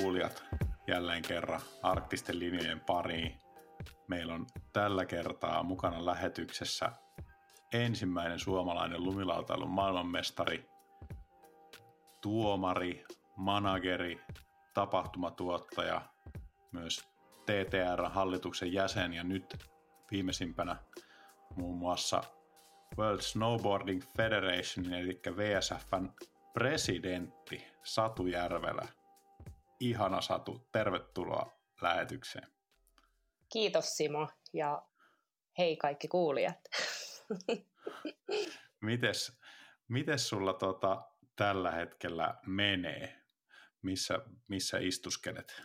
Kuulijat jälleen kerran arktisten linjojen pariin. Meillä on tällä kertaa mukana lähetyksessä ensimmäinen suomalainen lumilautailun maailmanmestari, tuomari, manageri, tapahtumatuottaja, myös TTR-hallituksen jäsen ja nyt viimeisimpänä muun muassa World Snowboarding Federation eli VSFn presidentti Satu Järvelä. Ihana Satu, tervetuloa lähetykseen. Kiitos Simo ja hei kaikki kuulijat. mites, mites sulla tota, tällä hetkellä menee? Missä, missä istuskelet?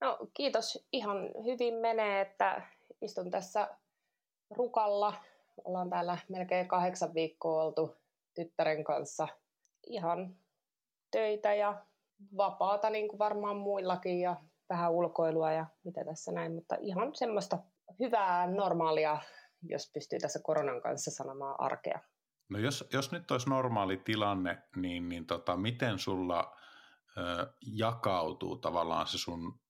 No kiitos, ihan hyvin menee, että istun tässä rukalla. Ollaan täällä melkein kahdeksan viikkoa oltu tyttären kanssa – ihan töitä ja vapaata niin kuin varmaan muillakin ja vähän ulkoilua ja mitä tässä näin, mutta ihan semmoista hyvää, normaalia, jos pystyy tässä koronan kanssa sanomaan arkea. No jos, jos nyt olisi normaali tilanne, niin, niin tota, miten sulla ö, jakautuu tavallaan se sun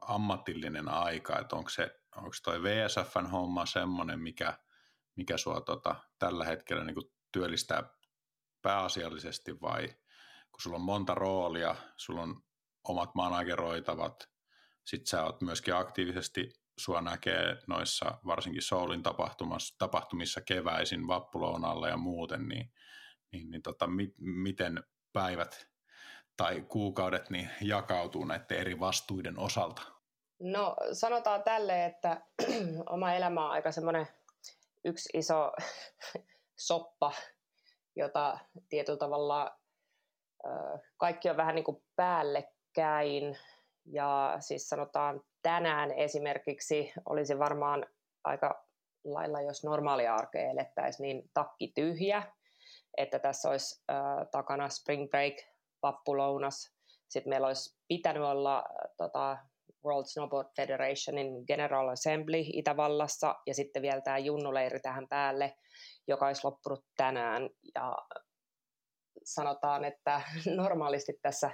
ammatillinen aika, että onko se onko toi VSFn homma semmoinen, mikä, mikä sua tota, tällä hetkellä niin työllistää pääasiallisesti vai kun sulla on monta roolia, sulla on omat manageroitavat, sit sä oot myöskin aktiivisesti, sua näkee noissa varsinkin Soulin tapahtumissa keväisin, vappulounalla ja muuten, niin, niin, niin tota, mi, miten päivät tai kuukaudet niin jakautuu näiden eri vastuiden osalta? No sanotaan tälle, että oma elämä on aika semmoinen yksi iso soppa jota tietyllä tavalla kaikki on vähän niin kuin päällekkäin. Ja siis sanotaan tänään esimerkiksi olisi varmaan aika lailla, jos normaalia arkea elettäisiin, niin takki tyhjä, että tässä olisi äh, takana spring break, vappulounas. Sitten meillä olisi pitänyt olla äh, tota, World Snowboard Federationin General Assembly Itävallassa ja sitten vielä tämä junnuleiri tähän päälle joka olisi loppunut tänään. Ja sanotaan, että normaalisti tässä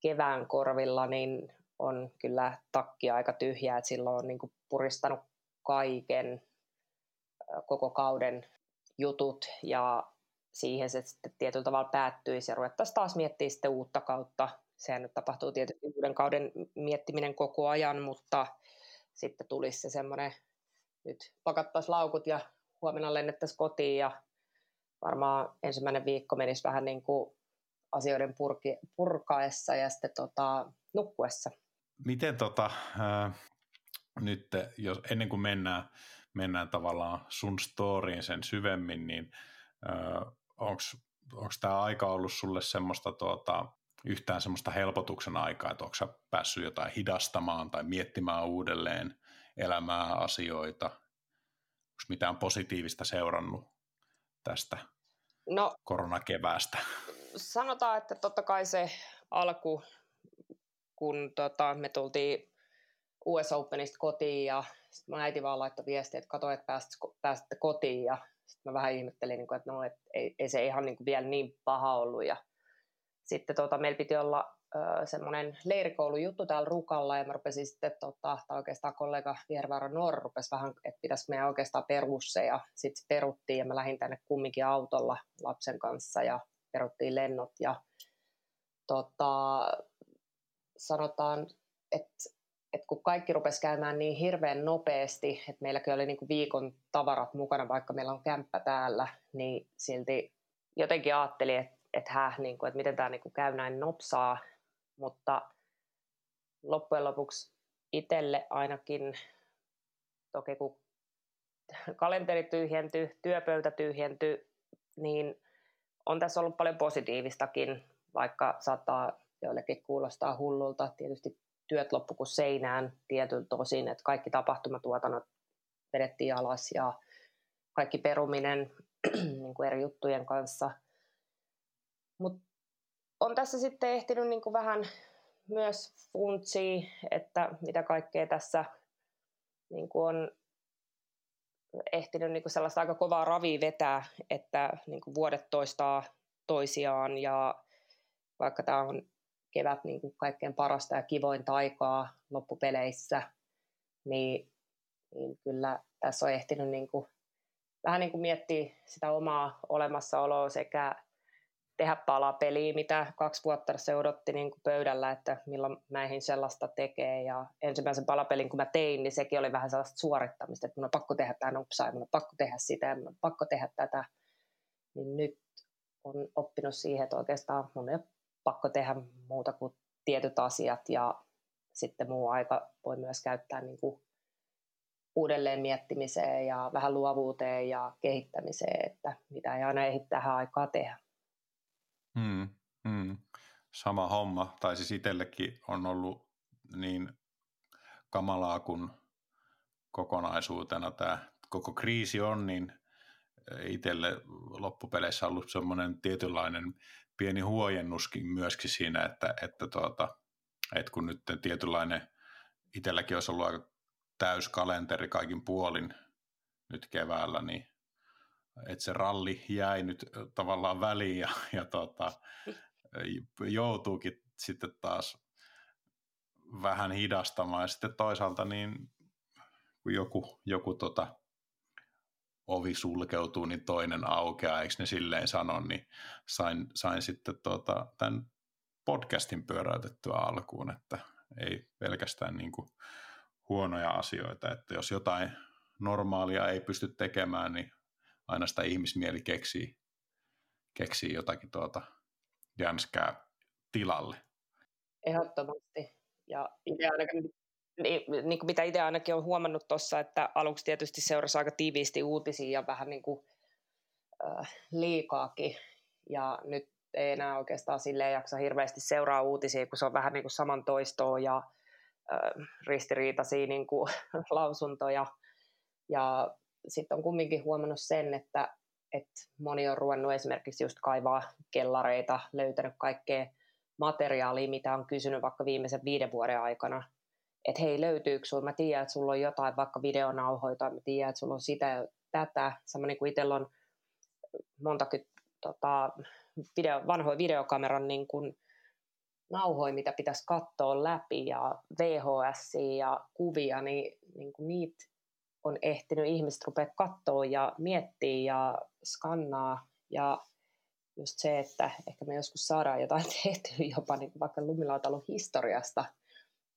kevään korvilla niin on kyllä takki aika tyhjää, että silloin on niin kuin puristanut kaiken koko kauden jutut ja siihen se sitten tietyllä tavalla päättyisi ja ruvettaisiin taas miettimään sitten uutta kautta. Sehän nyt tapahtuu tietysti uuden kauden miettiminen koko ajan, mutta sitten tulisi se semmoinen, nyt pakattaisiin laukut ja huomenna lennettäisiin kotiin ja varmaan ensimmäinen viikko menisi vähän niin kuin asioiden purki, purkaessa ja sitten tota, nukkuessa. Miten tota, äh, nyt, jos, ennen kuin mennään, mennään tavallaan sun storyin sen syvemmin, niin onko tämä aika ollut sulle semmoista tuota, yhtään semmoista helpotuksen aikaa, että onko päässyt jotain hidastamaan tai miettimään uudelleen elämää, asioita, Onko mitään positiivista seurannut tästä no, koronakeväästä? Sanotaan, että totta kai se alku, kun tota, me tultiin US Openista kotiin ja sitten mun äiti vaan laittoi viestiä, että katso, että pääsitte kotiin ja sitten mä vähän ihmettelin, niin että no, et ei, ei, se ihan niin vielä niin paha ollut ja sitten tota, meillä piti olla semmoinen leirikoulujuttu täällä Rukalla ja mä rupesin sitten, tota, tai oikeastaan kollega Viervaara Noor rupesi vähän, että pitäisi meidän oikeastaan perua se ja sitten peruttiin ja mä lähdin tänne kumminkin autolla lapsen kanssa ja peruttiin lennot ja tota, sanotaan, että et kun kaikki rupesi käymään niin hirveän nopeasti, että meilläkin oli niinku viikon tavarat mukana, vaikka meillä on kämppä täällä, niin silti jotenkin ajattelin, että että, häh, niin kuin, että miten tämä niin kuin käy näin nopsaa, mutta loppujen lopuksi itselle ainakin, toki kun kalenteri tyhjentyi, työpöytä tyhjentyi, niin on tässä ollut paljon positiivistakin, vaikka saattaa joillekin kuulostaa hullulta. Tietysti työt loppu kuin seinään tietyn tosin, että kaikki tapahtumatuotannot vedettiin alas ja kaikki peruminen niin kuin eri juttujen kanssa. Mutta on tässä sitten ehtinyt niin kuin vähän myös funtsia, että mitä kaikkea tässä niin kuin on ehtinyt niin kuin sellaista aika kovaa ravia vetää, että niin kuin vuodet toistaa toisiaan ja vaikka tämä on kevät niin kuin kaikkein parasta ja kivoin taikaa loppupeleissä, niin, niin kyllä tässä on ehtinyt niin kuin, vähän niin kuin miettiä sitä omaa olemassaoloa sekä tehdä palaa peliä, mitä kaksi vuotta se odotti niin kuin pöydällä, että milloin näihin sellaista tekee. Ja ensimmäisen palapelin, kun mä tein, niin sekin oli vähän sellaista suorittamista, että mun on pakko tehdä tämä nupsaa, mun on pakko tehdä sitä, mun on pakko tehdä tätä. Niin nyt on oppinut siihen, että oikeastaan mun ei ole pakko tehdä muuta kuin tietyt asiat, ja sitten muu aika voi myös käyttää niin kuin uudelleen miettimiseen ja vähän luovuuteen ja kehittämiseen, että mitä ei aina ehdi tähän aikaa tehdä. Hmm, hmm. Sama homma, tai siis itsellekin on ollut niin kamalaa kuin kokonaisuutena tämä koko kriisi on, niin itselle loppupeleissä ollut semmoinen tietynlainen pieni huojennuskin myöskin siinä, että, että, tuota, että kun nyt tietynlainen itselläkin olisi ollut aika täys kalenteri kaikin puolin nyt keväällä, niin että se ralli jäi nyt tavallaan väliin ja, ja tota, joutuukin sitten taas vähän hidastamaan. Ja sitten toisaalta niin kun joku, joku tota, ovi sulkeutuu, niin toinen aukeaa, eikö ne silleen sano, niin sain, sain sitten tota, tämän podcastin pyöräytettyä alkuun, että ei pelkästään niin kuin huonoja asioita, että jos jotain normaalia ei pysty tekemään, niin aina sitä ihmismieli keksii, keksii jotakin tuota jänskää tilalle. Ehdottomasti. Ja itse ainakin, niin, niin kuin mitä itse ainakin olen huomannut tuossa, että aluksi tietysti seurasi aika tiiviisti uutisia ja vähän niin kuin, äh, liikaakin. Ja nyt ei enää oikeastaan silleen jaksa hirveästi seuraa uutisia, kun se on vähän niin kuin saman toistoa ja äh, ristiriitaisia niin kuin, lausuntoja. Ja sitten on kumminkin huomannut sen, että, että moni on ruvennut esimerkiksi just kaivaa kellareita, löytänyt kaikkea materiaalia, mitä on kysynyt vaikka viimeisen viiden vuoden aikana. Että hei, löytyykö sinulla? Mä tiedän, että sulla on jotain vaikka videonauhoja tai mä tiedän, että sulla on sitä ja tätä. Samoin kuin itsellä on montakin tota, video, vanhoja videokameran niin kuin, nauhoja, mitä pitäisi katsoa läpi ja VHS ja kuvia, niin, niin kuin niitä on ehtinyt ihmiset rupea katsoa ja miettiä ja skannaa ja just se, että ehkä me joskus saadaan jotain tehtyä jopa niin kuin vaikka lumilautalun historiasta,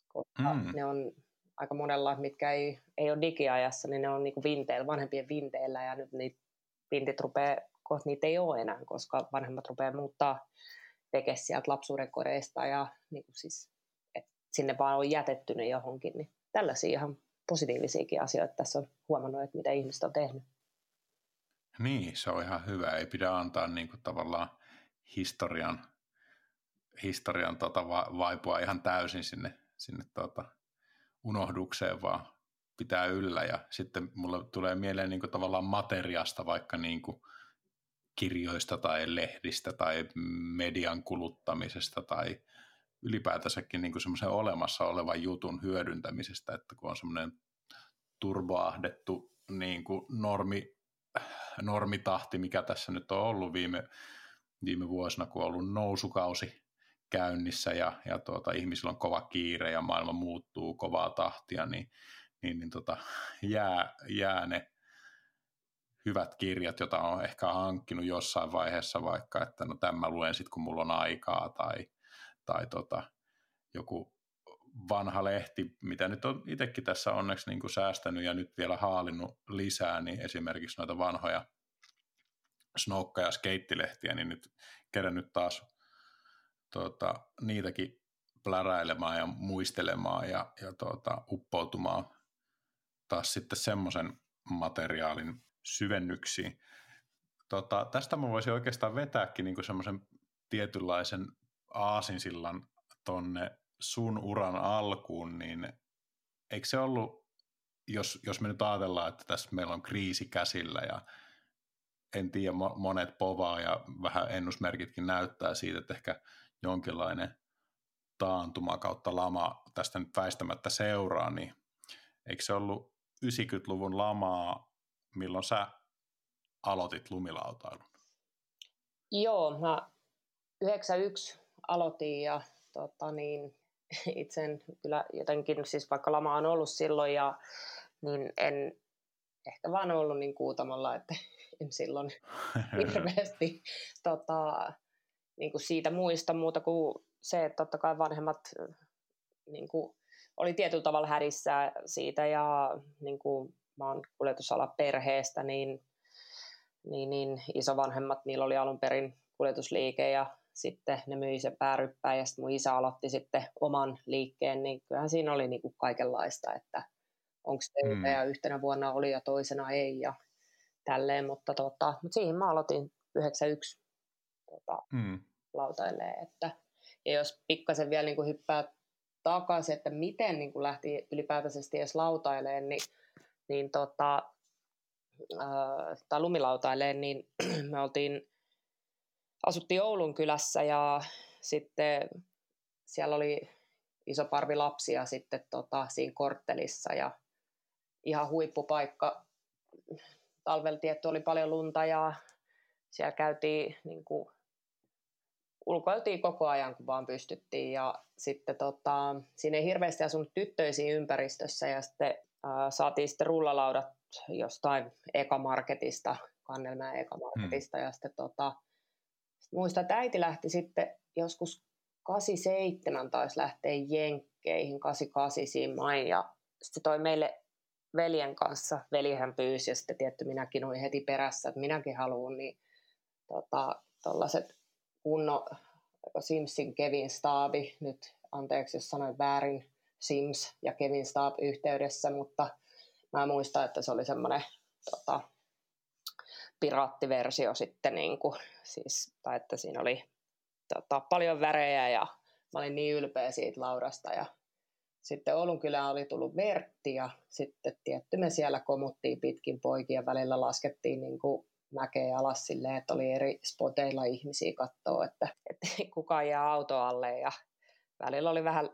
koska mm. ne on aika monella, mitkä ei, ei ole digiajassa, niin ne on niin kuin vinteillä, vanhempien vinteillä ja nyt niitä vintit rupeaa, kohta niitä ei ole enää, koska vanhemmat rupeaa muuttaa veke sieltä lapsuuden kodeista ja niin kuin siis, että sinne vaan on jätetty ne johonkin, niin tällaisia ihan positiivisiakin asioita tässä on huomannut, että mitä ihmiset on tehnyt. Niin, se on ihan hyvä. Ei pidä antaa niin kuin tavallaan historian, historian tota vaipua ihan täysin sinne, sinne tota unohdukseen, vaan pitää yllä. Ja sitten mulle tulee mieleen niin kuin tavallaan materiasta, vaikka niin kuin kirjoista tai lehdistä tai median kuluttamisesta tai ylipäätänsäkin niin semmoisen olemassa olevan jutun hyödyntämisestä, että kun on semmoinen turboahdettu niin kuin normi, normitahti, mikä tässä nyt on ollut viime, viime vuosina, kun on ollut nousukausi käynnissä ja, ja tuota, ihmisillä on kova kiire ja maailma muuttuu kovaa tahtia, niin, niin, niin tota, jää, jää ne hyvät kirjat, joita on ehkä hankkinut jossain vaiheessa vaikka, että no tämä luen sitten, kun mulla on aikaa tai, tai tota, joku vanha lehti, mitä nyt on itsekin tässä onneksi niin kuin säästänyt ja nyt vielä haalinnut lisää, niin esimerkiksi noita vanhoja snokka- ja skeittilehtiä, niin nyt kerännyt taas tota, niitäkin pläräilemään ja muistelemaan ja, ja tota, uppoutumaan taas sitten semmoisen materiaalin syvennyksiin. Tota, tästä mä voisin oikeastaan vetääkin niin semmoisen tietynlaisen aasinsillan tonne sun uran alkuun, niin eikö se ollut, jos, jos me nyt ajatellaan, että tässä meillä on kriisi käsillä ja en tiedä, monet povaa ja vähän ennusmerkitkin näyttää siitä, että ehkä jonkinlainen taantuma kautta lama tästä nyt väistämättä seuraa, niin eikö se ollut 90-luvun lamaa, milloin sä aloitit lumilautailun? Joo, mä 91 aloitin ja tota, niin, itse en kyllä jotenkin, siis vaikka lama on ollut silloin, ja, niin en ehkä vaan ollut niin kuutamolla, että en silloin hirveästi tota, niin kuin siitä muista muuta kuin se, että totta kai vanhemmat niin kuin, oli tietyllä tavalla hädissä siitä ja niin kuin, mä oon kuljetusala perheestä, niin, niin, niin isovanhemmat, niillä oli alun perin kuljetusliike ja sitten ne myi sen pääryppään ja sitten mun isä aloitti sitten oman liikkeen, niin kyllähän siinä oli niin kuin kaikenlaista, että onko töitä mm. ja yhtenä vuonna oli ja toisena ei ja tälleen, mutta, tota, mutta siihen mä aloitin 91 tota, mm. lautailee, että ja jos pikkasen vielä niin kuin hyppää takaisin, että miten niin kuin lähti ylipäätäisesti edes lautaileen, niin, niin tota, äh, tai lumilautaileen, niin me oltiin, asuttiin Oulun kylässä ja sitten siellä oli iso parvi lapsia sitten tota, siinä korttelissa ja ihan huippupaikka. Talvella tietty oli paljon lunta ja siellä käytiin niin kuin, ulkoiltiin koko ajan, kun vaan pystyttiin. Ja sitten tota, siinä ei hirveästi asunut tyttöisiä ympäristössä ja sitten äh, saatiin sitten rullalaudat jostain ekamarketista, Kannelmäen ekamarketista. Hmm. Ja sitten tota, muistan, että äiti lähti sitten joskus 87 taisi lähteä Jenkkeihin, 88 siinä main. Ja sitten toi meille veljen kanssa, velihän pyysi ja sitten tietty minäkin olin heti perässä, että minäkin haluan, niin tota, kunnon Simsin Kevin Staabi, nyt anteeksi jos sanoin väärin Sims ja Kevin Staab yhteydessä, mutta mä muistan, että se oli semmoinen tota, piraattiversio sitten, niin kuin, siis, tai että siinä oli tota, paljon värejä ja mä olin niin ylpeä siitä laudasta ja sitten Oulun kylään oli tullut Vertti ja sitten tietty me siellä komuttiin pitkin poikia, välillä laskettiin niin kuin mäkeä alas silleen, että oli eri spoteilla ihmisiä katsoa, että, että kukaan jää auto alle ja välillä oli vähän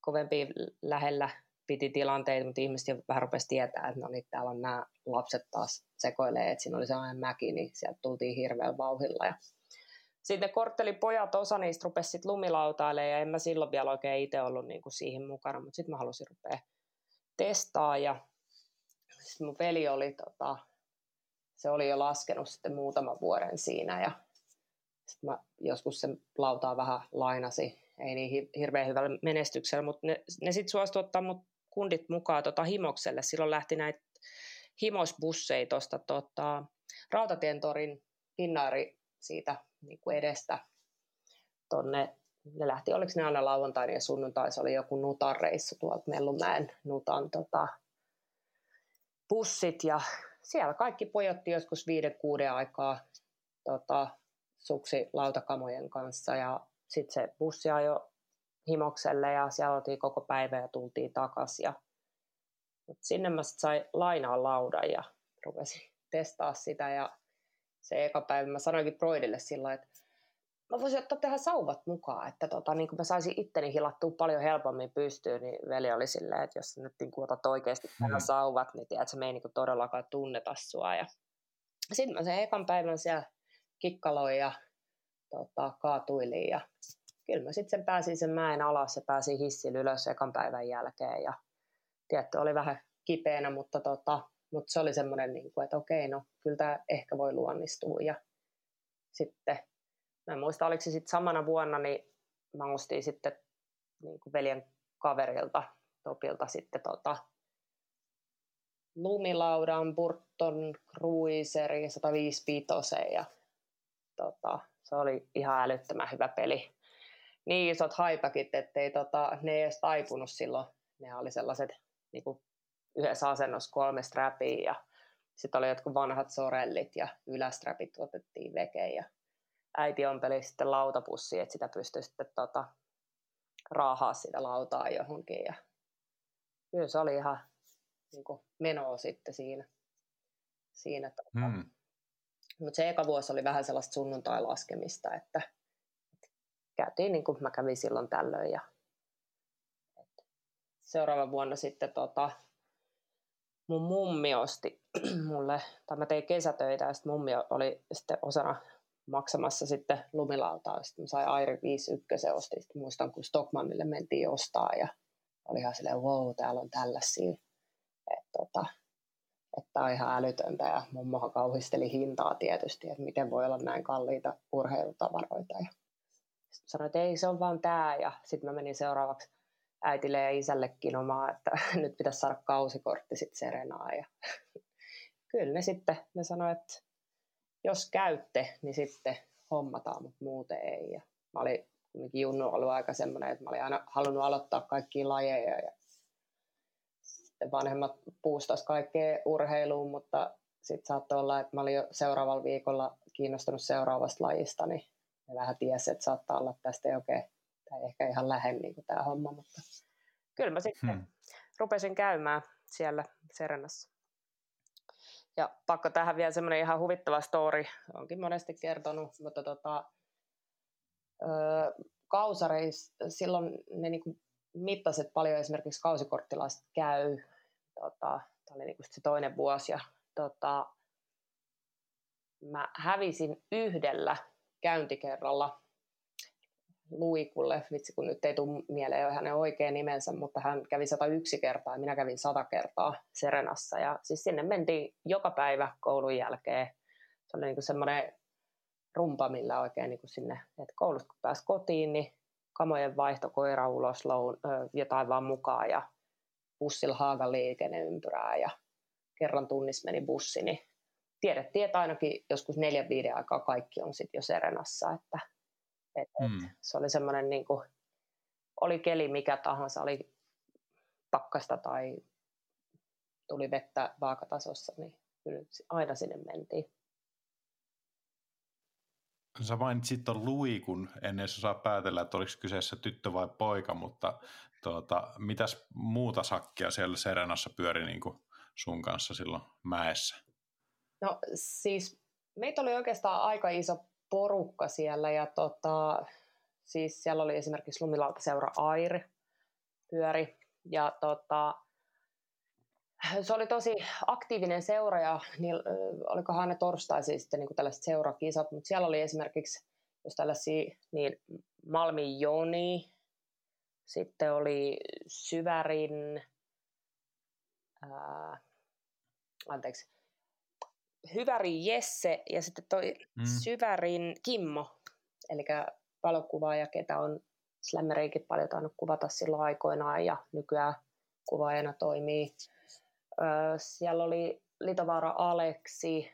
kovempi lähellä piti tilanteita, mutta ihmiset jo vähän rupesi tietää, että no niin, täällä on nämä lapset taas sekoilee, että siinä oli sellainen mäki, niin sieltä tultiin hirveän vauhilla. Ja sitten korttelipojat, osa niistä rupesi sitten lumilautailemaan, ja en mä silloin vielä oikein itse ollut niin kuin siihen mukana, mutta sitten mä halusin rupea testaa, ja sitten mun veli oli tota, se oli jo laskenut sitten muutaman vuoden siinä ja sitten mä joskus sen lautaa vähän lainasi, ei niin hirveän hyvällä menestyksellä, mutta ne, ne sitten suostuivat ottaa mut kundit mukaan tota Himokselle. Silloin lähti näitä himosbusseja tuosta tota, Rautatientorin Finnaari siitä niin kuin edestä tonne. Ne lähti, oliko ne aina lauantaina ja sunnuntai, se oli joku Nutan reissu tuolta Mellunmäen Nutan tota, bussit. Ja siellä kaikki pojotti joskus viiden kuuden aikaa tota, suksi lautakamojen kanssa. Ja sitten se bussi ajoi himokselle ja siellä oltiin koko päivä ja tultiin takaisin. Ja, mut sinne mä sitten sain lainaa laudan ja rupesin testaa sitä ja se eka päivä mä sanoinkin Broidille sillä että mä voisin ottaa tähän sauvat mukaan, että tota, niin mä saisin itteni hilattua paljon helpommin pystyyn, niin veli oli silleen, että jos nyt niin otat oikeasti tähän mm. sauvat, niin tiedät, se me ei niin todellakaan tunneta sua. Ja sitten mä sen ekan päivän siellä kikkaloin ja tota, kaatuilin ja kyllä mä sitten pääsin sen mäen alas ja pääsin hissin ylös ekan päivän jälkeen ja tietty oli vähän kipeänä, mutta, tota, mutta se oli semmoinen, niin kuin, että okei, no kyllä tämä ehkä voi luonnistua ja sitten Mä en muista, oliko se sitten samana vuonna, niin mä ostin sitten niin kuin veljen kaverilta, Topilta sitten tota, lumilaudan Burton Cruiseri 105 pitoseen ja tota, se oli ihan älyttömän hyvä peli. Niin isot haipakit, ettei tota, ne ei edes taipunut silloin. Ne oli sellaiset niin kuin yhdessä asennossa kolme strappia ja sitten oli jotkut vanhat sorellit ja ylästrapit otettiin vekeen ja äiti ompeli sitten lautapussi, että sitä pystyi sitten tota, raahaa sitä lautaa johonkin. Ja kyllä se oli ihan niin kuin, menoa sitten siinä. siinä tota. hmm. Mutta se eka vuosi oli vähän sellaista sunnuntai-laskemista, että, että käytiin niin kuin mä kävin silloin tällöin. Ja, seuraava vuonna sitten tota, mun mummi osti mulle, tai mä tein kesätöitä ja sitten mummi oli sitten osana maksamassa sitten lumilautaa. Sitten mä sain Airi 51 ostin. Sitten muistan, kun Stockmannille mentiin ostaa ja oli ihan silleen, wow, täällä on tällaisia. Että tota, että on ihan älytöntä ja mummohan kauhisteli hintaa tietysti, että miten voi olla näin kalliita urheilutavaroita. Ja sanoin, että ei se on vaan tämä ja sitten mä menin seuraavaksi äitille ja isällekin omaa, että nyt pitäisi saada kausikortti sitten Serenaa ja kyllä ne sitten, ne sanoi, että jos käytte, niin sitten hommataan, mutta muuten ei. Ja mä olin kuitenkin Junnu ollut aika semmoinen, että mä olin aina halunnut aloittaa kaikkia lajeja ja sitten vanhemmat puustas kaikkea urheiluun, mutta sitten saattoi olla, että mä olin jo seuraavalla viikolla kiinnostunut seuraavasta lajista, niin ne vähän tiesi, että saattaa olla tästä ei oikein, tai ehkä ihan lähde niin tämä homma, mutta kyllä mä sitten hmm. rupesin käymään siellä Serenassa. Ja pakko tähän vielä semmoinen ihan huvittava story, onkin monesti kertonut, mutta tota, öö, kausareissa silloin ne niinku mittasit paljon esimerkiksi kausikorttilaiset käy. Tota, tämä oli niinku se toinen vuosi ja tota, mä hävisin yhdellä käyntikerralla Luikulle, vitsi kun nyt ei tule mieleen jo hänen oikea nimensä, mutta hän kävi 101 kertaa ja minä kävin 100 kertaa Serenassa. Ja siis sinne mentiin joka päivä koulun jälkeen. Se oli niin semmoinen rumpa, millä oikein niin kuin sinne, että koulusta kun pääsi kotiin, niin kamojen vaihto, koira ulos, loun, ö, jotain vaan mukaan ja bussilla haaga liikenneympyrää ja kerran tunnissa meni bussi, niin tiedettiin, että ainakin joskus neljän viiden aikaa kaikki on sitten jo Serenassa, että et, mm. et se oli semmoinen, niin kuin, oli keli mikä tahansa, oli pakkasta tai tuli vettä vaakatasossa, niin kyllä aina sinne mentiin. Sä mainitsit tuon luikun, ennen jos saa päätellä, että oliko kyseessä tyttö vai poika, mutta tuota, mitäs muuta sakkia siellä Serenassa pyöri niin kuin sun kanssa silloin mäessä? No siis meitä oli oikeastaan aika iso porukka siellä ja tota, siis siellä oli esimerkiksi lumilautaseura Airi pyöri ja tota, se oli tosi aktiivinen seura ja niin, olikohan ne torstaisin sitten niin tällaiset seurakisat, mutta siellä oli esimerkiksi jos tällaisia, niin Malmi Joni, sitten oli Syvärin, ää, anteeksi, Hyvärin Jesse ja sitten toi mm. Syvärin Kimmo, eli valokuvaaja, ketä on Slammereikin paljon tainnut kuvata silloin aikoinaan ja nykyään kuvaajana toimii. Öö, siellä oli Litovaara Aleksi.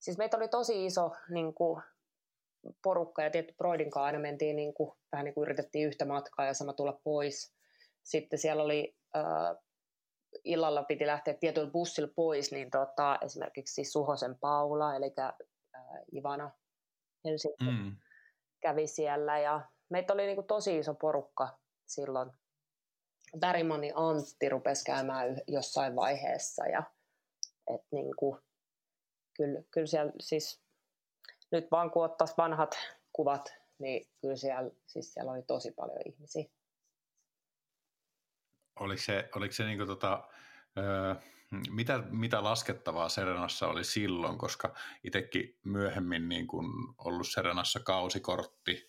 Siis meitä oli tosi iso niin kuin, porukka ja tietty Broidin kanssa aina mentiin niin kuin, vähän niin kuin yritettiin yhtä matkaa ja sama tulla pois. Sitten siellä oli öö, illalla piti lähteä tietyllä bussilla pois, niin tota, esimerkiksi Suhosen Paula, eli äh, Ivana Helsinki, mm. kävi siellä. Ja meitä oli niinku tosi iso porukka silloin. Värimani Antti rupesi käymään jossain vaiheessa. Ja, et niinku, kyllä, kyllä siellä siis, nyt vaan kun ottaisi vanhat kuvat, niin kyllä siellä, siis siellä oli tosi paljon ihmisiä oliko se, oliko se niin tota, öö, mitä, mitä laskettavaa Serenassa oli silloin, koska itsekin myöhemmin niin kuin ollut Serenassa kausikortti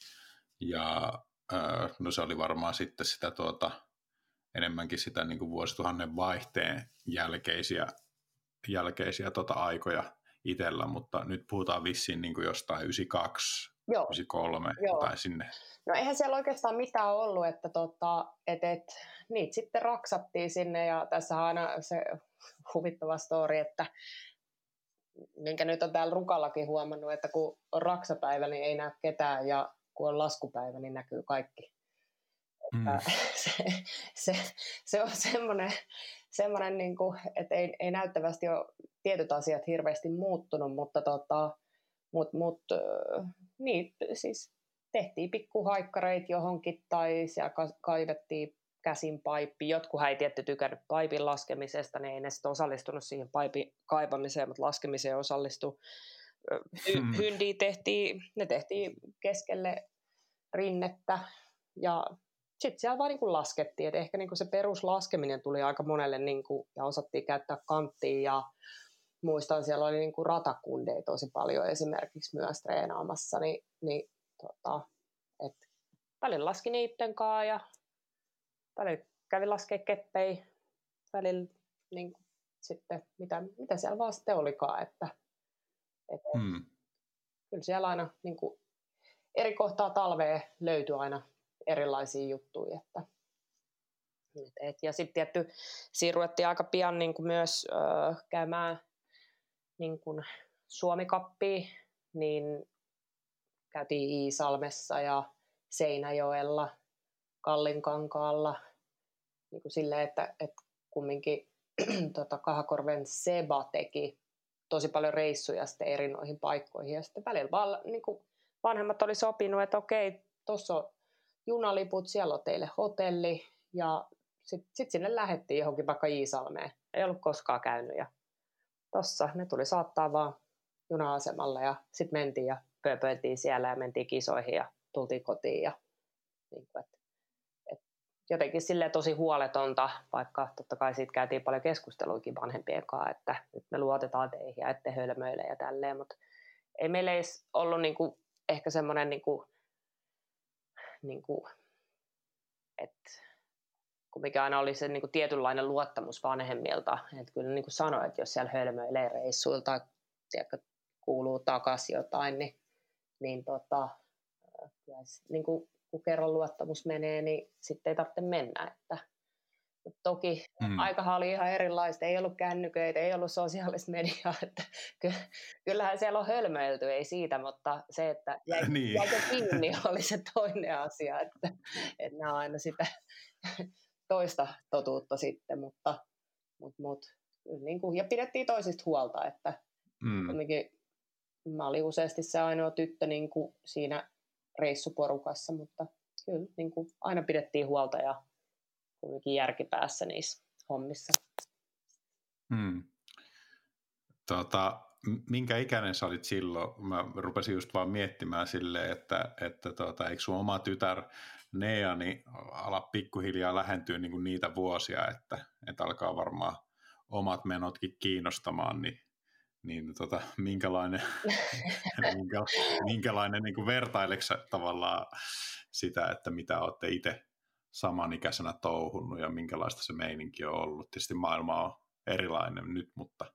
ja öö, no se oli varmaan sitten sitä tuota, enemmänkin sitä niin kuin vuosituhannen vaihteen jälkeisiä, jälkeisiä tota aikoja itsellä, mutta nyt puhutaan vissiin niin kuin jostain 92, Joo. 93 Joo. tai sinne. No eihän siellä oikeastaan mitään ollut, että tota, et, et, niitä sitten raksattiin sinne ja tässä on aina se huvittava story, että minkä nyt on täällä Rukallakin huomannut, että kun on raksapäivä, niin ei näe ketään ja kun on laskupäivä, niin näkyy kaikki. Mm. se, se, se on semmoinen, semmoinen niin kuin, että ei, ei näyttävästi ole tietyt asiat hirveästi muuttunut, mutta tota, mut, mut, niin, siis tehtiin pikkuhaikkareita johonkin tai siellä kaivettiin käsin paippi. Jotkut ei tietty tykännyt paipin laskemisesta, niin ei ne sitten osallistunut siihen paipin kaivamiseen, mutta laskemiseen osallistu. Hmm. Hyndiä tehtiin, ne tehtiin keskelle rinnettä ja sitten siellä vaan niin laskettiin, että ehkä niin se peruslaskeminen tuli aika monelle niin kuin, ja osattiin käyttää kanttia ja muistan, siellä oli niin kuin ratakundeja tosi paljon esimerkiksi myös treenaamassa, niin, niin tota, et välillä laski niiden kanssa ja välillä kävi laskea keppei, välillä niin kuin, sitten mitä, mitä siellä vaan sitten olikaan, että, että hmm. kyllä siellä aina niin kuin, eri kohtaa talvea löytyy aina erilaisia juttuja, että, et, et, ja sitten tietty siinä ruvettiin aika pian niin kuin myös ö, käymään niin kuin Suomikappia, niin käytiin Iisalmessa ja Seinäjoella, Kallinkankaalla, niin kuin silleen, että, että kumminkin tota, Kahakorven Seba teki tosi paljon reissuja sitten eri noihin paikkoihin. Ja sitten välillä vaan niin kuin vanhemmat oli sopinut, että okei, tuossa on junaliput, siellä on teille hotelli. Ja sitten sit sinne lähettiin johonkin vaikka Iisalmeen. Ei ollut koskaan käynyt. Ja tossa ne tuli saattaa vaan juna-asemalle ja sitten mentiin ja pöpöiltiin siellä ja mentiin kisoihin ja tultiin kotiin. Ja, niin kuin, että, että jotenkin sille tosi huoletonta, vaikka totta kai siitä käytiin paljon keskusteluikin vanhempien kanssa, että nyt me luotetaan teihin ja ette hölmöille ja tälleen, mutta ei meillä edes ollut niin kuin, ehkä semmoinen, niin kuin, niin kuin, että mikä aina oli se niin kuin tietynlainen luottamus vanhemmilta. Että kyllä niin kuin sanoin, että jos siellä hölmöilee reissuilta, tiedätkö, kuuluu takaisin jotain, niin, niin, tota, kyllä, niin kuin, kun kerran luottamus menee, niin sitten ei tarvitse mennä. Että, mutta toki mm. aikahan oli ihan erilaista, ei ollut kännyköitä, ei ollut sosiaalista mediaa, että kyllähän siellä on hölmöilty, ei siitä, mutta se, että jäi, niin. jäikö kiinni oli se toinen asia, että, että nämä on aina sitä toista totuutta sitten, mutta, mutta, mutta niin kuin, ja pidettiin toisista huolta, että mm. mä olin useasti se ainoa tyttö niin kuin siinä reissuporukassa, mutta kyllä niin kuin aina pidettiin huolta ja kuitenkin järkipäässä niissä hommissa. Mm. Tota, minkä ikäinen sä olit silloin? Mä rupesin just vaan miettimään silleen, että, että tota, eikö sun oma tytär Nea niin ala pikkuhiljaa lähentyä niin kuin niitä vuosia, että, että alkaa varmaan omat menotkin kiinnostamaan, niin, niin tota, minkälainen, minkä, minkälainen niin kuin tavallaan sitä, että mitä olette itse samanikäisenä touhunnut ja minkälaista se meininki on ollut. Tietysti maailma on erilainen nyt, mutta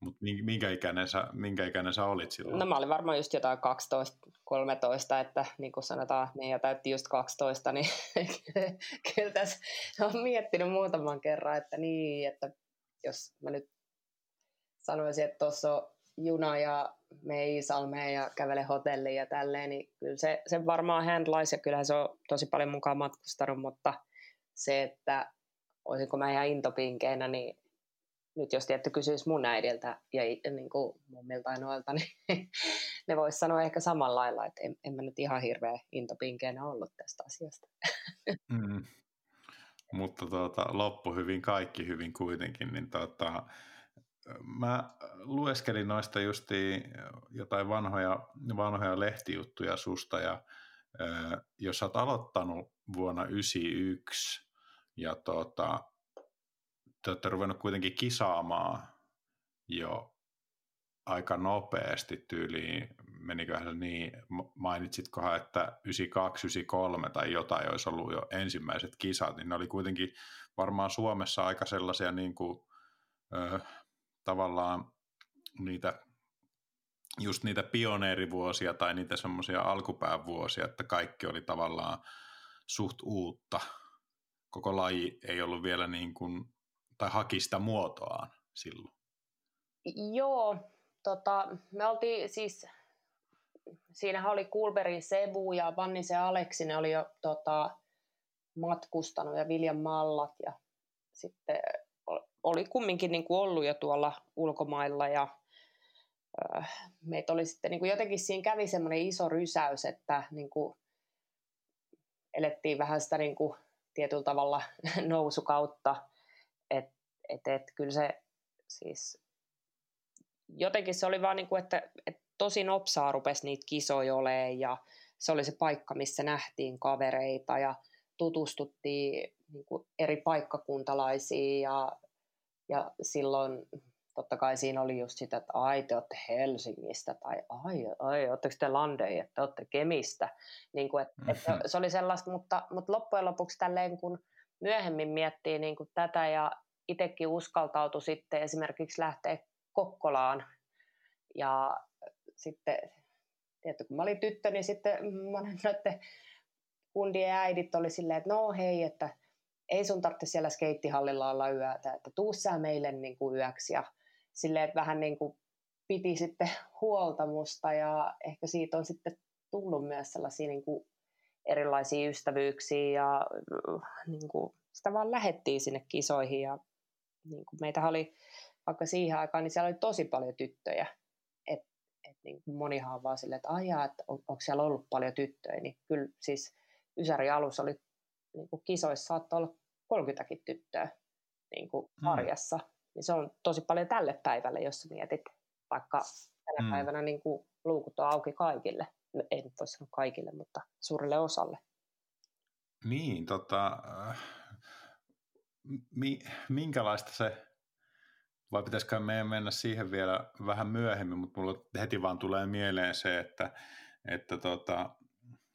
mutta minkä ikäinen, minkä ikäinen sä olit silloin? No mä olin varmaan just jotain 12-13, että niin kuin sanotaan, niin ja täytti just 12, niin kyllä tässä on miettinyt muutaman kerran, että niin, että jos mä nyt sanoisin, että tuossa on juna ja me Iisalmeen ja kävele hotelliin ja tälleen, niin kyllä se, se varmaan handlais ja kyllähän se on tosi paljon mukaan matkustanut, mutta se, että olisinko mä ihan intopinkeinä, niin nyt jos tietty kysyisi mun äidiltä ja niin kuin mummilta ja noilta, niin ne vois sanoa ehkä samalla lailla, että en, en mä nyt ihan hirveä intopinkeenä ollut tästä asiasta. Mm. Mutta tuota, loppu hyvin, kaikki hyvin kuitenkin, niin tuota, mä lueskelin noista justi jotain vanhoja, vanhoja lehtijuttuja susta, ja jos oot aloittanut vuonna 1991, ja tuota, te olette ruvennut kuitenkin kisaamaan jo aika nopeasti tyyliin, meniköhän se niin, mainitsitkohan, että 92, 93 tai jotain olisi ollut jo ensimmäiset kisat, niin ne oli kuitenkin varmaan Suomessa aika sellaisia niin kuin, ö, tavallaan niitä just niitä pioneerivuosia tai niitä semmoisia alkupäävuosia, että kaikki oli tavallaan suht uutta. Koko laji ei ollut vielä niin kuin tai haki sitä muotoaan silloin? Joo, tota, me oltiin siis, siinähän oli Kulberin Sebu ja Vannisen Aleksi, ne oli jo tota, matkustanut ja Viljan Mallat ja sitten oli kumminkin niin kuin ollut jo tuolla ulkomailla ja äh, meitä oli sitten niin kuin jotenkin siinä kävi semmoinen iso rysäys, että niin kuin elettiin vähän sitä niin kuin tietyllä tavalla nousukautta et, et, et, kyllä se siis jotenkin se oli vaan niin kuin, että, että tosi nopsaa rupesi niitä kisoja olemaan ja se oli se paikka, missä nähtiin kavereita ja tutustuttiin niin kuin eri paikkakuntalaisiin ja, ja silloin totta kai siinä oli just sitä, että ai te olette Helsingistä tai ai, ai oletteko te Landei, että te olette Kemistä. Niin kuin, että, että mm-hmm. se oli sellaista, mutta, mutta loppujen lopuksi tälleen kun myöhemmin miettii niin kuin tätä ja itsekin uskaltautui sitten esimerkiksi lähteä Kokkolaan. Ja sitten tietty, kun mä olin tyttö, niin sitten monen noiden kundien äidit oli silleen, että no hei, että ei sun tarvitse siellä skeittihallilla olla yötä, että tuu sä meille niin kuin yöksi. Ja silleen, että vähän niin kuin piti sitten huolta musta ja ehkä siitä on sitten tullut myös sellaisia niin kuin erilaisia ystävyyksiä ja niin kuin, sitä vaan lähettiin sinne kisoihin ja niin kuin meitä oli vaikka siihen aikaan, niin siellä oli tosi paljon tyttöjä. Et, et niin kuin monihan on vaan silleen, että ajaa, että on, onko siellä ollut paljon tyttöjä, niin kyllä siis Ysäri alussa oli niin kuin kisoissa saattoi olla 30 tyttöä niin kuin mm. arjessa. Niin se on tosi paljon tälle päivälle, jos mietit, vaikka tänä mm. päivänä niin kuin luukut on auki kaikille. No, ei nyt voi sanoa kaikille, mutta suurelle osalle. Niin, tota, mi, minkälaista se, vai pitäisikö meidän mennä siihen vielä vähän myöhemmin, mutta mulla heti vaan tulee mieleen se, että, että tota,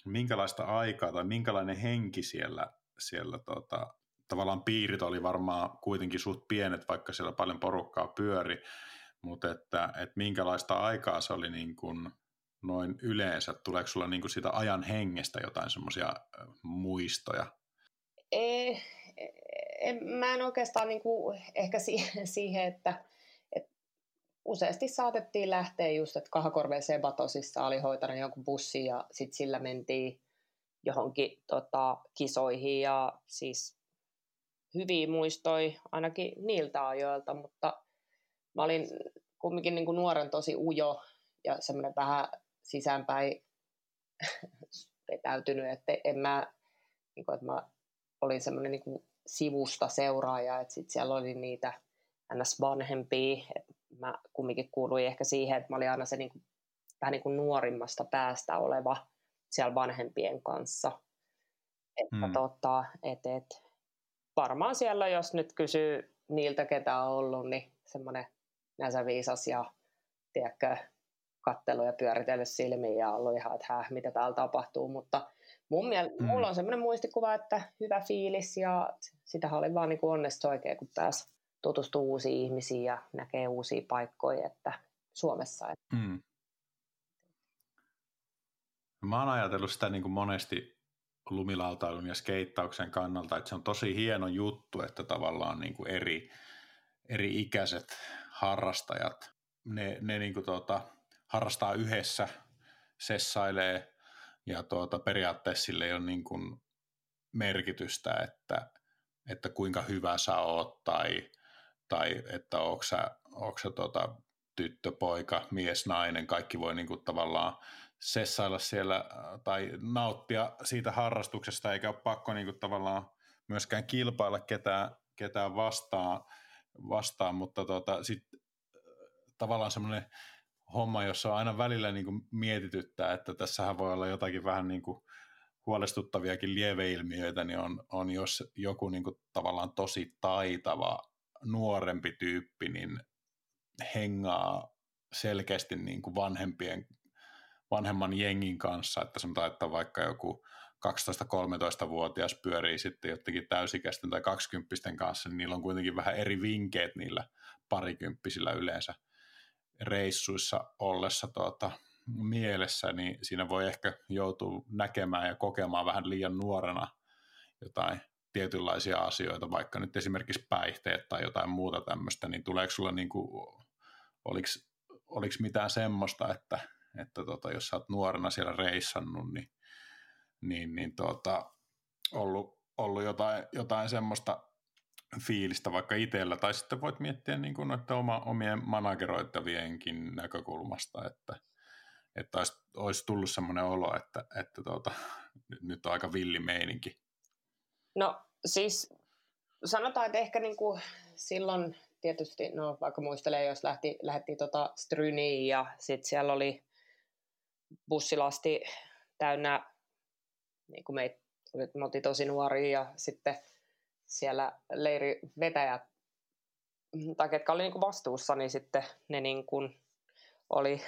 minkälaista aikaa tai minkälainen henki siellä, siellä tota, tavallaan piirit oli varmaan kuitenkin suht pienet, vaikka siellä paljon porukkaa pyöri, mutta että, että minkälaista aikaa se oli niin kuin noin yleensä? Tuleeko sulla niin kuin sitä ajan hengestä jotain semmoisia muistoja? En, mä en oikeastaan niin kuin ehkä siihen, siihen että, että useasti saatettiin lähteä just, että Kahakorven Sebatosissa oli hoitanut jonkun bussi ja sitten sillä mentiin johonkin tota, kisoihin ja siis hyviä muistoi ainakin niiltä ajoilta, mutta mä olin kumminkin niin kuin nuoren tosi ujo ja semmoinen vähän sisäänpäin vetäytynyt, että en mä, niin kuin, että mä olin semmoinen niin kuin sivusta seuraaja, että sitten siellä oli niitä ns. vanhempia, mä kumminkin kuuluin ehkä siihen, että mä olin aina se niin kuin, vähän niin kuin nuorimmasta päästä oleva siellä vanhempien kanssa. Että mm. tota, et, et, varmaan siellä, jos nyt kysyy niiltä, ketä on ollut, niin semmoinen näsäviisas ja tiedätkö, kattelu ja pyöritellyt silmiin ja ollut ihan, että häh, mitä täällä tapahtuu, mutta mun miel- mm. mulla on semmoinen muistikuva, että hyvä fiilis ja sitä oli vaan niin onnesta oikein, kun pääsi tutustuu uusiin ihmisiin ja näkee uusia paikkoja, että Suomessa. Mm. Mä oon ajatellut sitä niin kuin monesti lumilautailun ja skeittauksen kannalta, että se on tosi hieno juttu, että tavallaan niin kuin eri, eri ikäiset harrastajat, ne, ne niin kuin tuota, harrastaa yhdessä, sessailee ja tuota, periaatteessa sille ei ole niin kuin merkitystä, että, että kuinka hyvä sä oot tai, tai että onko sä, onko sä tuota, tyttö, poika, mies, nainen, kaikki voi niin kuin tavallaan sessailla siellä äh, tai nauttia siitä harrastuksesta, eikä ole pakko niin kuin tavallaan myöskään kilpailla ketään, ketään vastaan, vastaan. Mutta tota, sitten äh, tavallaan semmoinen homma, jossa aina välillä niin kuin mietityttää, että tässähän voi olla jotakin vähän niin kuin huolestuttaviakin lieveilmiöitä, niin on, on jos joku niin kuin tavallaan tosi taitava nuorempi tyyppi, niin hengaa selkeästi niin kuin vanhempien vanhemman jengin kanssa, että sanotaan, että vaikka joku 12-13-vuotias pyörii sitten jotenkin täysikäisten tai kaksikymppisten kanssa, niin niillä on kuitenkin vähän eri vinkkeet niillä parikymppisillä yleensä reissuissa ollessa tuota, mielessä, niin siinä voi ehkä joutua näkemään ja kokemaan vähän liian nuorena jotain tietynlaisia asioita, vaikka nyt esimerkiksi päihteet tai jotain muuta tämmöistä, niin tuleeko sulla niin kuin, oliko, mitään semmoista, että että tota, jos sä oot nuorena siellä reissannut, niin, niin, niin tota, ollut, ollut jotain, jotain semmoista fiilistä vaikka itsellä, tai sitten voit miettiä niin kuin oma, omien manageroittavienkin näkökulmasta, että, että olisi, olisi tullut semmoinen olo, että, että tota, nyt on aika villi meininki. No siis sanotaan, että ehkä niin kuin silloin tietysti, no vaikka muistelee, jos lähti, lähti tota Stryniin ja sitten siellä oli bussilasti täynnä, niin kuin me, me oltiin tosi nuoria ja sitten siellä leirivetäjät tai ketkä oli niin kuin vastuussa, niin sitten ne niin kuin oli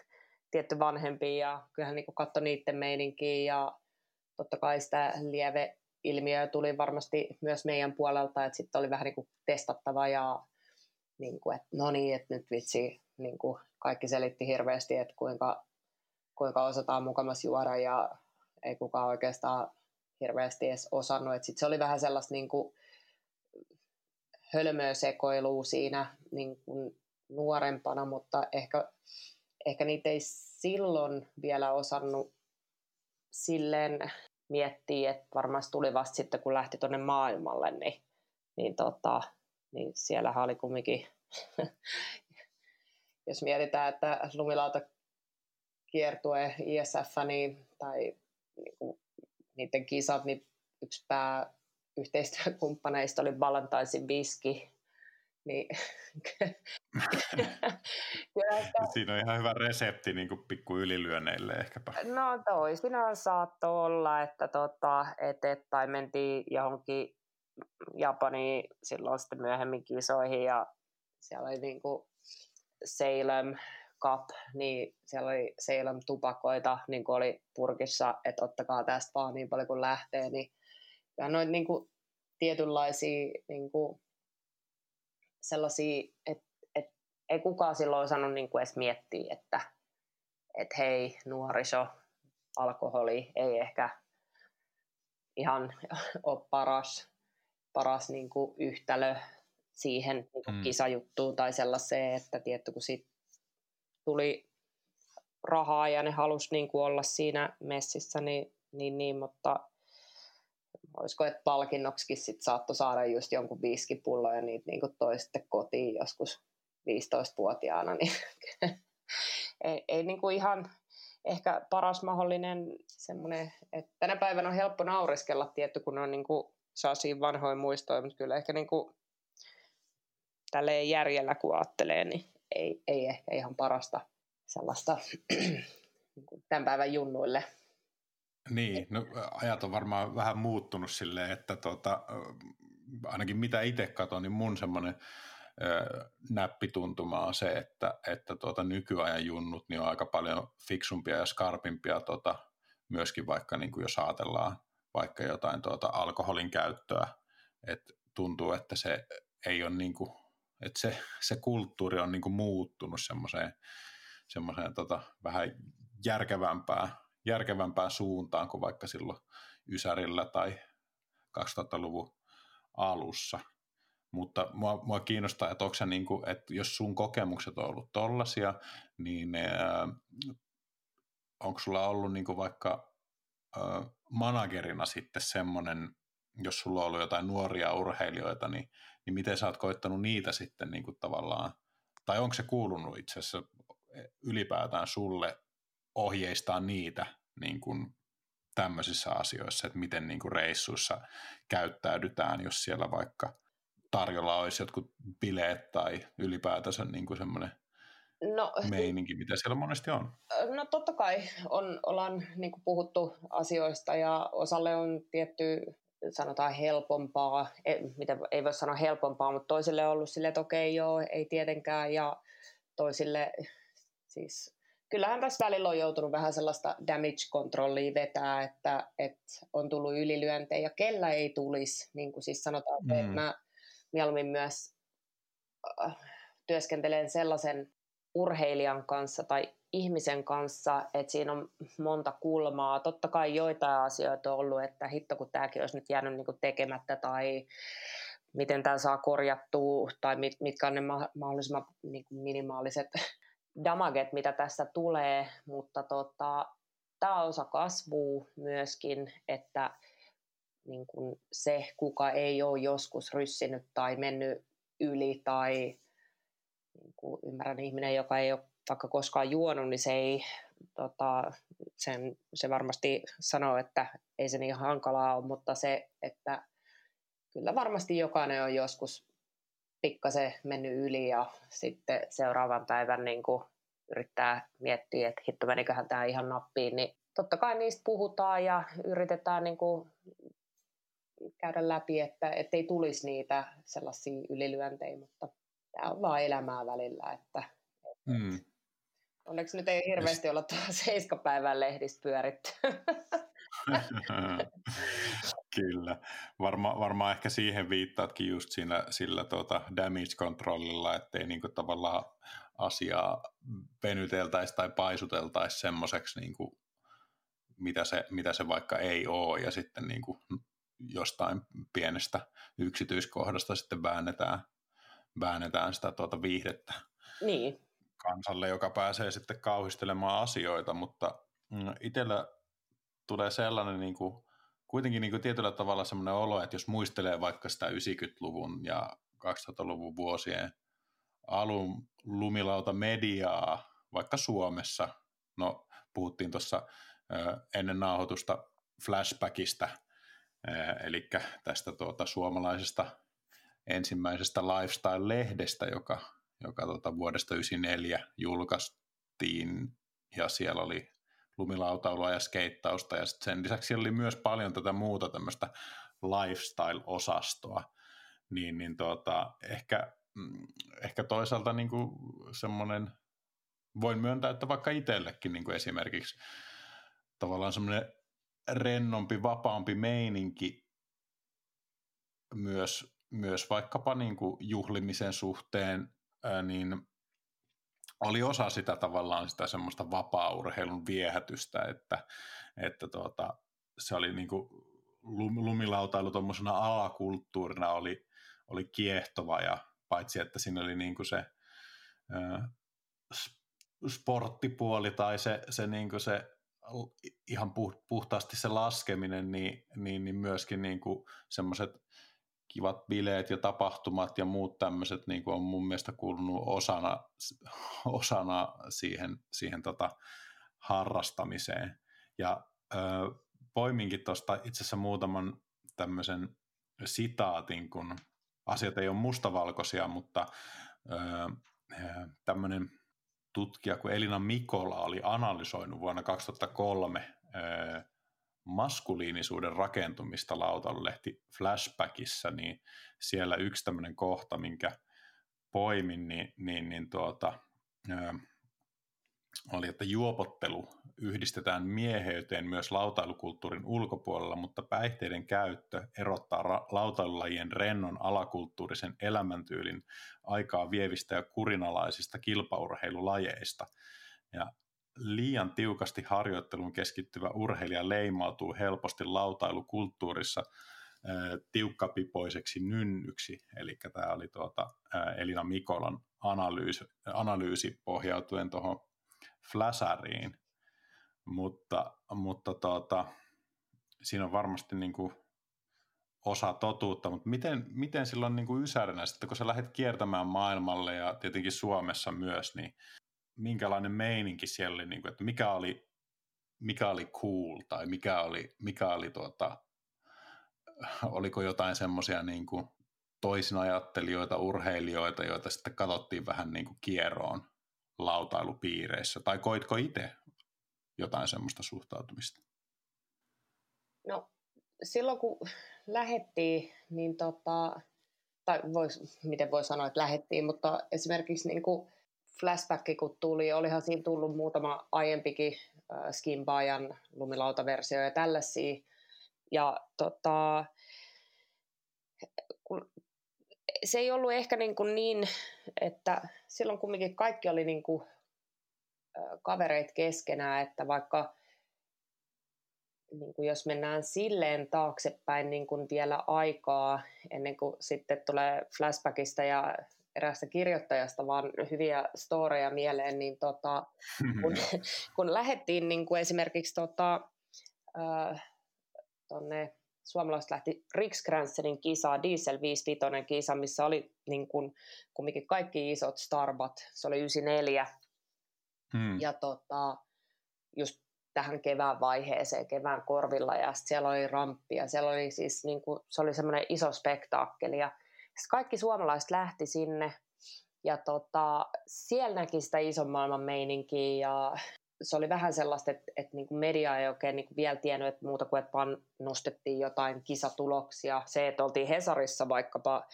tietty vanhempi ja kyllähän niin katsoi niiden meininkiä ja totta kai sitä lieve ilmiö tuli varmasti myös meidän puolelta, että sitten oli vähän niin kuin testattava ja niin kuin, että no niin, että nyt vitsi, niin kuin kaikki selitti hirveästi, että kuinka, kuinka osataan mukamas juoda ja ei kukaan oikeastaan hirveästi edes osannut. Sitten se oli vähän sellaista niin kuin hölmöä sekoilua siinä niin kuin nuorempana, mutta ehkä, ehkä niitä ei silloin vielä osannut silleen miettiä, että varmasti tuli vasta sitten, kun lähti tuonne maailmalle, niin, niin, tota, niin siellähän oli kumminkin, jos mietitään, että lumilauta kiertue ISF niin, tai niin kuin, niiden kisat, niin yksi pää yhteistyökumppaneista oli Valentaisin viski, niin Siinä on ihan hyvä resepti niin kuin pikku ylilyönneille ehkäpä. No toisinaan saattoi olla, että tota, et, et, tai mentiin johonkin Japaniin silloin sitten myöhemmin kisoihin ja siellä oli niin kuin Salem Cup, niin siellä oli Salem tupakoita, niin kuin oli purkissa, että ottakaa tästä vaan niin paljon kuin lähtee, niin ja noin niin kuin tietynlaisia niin kuin sellaisia, että et, ei kukaan silloin osannut niin kuin edes miettiä, että et hei, nuoriso, alkoholi ei ehkä ihan ole paras, paras niin kuin yhtälö siihen niin kuin mm. kisajuttuun tai sellaiseen, että tietty, kun siitä tuli rahaa ja ne halusi niin kuin olla siinä messissä, niin, niin, niin mutta olisiko, että palkinnoksikin sit saattoi saada just jonkun viskipullo ja niitä niin toi sitten kotiin joskus 15-vuotiaana, niin ei, ei niin kuin ihan ehkä paras mahdollinen semmoinen, että tänä päivänä on helppo naureskella tietty, kun on niin kuin, saa siinä vanhoja muistoja, mutta kyllä ehkä niin kuin, tälleen järjellä kun ajattelee, niin ei, ei ehkä ihan parasta sellaista niin tämän päivän junnuille. Niin, no, ajat on varmaan vähän muuttunut silleen, että tota, ainakin mitä itse katson, niin mun semmoinen näppituntuma on se, että, että tuota, nykyajan junnut niin on aika paljon fiksumpia ja skarpimpia tota, myöskin vaikka niin kuin jos ajatellaan vaikka jotain tuota, alkoholin käyttöä, että tuntuu, että se ei ole niin kuin, että se, se kulttuuri on niin kuin muuttunut semmoiseen, semmoiseen tota, vähän järkevämpään järkevämpään suuntaan kuin vaikka silloin Ysärillä tai 2000-luvun alussa. Mutta mua, mua kiinnostaa, että, onko niin kuin, että jos sun kokemukset on ollut tollaisia, niin äh, onko sulla ollut niin kuin vaikka äh, managerina sitten semmoinen, jos sulla on ollut jotain nuoria urheilijoita, niin, niin miten sä oot koittanut niitä sitten niin kuin tavallaan, tai onko se kuulunut itse asiassa ylipäätään sulle ohjeistaa niitä niin kuin tämmöisissä asioissa, että miten niin kuin reissuissa käyttäydytään, jos siellä vaikka tarjolla olisi jotkut bileet tai ylipäätänsä niin kuin semmoinen no, meininki, mitä siellä monesti on? No totta kai on, ollaan niin kuin puhuttu asioista ja osalle on tietty sanotaan helpompaa, ei, mitä, ei voi sanoa helpompaa, mutta toisille on ollut silleen, että okei joo, ei tietenkään. Ja toisille siis kyllähän tässä välillä on joutunut vähän sellaista damage-kontrollia vetää, että, että on tullut ylilyöntejä, kellä ei tulisi, niin kuin siis sanotaan, mm. että mä mieluummin myös äh, työskentelen sellaisen urheilijan kanssa tai ihmisen kanssa, että siinä on monta kulmaa. Totta kai joitain asioita on ollut, että hitto kun tämäkin olisi nyt jäänyt niin kuin tekemättä tai miten tämä saa korjattua tai mit, mitkä on ne mahdollisimman niin kuin minimaaliset damaget, mitä tässä tulee, mutta tota, tämä osa kasvua myöskin, että niin kun se, kuka ei ole joskus ryssinyt tai mennyt yli tai niin kuin ymmärrän ihminen, joka ei ole vaikka koskaan juonut, niin se ei tota, sen, se varmasti sanoo, että ei se niin hankalaa ole, mutta se, että kyllä varmasti jokainen on joskus pikkasen mennyt yli ja sitten seuraavan päivän niin kuin yrittää miettiä, että hitto meniköhän tämä ihan nappiin, niin totta kai niistä puhutaan ja yritetään niin kuin käydä läpi, että ei tulisi niitä sellaisia ylilyöntejä, mutta tämä on vaan elämää välillä, että mm. onneksi nyt ei hirveästi olla tuolla seiskapäivän lehdistä pyöritty. Kyllä. Varma, varmaan ehkä siihen viittaatkin just siinä, sillä tuota damage controlilla, ettei niinku tavallaan asiaa venyteltäisi tai paisuteltaisi semmoiseksi, niinku, mitä, se, mitä se vaikka ei ole, ja sitten niinku jostain pienestä yksityiskohdasta sitten väännetään, väännetään sitä tuota viihdettä niin. kansalle, joka pääsee sitten kauhistelemaan asioita, mutta mm, itsellä tulee sellainen niin kuin, kuitenkin niin kuin tietyllä tavalla sellainen olo, että jos muistelee vaikka sitä 90-luvun ja 2000-luvun vuosien alun lumilauta mediaa, vaikka Suomessa, no puhuttiin tuossa ennen nauhoitusta flashbackista, eli tästä tuota, suomalaisesta ensimmäisestä lifestyle-lehdestä, joka, joka tuota, vuodesta 1994 julkaistiin, ja siellä oli lumilautailua ja skeittausta, ja sen lisäksi oli myös paljon tätä muuta tämmöistä lifestyle-osastoa, niin, niin tuota, ehkä, mm, ehkä toisaalta niin kuin semmoinen, voin myöntää, että vaikka itsellekin niin kuin esimerkiksi tavallaan semmoinen rennompi, vapaampi meininki myös, myös vaikkapa niin kuin juhlimisen suhteen, ää, niin oli osa sitä tavallaan sitä semmoista vapaa-urheilun viehätystä, että, että tuota, se oli niin kuin lumilautailu tuommoisena alakulttuurina oli, oli kiehtova ja paitsi, että siinä oli niin kuin se ää, sporttipuoli tai se, se, niin kuin se ihan puhtaasti se laskeminen, niin, niin, niin myöskin niin semmoiset kivat bileet ja tapahtumat ja muut tämmöiset niin on mun mielestä kuulunut osana, osana siihen, siihen tota harrastamiseen. Ja ö, poiminkin tuosta itse asiassa muutaman tämmöisen sitaatin, kun asiat ei ole mustavalkoisia, mutta ö, tämmöinen tutkija kuin Elina Mikola oli analysoinut vuonna 2003 ö, maskuliinisuuden rakentumista lautalehti Flashbackissa, niin siellä yksi tämmöinen kohta, minkä poimin, niin, niin, niin tuota, ö, oli, että juopottelu yhdistetään mieheyteen myös lautailukulttuurin ulkopuolella, mutta päihteiden käyttö erottaa ra- lautailulajien rennon alakulttuurisen elämäntyylin aikaa vievistä ja kurinalaisista kilpaurheilulajeista. Ja liian tiukasti harjoitteluun keskittyvä urheilija leimautuu helposti lautailukulttuurissa tiukkapipoiseksi nynnyksi. Eli tämä oli tuota, Elina Mikolan analyysi, analyysi pohjautuen tuohon Flasariin. Mutta, mutta tuota, siinä on varmasti niin kuin osa totuutta, mutta miten, miten silloin niin kuin ysärinä, sitten kun sä lähdet kiertämään maailmalle ja tietenkin Suomessa myös, niin minkälainen meininki siellä oli, niin kuin, että mikä oli, mikä oli cool tai mikä oli, mikä oli tuota, oliko jotain semmoisia niin kuin toisinajattelijoita, urheilijoita, joita sitten katsottiin vähän niin kuin kieroon lautailupiireissä, tai koitko itse jotain semmoista suhtautumista? No silloin kun lähettiin, niin tota, tai vois, miten voi sanoa, että lähettiin, mutta esimerkiksi niin kuin flashback kun tuli, olihan siinä tullut muutama aiempikin äh, Skimbajan lumilautaversio ja tällaisia. Ja tota, kun se ei ollut ehkä niin, kuin niin, että silloin kumminkin kaikki oli niin kuin, äh, kavereit keskenään, että vaikka niin kuin jos mennään silleen taaksepäin niin kuin vielä aikaa ennen kuin sitten tulee flashbackista ja eräästä kirjoittajasta vaan hyviä storeja mieleen, niin tota, kun, kun lähdettiin niin kuin esimerkiksi tota, äh, tonne, suomalaiset lähti Riksgränsenin kisa, Diesel 55 kisa, missä oli niin kuin, kumminkin kaikki isot starbat, se oli 94, hmm. ja tota, just tähän kevään vaiheeseen, kevään korvilla, ja siellä oli ramppia, siellä oli siis, niin kuin, se oli semmoinen iso spektaakkeli, ja kaikki suomalaiset lähti sinne ja tota, siellä näki sitä ison maailman meininkiä ja se oli vähän sellaista, että, että niin kuin media ei oikein niin kuin vielä tiennyt, että muuta kuin että vaan nostettiin jotain kisatuloksia. Se, että oltiin Hesarissa vaikkapa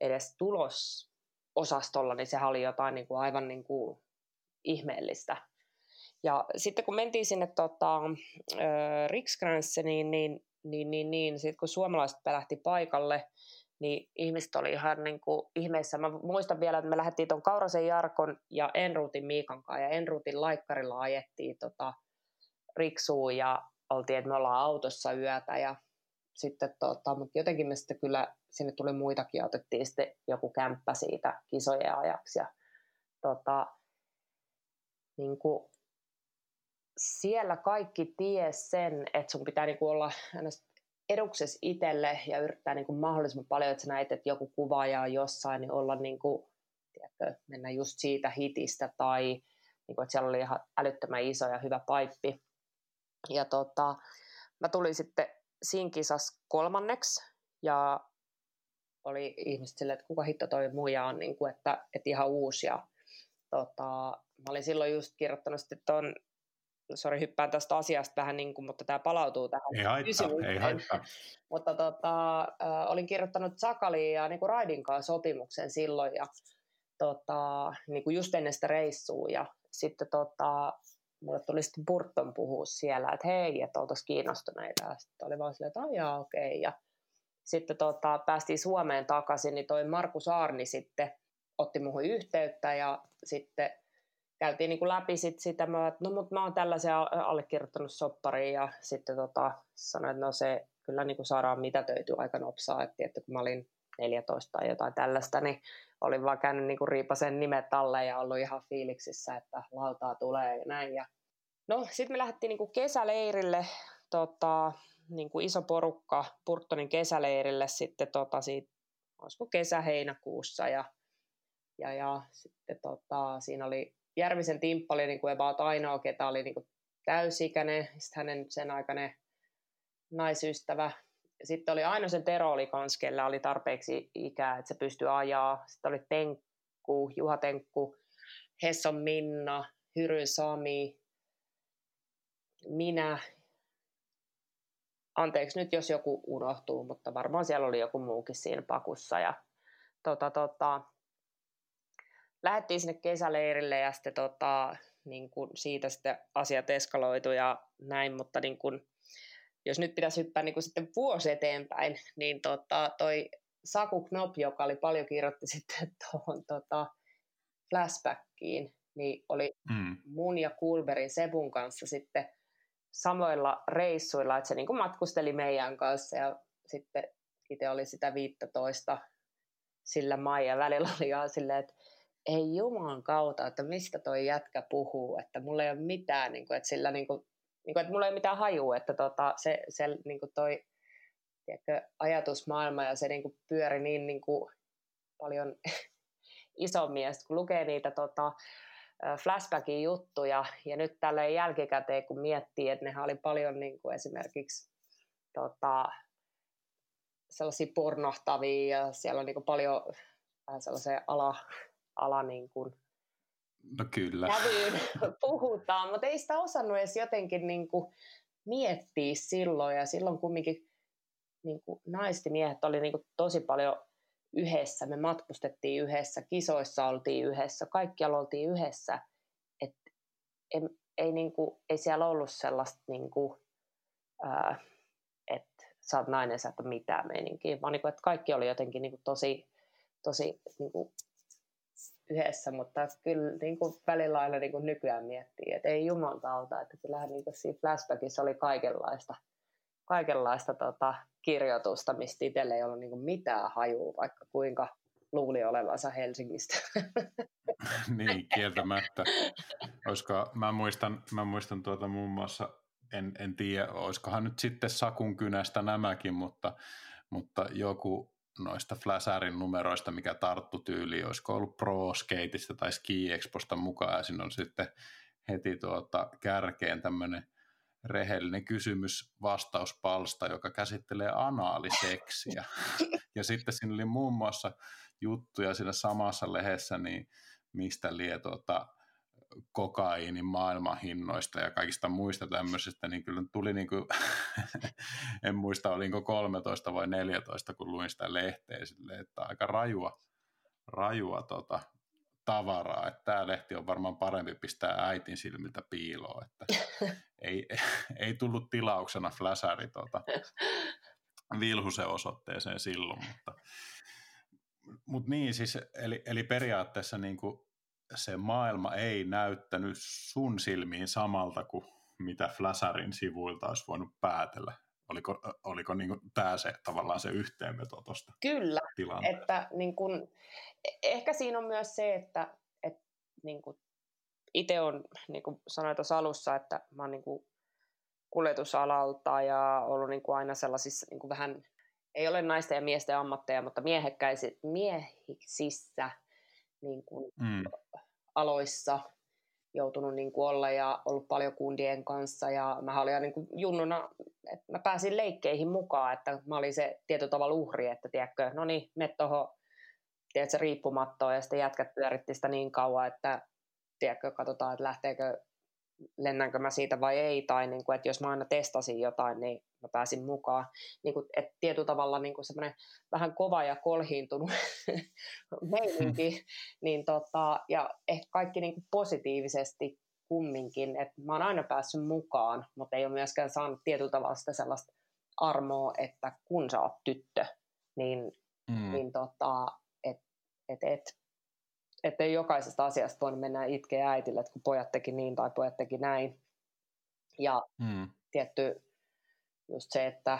edes tulos osastolla, niin sehän oli jotain niin kuin aivan niin kuin ihmeellistä. Ja sitten kun mentiin sinne tota, Riksgränse, niin, niin, niin, niin, niin sitten kun suomalaiset lähti paikalle, niin ihmiset oli ihan niin kuin ihmeessä. Mä muistan vielä, että me lähdettiin tuon Kaurasen Jarkon ja Enruutin Miikan kanssa, ja Enruutin laikkarilla ajettiin tota Riksuun, ja oltiin, että me ollaan autossa yötä, ja sitten tota, mutta jotenkin me sitten kyllä, sinne tuli muitakin, ja otettiin sitten joku kämppä siitä kisojen ajaksi, ja tota, niin kuin, siellä kaikki ties sen, että sun pitää niin kuin olla eduksessa itselle ja yrittää niin kuin mahdollisimman paljon, että sä näet, että joku kuvaaja on jossain, niin olla niin kuin, tiedätkö, mennä just siitä hitistä tai niin kuin, että siellä oli ihan älyttömän iso ja hyvä paippi. Ja tota, mä tulin sitten siinä kisassa kolmanneksi ja oli ihmiset silleen, että kuka hitto toi muija on, niin kuin, että, että ihan uusi. Ja, tota, mä olin silloin just kirjoittanut sitten tuon sori hyppään tästä asiasta vähän, niin kuin, mutta tämä palautuu tähän Ei haittaa, ei haittaa. mutta tota, äh, olin kirjoittanut Sakaliin ja niin kuin Raidin kanssa sopimuksen silloin ja tota, niin kuin just ennen sitä reissua ja sitten tota, mulle tuli sitten Burton puhua siellä, että hei, että oltaisiin kiinnostuneita ja sitten oli vaan silleen, että aijaa, okei okay. ja sitten tota, päästiin Suomeen takaisin, niin toi Markus Arni sitten otti muuhun yhteyttä ja sitten käytiin niin kuin läpi sit sitä, mä, että no mutta mä oon tällaisen allekirjoittanut soppariin ja sitten tota, sanoin, että no se kyllä niin kuin saadaan mitätöity aika nopsaa, että, että kun mä olin 14 tai jotain tällaista, niin olin vaan käynyt niin kuin riipasen nimet alle ja ollut ihan fiiliksissä, että lautaa tulee ja näin. Ja... No sitten me lähdettiin niin kuin kesäleirille, tota, niin kuin iso porukka Purttonin kesäleirille sitten tota, siitä, olisiko kesä-heinäkuussa ja, ja, ja sitten tota, siinä oli Järvisen Timppa oli niin kuin about ainoa, ketä oli niin kuin täysikäinen, sitten hänen sen aikainen naisystävä. Sitten oli aina sen Tero oli kans, kellä oli tarpeeksi ikää, että se pystyi ajaa. Sitten oli Tenkku, Juha Tenkku, Hesson Minna, Hyryn Sami, minä. Anteeksi nyt, jos joku unohtuu, mutta varmaan siellä oli joku muukin siinä pakussa. Ja, tota, tota, lähdettiin sinne kesäleirille ja sitten tota, niin kuin siitä sitten asiat eskaloitu ja näin, mutta niin kuin, jos nyt pitäisi hyppää niin kuin sitten vuosi eteenpäin, niin tota, toi Saku Knop, joka oli paljon kirjoitti sitten tuohon tota, flashbackiin, niin oli mm. mun ja Kulberin Sebun kanssa sitten samoilla reissuilla, että se niin kuin matkusteli meidän kanssa ja sitten itse oli sitä 15 sillä Maija välillä oli ihan silleen, että ei Jumalan kautta, että mistä toi jätkä puhuu, että mulla ei ole mitään, niin kuin, että sillä niin kuin, niin kuin, että mulla ei ole mitään hajua, että tota, se, se niin kuin toi tiedätkö, ajatusmaailma ja se niin kuin pyöri niin, niin kuin, paljon isommin, ja kun lukee niitä tota, flashbackin juttuja, ja nyt tällä jälkikäteen, kun miettii, että nehän oli paljon niin kuin esimerkiksi tota, sellaisia pornohtavia, ja siellä on niin kuin paljon vähän sellaisia ala, ala niin kuin no kyllä. kävyyn puhutaan, mutta ei sitä osannut edes jotenkin niin kuin miettiä silloin, ja silloin kumminkin niin kuin naiset miehet oli niin kuin tosi paljon yhdessä, me matkustettiin yhdessä, kisoissa oltiin yhdessä, kaikkialla oltiin yhdessä, että ei, ei, niin kuin, ei siellä ollut sellaista, niin kuin, ää, että sä oot nainen, sä et ole mitään meininkiä, vaan niin kuin, että kaikki oli jotenkin niin kuin tosi, tosi niin kuin yhdessä, mutta kyllä niin kuin välillä aina niin kuin nykyään miettii, että ei juman kautta, että kyllähän niin kuin siinä flashbackissa oli kaikenlaista, kaikenlaista tota, kirjoitusta, mistä itselle ei ollut niin kuin mitään hajua, vaikka kuinka luuli olevansa Helsingistä. niin, kieltämättä. Olisiko, mä muistan, mä muistan tuota muun muassa, en, en tiedä, olisikohan nyt sitten Sakun kynästä nämäkin, mutta, mutta joku noista Flasharin numeroista, mikä tarttu tyyli, olisiko ollut Pro Skateista tai Ski Exposta mukaan, ja siinä on sitten heti tuota kärkeen tämmöinen rehellinen kysymys vastauspalsta, joka käsittelee anaaliseksiä. ja sitten siinä oli muun muassa juttuja siinä samassa lehdessä, niin mistä lie tuota, kokaiinin maailmanhinnoista ja kaikista muista tämmöisistä, niin kyllä tuli niin kuin, en muista olinko 13 vai 14, kun luin sitä lehteä silleen, että aika rajua, rajua tota, tavaraa, että tämä lehti on varmaan parempi pistää äitin silmiltä piiloon, että ei, ei tullut tilauksena fläsäri tota, Vilhusen osoitteeseen silloin, mutta, mutta niin siis, eli, eli periaatteessa niin kuin se maailma ei näyttänyt sun silmiin samalta kuin mitä Flasarin sivuilta olisi voinut päätellä. Oliko, oliko niin tämä se tavallaan se yhteenveto tuosta Kyllä, että niin kun, ehkä siinä on myös se, että, että niin kun, itse on, niin kuin sanoin tuossa alussa, että mä oon niin kuin kuljetusalalta ja ollut niin kuin aina sellaisissa niin kuin vähän, ei ole naisten ja miesten ammatteja, mutta miehekkäisi, miehiksissä niin kuin mm. aloissa joutunut niin kuin olla ja ollut paljon kundien kanssa ja mä olin niin kuin junnuna, että mä pääsin leikkeihin mukaan, että mä olin se tietyllä tavalla uhri, että tiedätkö, no niin, me tuohon tiedätkö, riippumattoon ja sitten jätkät pyöritti sitä niin kauan, että tiedätkö, katsotaan, että lähteekö lennänkö mä siitä vai ei, tai niin kuin, että jos mä aina testasin jotain, niin mä pääsin mukaan. Niin kuin, että tietyllä tavalla niin kuin semmoinen vähän kova ja kolhiintunut meininki, hmm. niin tota, ja ehkä kaikki niin kuin positiivisesti kumminkin, että mä oon aina päässyt mukaan, mutta ei ole myöskään saanut tietyllä tavalla sitä sellaista armoa, että kun sä oot tyttö, niin, mm. niin tota, et, et, et, että ei jokaisesta asiasta voinut mennä itkeä äitille, että kun pojat teki niin tai pojat teki näin. Ja mm. tietty just se, että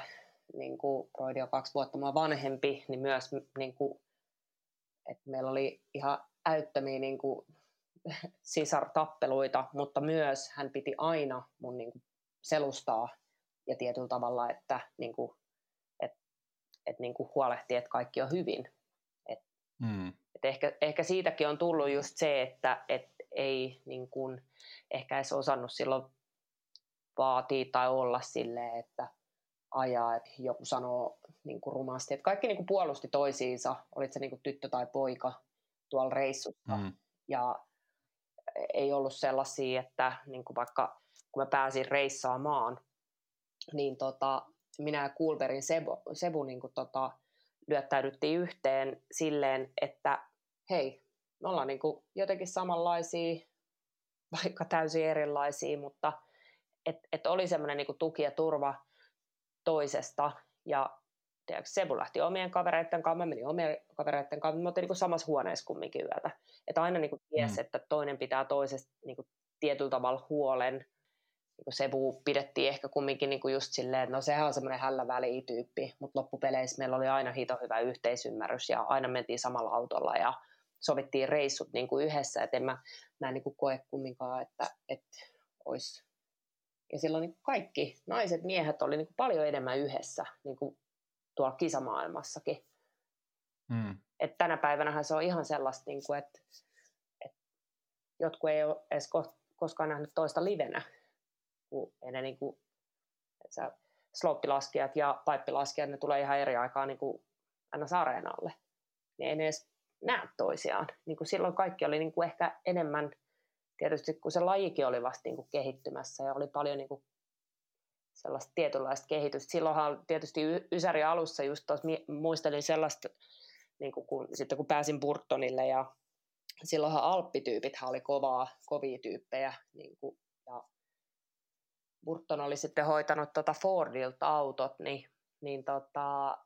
niin kuin Broidi on kaksi vuotta mua vanhempi, niin myös niin kuin, että meillä oli ihan äyttömiä niin kuin, sisartappeluita, mutta myös hän piti aina mun niin kuin, selustaa ja tietyllä tavalla, että niin kuin, et, et, niin kuin huolehtii, että kaikki on hyvin. Et, mm. et ehkä, ehkä siitäkin on tullut just se, että et ei niin kuin, ehkä edes osannut silloin vaatii tai olla silleen, että ajaa, että joku sanoo niin kuin rumasti, että kaikki niin kuin puolusti toisiinsa, olit se niin kuin tyttö tai poika tuolla reissussa. Mm. Ja ei ollut sellaisia, että niin kuin vaikka kun mä pääsin reissaamaan, niin tota, minä ja Kulberin Sebu, Sebu niin kuin tota, lyöttäydyttiin yhteen silleen, että hei, me ollaan niin kuin jotenkin samanlaisia, vaikka täysin erilaisia, mutta et, et oli semmoinen niin tuki ja turva toisesta. Ja tiedätkö, Sebu lähti omien kavereiden kanssa, mä menin omien kavereiden kanssa, me oltiin niin samassa huoneessa kumminkin yötä. Että aina niin kuin ties, mm. että toinen pitää toisesta niin kuin tietyllä tavalla huolen. Niin kuin Sebu pidettiin ehkä kumminkin niin kuin just silleen, että no sehän on semmoinen hällä tyyppi, mutta loppupeleissä meillä oli aina hito hyvä yhteisymmärrys ja aina mentiin samalla autolla ja sovittiin reissut niin kuin yhdessä, että en mä, mä en niin kuin koe kumminkaan, että, että olisi ja silloin niin kaikki naiset, miehet oli niin paljon enemmän yhdessä niin kuin tuolla kisamaailmassakin. Mm. Et tänä päivänä se on ihan sellaista, niin kuin, että, että jotkut ei ole edes koskaan nähnyt toista livenä, kun ne niin kuin, että sloppilaskijat ja paippilaskijat, ne tulee ihan eri aikaa niin kuin aina sareenalle. Ne ei edes näe toisiaan. Niin kuin silloin kaikki oli niin kuin ehkä enemmän – tietysti kun se lajikin oli vasta niin kuin kehittymässä ja oli paljon niin kuin sellaista tietynlaista kehitystä. Silloinhan tietysti Ysäri alussa just tuossa muistelin sellaista, niin kuin kun, sitten kun pääsin Burtonille ja silloinhan alppityypithän oli kovaa, kovia tyyppejä. Niin kuin, ja Burton oli sitten hoitanut tuota Fordilta autot, niin, niin tota,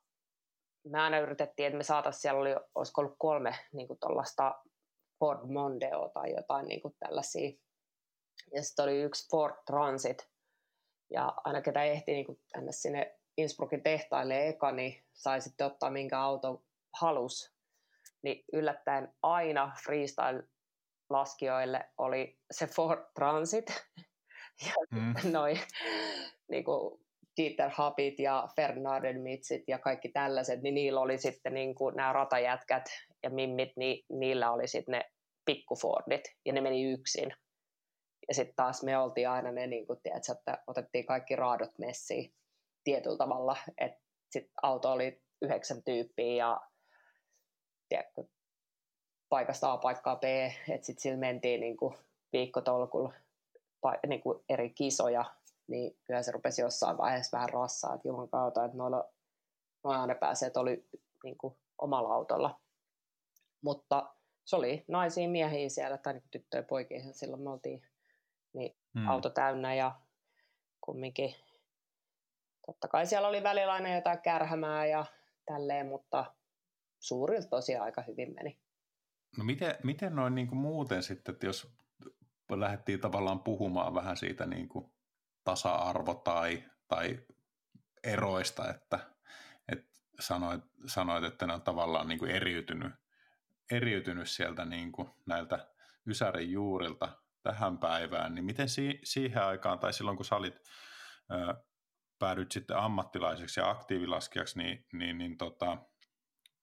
me aina yritettiin, että me saataisiin, siellä oli, olisiko ollut kolme niin kuin Ford Mondeo tai jotain niin kuin tällaisia. Ja sitten oli yksi Ford Transit. Ja aina ketä ehti niin kuin sinne Innsbruckin tehtaille eka, niin sai sitten ottaa minkä auto halus. Niin yllättäen aina freestyle-laskijoille oli se Ford Transit. ja mm. noin niin kuin Dieter Habit ja Fernanden Mitsit ja kaikki tällaiset, niin niillä oli sitten niin kuin nämä ratajätkät ja mimmit, niin niillä oli sitten ne pikkufordit ja ne meni yksin. Ja sitten taas me oltiin aina ne, niin kuin, tiedätkö, että otettiin kaikki raadot messiin tietyllä tavalla, että sitten auto oli yhdeksän tyyppiä ja tiedätkö, paikasta A paikkaa B, että sitten sillä mentiin niin kuin viikkotolkulla niin kuin eri kisoja, niin kyllä se rupesi jossain vaiheessa vähän rassaa, että juman kautta, että noilla, noilla ne pääsee, että oli niin kuin omalla autolla Mutta se oli naisia miehiä siellä, tai niin tyttöjä poikia, silloin me oltiin niin hmm. auto täynnä ja kumminkin totta kai siellä oli välillä aina jotain kärhämää ja tälleen, mutta suurilta tosiaan aika hyvin meni. No miten, miten noin niin kuin muuten sitten, että jos lähdettiin tavallaan puhumaan vähän siitä niin kuin tasa-arvo tai, tai eroista, että, että sanoit, sanoit, että ne on tavallaan niin kuin eriytynyt, eriytynyt sieltä niin kuin näiltä Ysärin juurilta tähän päivään, niin miten si- siihen aikaan tai silloin kun sä olit, ö, päädyt sitten ammattilaiseksi ja aktiivilaskijaksi, niin, niin, niin tota,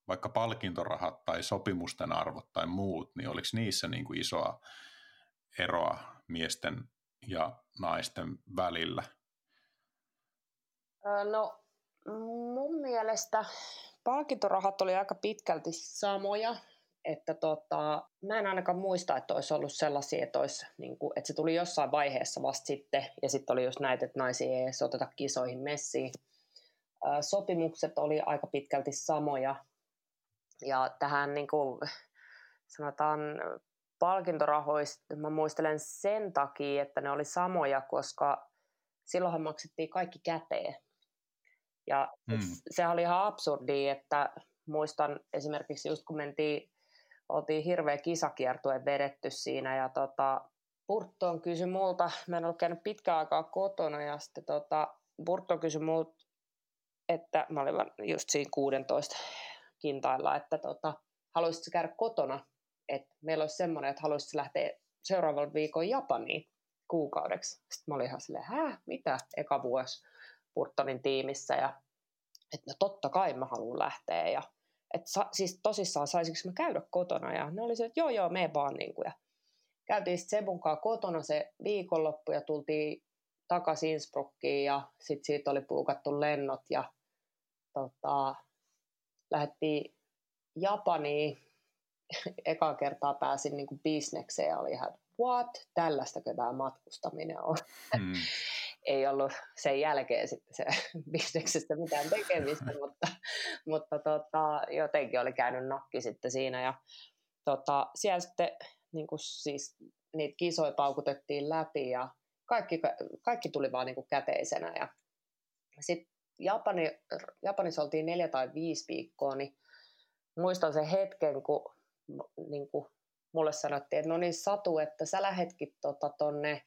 vaikka palkintorahat tai sopimusten arvot tai muut, niin oliko niissä niin kuin isoa eroa miesten ja naisten välillä? No mun mielestä palkintorahat oli aika pitkälti samoja, että tota, mä en ainakaan muista, että olisi ollut sellaisia, että, olisi, niin kuin, että se tuli jossain vaiheessa vasta sitten, ja sitten oli just näitä, että naisia ei edes oteta kisoihin messiin. Sopimukset oli aika pitkälti samoja, ja tähän niin kuin, sanotaan palkintorahoista mä muistelen sen takia, että ne oli samoja, koska silloinhan maksettiin kaikki käteen. Ja mm. se oli ihan absurdi, että muistan esimerkiksi just kun mentiin, oltiin hirveä kisakiertue vedetty siinä ja tota, Burton kysyi multa, mä en ollut käynyt pitkään aikaa kotona ja sitten tota, Burton kysyi multa, että mä olin just siinä 16 kintailla, että tota, haluaisitko käydä kotona, että meillä olisi semmoinen, että haluaisitko lähteä seuraavan viikon Japaniin kuukaudeksi. Sitten mä olin ihan silleen, hä, mitä, eka vuosi Burtonin tiimissä ja että no totta kai mä haluan lähteä ja että sa, siis tosissaan saisinko mä käydä kotona ja ne oli se, että joo joo, me vaan niin kuin, ja käytiin sitten Sebun kotona se viikonloppu ja tultiin takaisin Innsbruckiin ja sitten siitä oli puukattu lennot ja tota, lähdettiin Japaniin. Eka kertaa pääsin niin kuin bisnekseen ja oli ihan, what, tällaistakö tämä matkustaminen on. Hmm. Ei ollut sen jälkeen sitten se bisneksestä mitään tekemistä, mutta, mutta tota, jotenkin oli käynyt nakki sitten siinä. Ja tota, siellä sitten niin kuin siis, niitä kisoja paukutettiin läpi ja kaikki, kaikki tuli vaan niin kuin käteisenä. Ja sitten Japani, Japanissa oltiin neljä tai viisi viikkoa, niin muistan sen hetken, kun, niin kuin mulle sanottiin, että no niin Satu, että sä lähetkin tota, tonne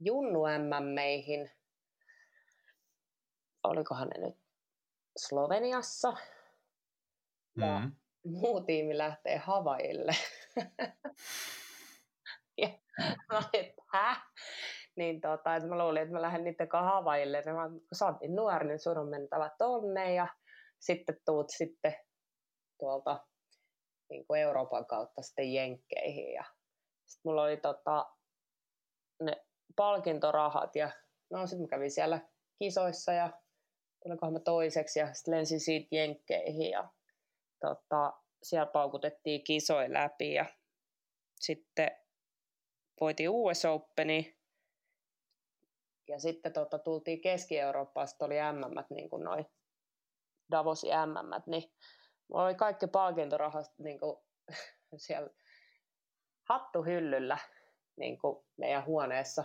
Junnu meihin, olikohan ne nyt Sloveniassa, ja mm-hmm. muu tiimi lähtee Havaille. ja mä olin, että hä? niin tota, että mä luulin, että mä lähden niiden kanssa Havaille. Ja mä, kun sä oot niin nuori, niin sun on mentävä tonne ja sitten tuut sitten tuolta niin kuin Euroopan kautta sitten Jenkkeihin. Ja sitten mulla oli tota, ne palkintorahat ja no sitten mä kävin siellä kisoissa ja tulikohan mä toiseksi ja sitten lensin siitä Jenkkeihin ja tota, siellä paukutettiin kisoja läpi ja sitten voitiin US Openi ja sitten tota, tultiin Keski-Eurooppaan, sitten oli MM, niin kuin noin Davosin MM, niin mulla oli kaikki palkintorahasta niin kuin, siellä hattuhyllyllä niin kuin meidän huoneessa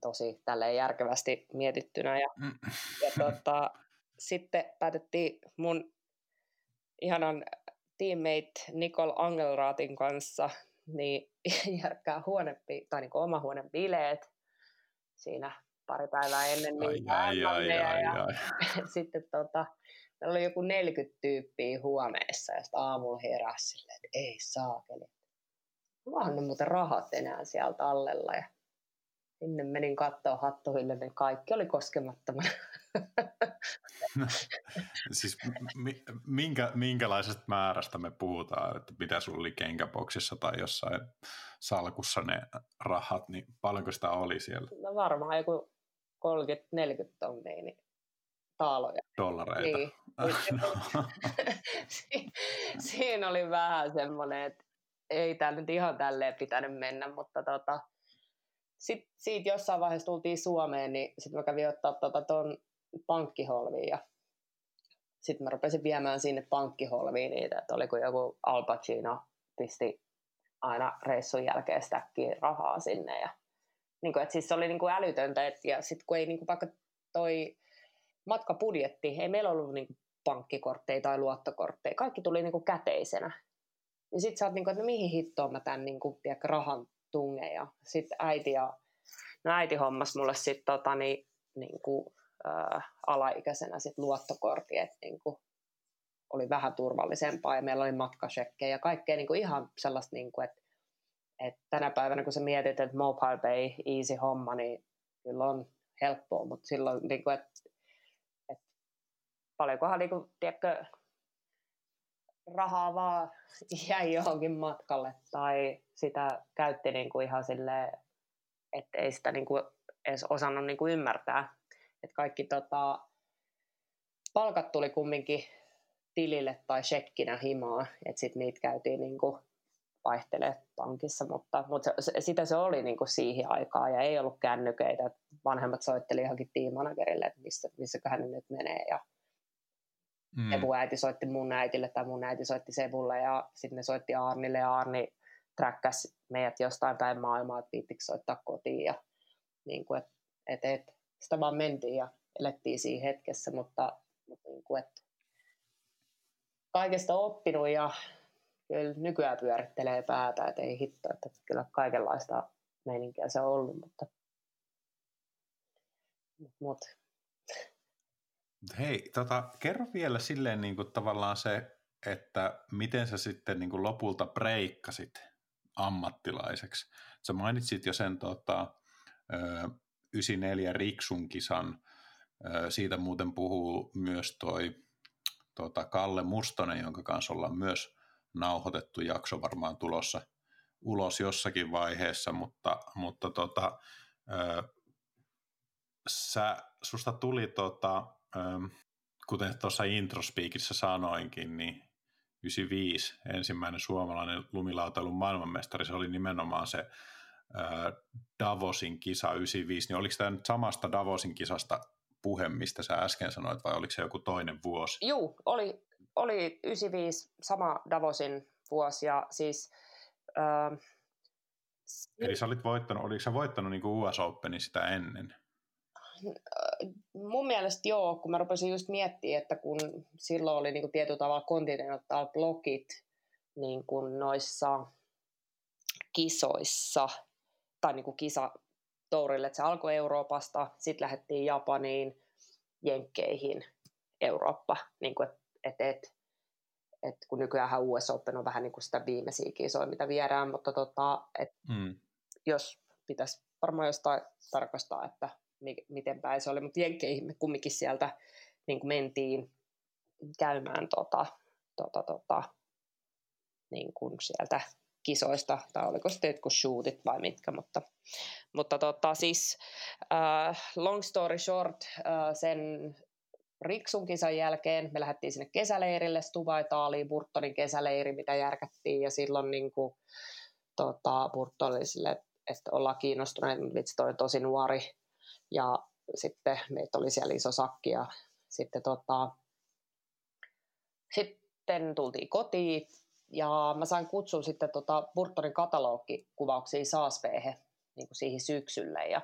tosi tälleen järkevästi mietittynä. Ja, mm. ja tota, sitten päätettiin mun ihanan teammate Nicole Angelraatin kanssa niin järkkää huone, tai niin oma huoneen bileet siinä pari päivää ennen niin ai, ai, ai, ai, ja ai. sitten tota, meillä oli joku 40 tyyppiä huoneessa ja sitten aamulla heräsi silleen, että ei saakeli. Vaan ne muuten rahat enää sieltä allella ja sinne menin katsoa hattuhille, niin kaikki oli koskemattomana. No, siis minkä, minkälaisesta määrästä me puhutaan, että mitä sulla oli kenkäboksissa tai jossain salkussa ne rahat, niin paljonko sitä oli siellä? No varmaan joku 30-40 tonnia niin taaloja. Dollareita. Niin. Siinä oli vähän semmoinen, että ei tämä nyt ihan tälleen pitänyt mennä, mutta tota, sitten siitä jossain vaiheessa tultiin Suomeen, niin sitten mä kävin ottaa tuota ton pankkiholviin ja sitten mä rupesin viemään sinne pankkiholviin niitä, että oliko joku Al Pacino pisti aina reissun jälkeen stäkkiin rahaa sinne. Ja, niin kuin, että siis se oli niin kuin älytöntä, että, ja sitten kun ei niin kuin vaikka toi matkapudjetti, ei meillä ollut niin pankkikortteja tai luottokortteja, kaikki tuli niin kuin käteisenä. Ja sitten sä oot niin kuin, että no mihin hittoon mä tämän niin kuin, tiedätkö, rahan tunge. Ja sitten äiti ja no äiti hommas mulle sitten tota, niin, niin kuin, äh, alaikäisenä sit luottokortti, että niin kuin, oli vähän turvallisempaa ja meillä oli matkasekkejä ja kaikkea niin kuin ihan sellaista, niin kuin, että, että tänä päivänä kun sä mietit, että mobile pay, easy homma, niin kyllä on helppoa, mutta silloin, niin kuin, että paljonkohan niin kuin, tiedätkö, rahaa vaan jäi johonkin matkalle tai sitä käytti niin kuin ihan silleen, että ei sitä niin kuin edes osannut niin kuin ymmärtää. Että kaikki tota, palkat tuli kumminkin tilille tai shekkinä himaa, että sitten niitä käytiin niin kuin vaihtelee pankissa, mutta, mutta se, sitä se oli niin kuin siihen aikaan ja ei ollut kännyköitä. Vanhemmat soitteli johonkin tiimanagerille, että missä, missäköhän ne nyt menee ja Mm. Sebu äiti soitti mun äitille tai mun äiti soitti Sebulle ja sitten ne soitti Arnille ja Arni träkkäsi meidät jostain päin maailmaa, että viittikö soittaa kotiin ja niin kuin, et, et, et, sitä vaan mentiin ja elettiin siinä hetkessä, mutta, mutta niin kuin, et, kaikesta oppinut ja kyllä nykyään pyörittelee päätä, että ei hitto, että kyllä kaikenlaista meininkiä se on ollut, mutta, mutta Hei, tota, kerro vielä silleen niin kuin tavallaan se, että miten sä sitten niin kuin lopulta breikkasit ammattilaiseksi. Sä mainitsit jo sen tota, 94 Riksun kisan, siitä muuten puhuu myös toi tota, Kalle Mustonen, jonka kanssa ollaan myös nauhoitettu jakso varmaan tulossa ulos jossakin vaiheessa, mutta, mutta tota, sä, susta tuli tota, kuten tuossa introspeakissä sanoinkin, niin 95 ensimmäinen suomalainen lumilautailun maailmanmestari, se oli nimenomaan se Davosin kisa 95, niin oliko tämä nyt samasta Davosin kisasta puhe, mistä sä äsken sanoit, vai oliko se joku toinen vuosi? Joo, oli, oli 95 sama Davosin vuosi, ja siis... Äh, Eli sä olit voittanut, oliko sä voittanut niin kuin US Openin sitä ennen? Mun mielestä joo, kun mä rupesin just miettimään, että kun silloin oli niin kuin tietyllä tavalla continental blogit niin kuin noissa kisoissa, tai niin kuin kisatourille, että se alkoi Euroopasta, sitten lähdettiin Japaniin, Jenkkeihin, Eurooppa, niin kuin, et, et, et, et, kun nykyään US Open on vähän niin kuin sitä viimeisiä kisoja, mitä viedään, mutta tota, et, mm. jos pitäisi varmaan jostain tarkastaa, että miten päin se oli, mutta Jenkkeihin me kumminkin sieltä niin kuin mentiin käymään tota, tota, tota, niin kuin sieltä kisoista, tai oliko sitten jotkut shootit vai mitkä, mutta, mutta tota, siis uh, long story short, uh, sen Riksun kisan jälkeen me lähdettiin sinne kesäleirille, Stuba Itaaliin, Burtonin kesäleiri, mitä järkättiin, ja silloin niin kuin, tota, Burton oli sille, että ollaan kiinnostuneet, mutta vitsi, toi on tosi nuori, ja sitten meitä oli siellä iso sakki ja sitten, tota, sitten tultiin kotiin ja mä sain kutsun sitten tota Burtonin katalogikuvauksiin saaspeehe niin kuin siihen syksylle. Ja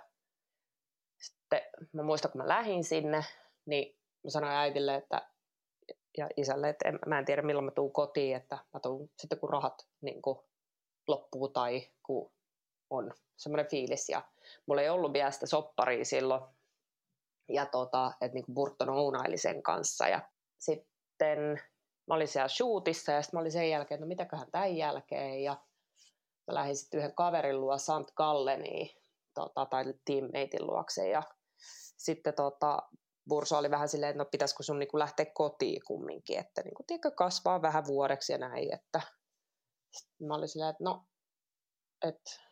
sitten mä muistan, kun mä lähdin sinne, niin mä sanoin äitille että, ja isälle, että en, mä en tiedä milloin mä tuun kotiin, että mä tuun sitten kun rahat niin kuin, loppuu tai kun on semmoinen fiilis ja mulla ei ollut vielä sitä sopparia silloin, ja tota, että niin Burton ounaili sen kanssa. Ja sitten mä olin siellä shootissa ja sitten mä olin sen jälkeen, no mitäköhän tämän jälkeen. Ja mä lähdin sitten yhden kaverin luo Sant Galleniin tota, tai teammatein luokse. Ja sitten tota, Bursa oli vähän silleen, että no pitäisikö sun niin lähteä kotiin kumminkin, että niin kuin, tiedätkö, kasvaa vähän vuodeksi ja näin. Että sitten mä olin silleen, että no, että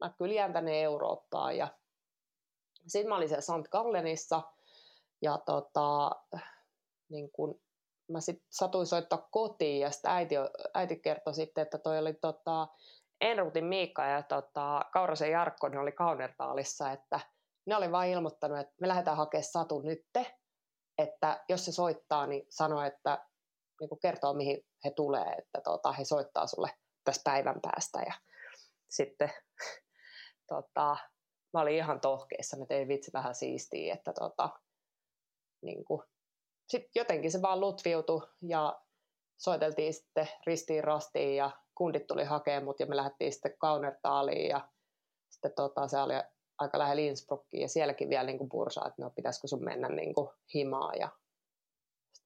mä kyllä jään tänne Eurooppaan. Ja sitten mä olin siellä St. Gallenissa ja tota, niin kun mä sitten satuin soittaa kotiin ja sitten äiti, äiti kertoi sitten, että toi oli tota, Enrutin Miikka ja tota, Kaurasen Jarkko, ne oli Kaunertaalissa, että ne oli vain ilmoittanut, että me lähdetään hakemaan Satu nytte, että jos se soittaa, niin sano, että niin kuin kertoo, mihin he tulee, että tota, he soittaa sulle tässä päivän päästä. Ja sitten tota, mä olin ihan tohkeissa, että ei vitsi vähän siistiä, että tota, niin kuin, sit jotenkin se vaan lutviutui ja soiteltiin sitten ristiin rastiin ja kundit tuli hakemaan mut ja me lähdettiin sitten Kaunertaaliin ja sitten tota, se oli aika lähellä Innsbruckiin ja sielläkin vielä niin pursaa, että no pitäisikö sun mennä niin kuin himaan ja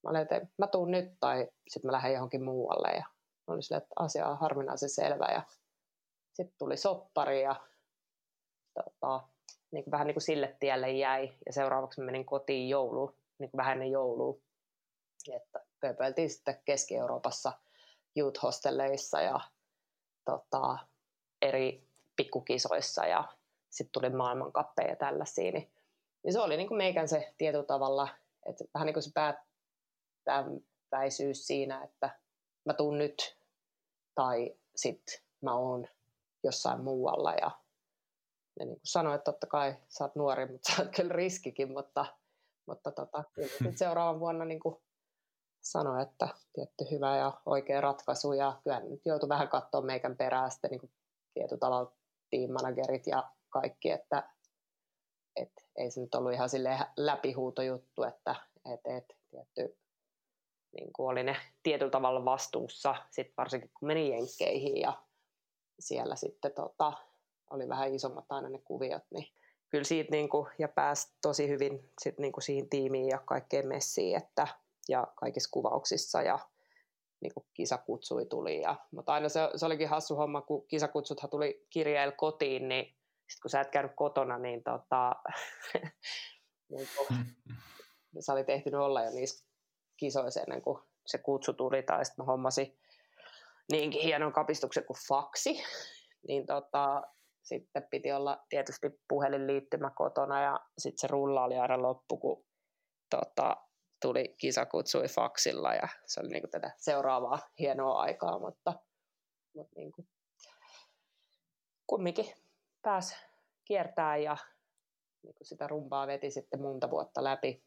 mä olin, että mä tuun nyt tai sitten mä lähden johonkin muualle ja mä olin sille, että asia on harvinaisen selvä ja sitten tuli soppari ja tota, niin kuin vähän niin kuin sille tielle jäi ja seuraavaksi menin kotiin jouluun, niin kuin vähän ennen joulua. Että pöpöiltiin sitten Keski-Euroopassa youth hostelleissa ja tota, eri pikkukisoissa ja sitten tuli maailmankappeja ja tällaisia. Niin, niin se oli niin kuin meikän se tietyllä tavalla, että vähän niin kuin se päättäväisyys siinä, että mä tuun nyt tai sitten mä oon jossain muualla ja ne niin kuin sanoi, että totta kai sä oot nuori, mutta sä oot kyllä riskikin, mutta, mutta tota, kyllä seuraavan vuonna niin kuin sanoi, että tietty hyvä ja oikea ratkaisu ja kyllä nyt joutui vähän katsoa meikän perään sitten niin tietyllä tavalla team-managerit ja kaikki, että et, ei se nyt ollut ihan sille läpihuutojuttu, että et, et, tietty, niin kuin oli ne tietyllä tavalla vastuussa, sit varsinkin kun meni jenkkeihin ja siellä sitten tota, oli vähän isommat aina ne kuviot, niin kyllä siitä niin kuin, ja pääsi tosi hyvin sit niin kuin siihen tiimiin ja kaikkeen messiin, että, ja kaikissa kuvauksissa ja niin kuin kisakutsui tuli. Ja, mutta aina se, se olikin hassu homma, kun kisakutsuthan tuli kirjeellä kotiin, niin sitten kun sä et käynyt kotona, niin, tota, niin kuin, sä olit ehtinyt olla jo niissä kisoissa ennen kuin se kutsu tuli, tai sitten mä hommasin niinkin hienon kapistuksen kuin faksi, niin tota, sitten piti olla tietysti puhelinliittymä kotona ja sitten se rulla oli aina loppu, kun tota, tuli kisa kutsui faksilla ja se oli niinku tätä seuraavaa hienoa aikaa, mutta, mutta niinku, kumminkin pääsi kiertää ja niinku sitä rumpaa veti sitten monta vuotta läpi.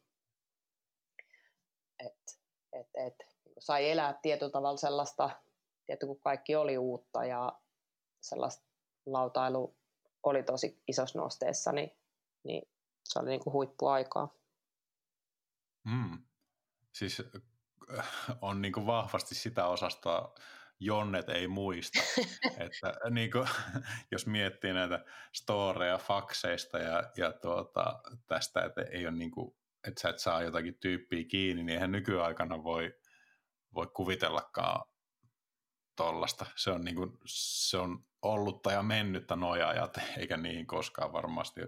Et, et, et, niinku sai elää tietyllä tavalla sellaista, tietysti kun kaikki oli uutta ja sellaista lautailu oli tosi isossa nosteessa, niin, niin se oli niinku huippuaikaa. Mm. Siis äh, on niin kuin vahvasti sitä osastoa, Jonnet ei muista. että niin kuin, jos miettii näitä storeja fakseista ja, ja tuota, tästä, että ei ole niin kuin, että sä et saa jotakin tyyppiä kiinni, niin eihän nykyaikana voi, voi kuvitellakaan tollasta. Se on, niin kuin, se on ollutta ja mennyttä nojajat, eikä niihin koskaan varmasti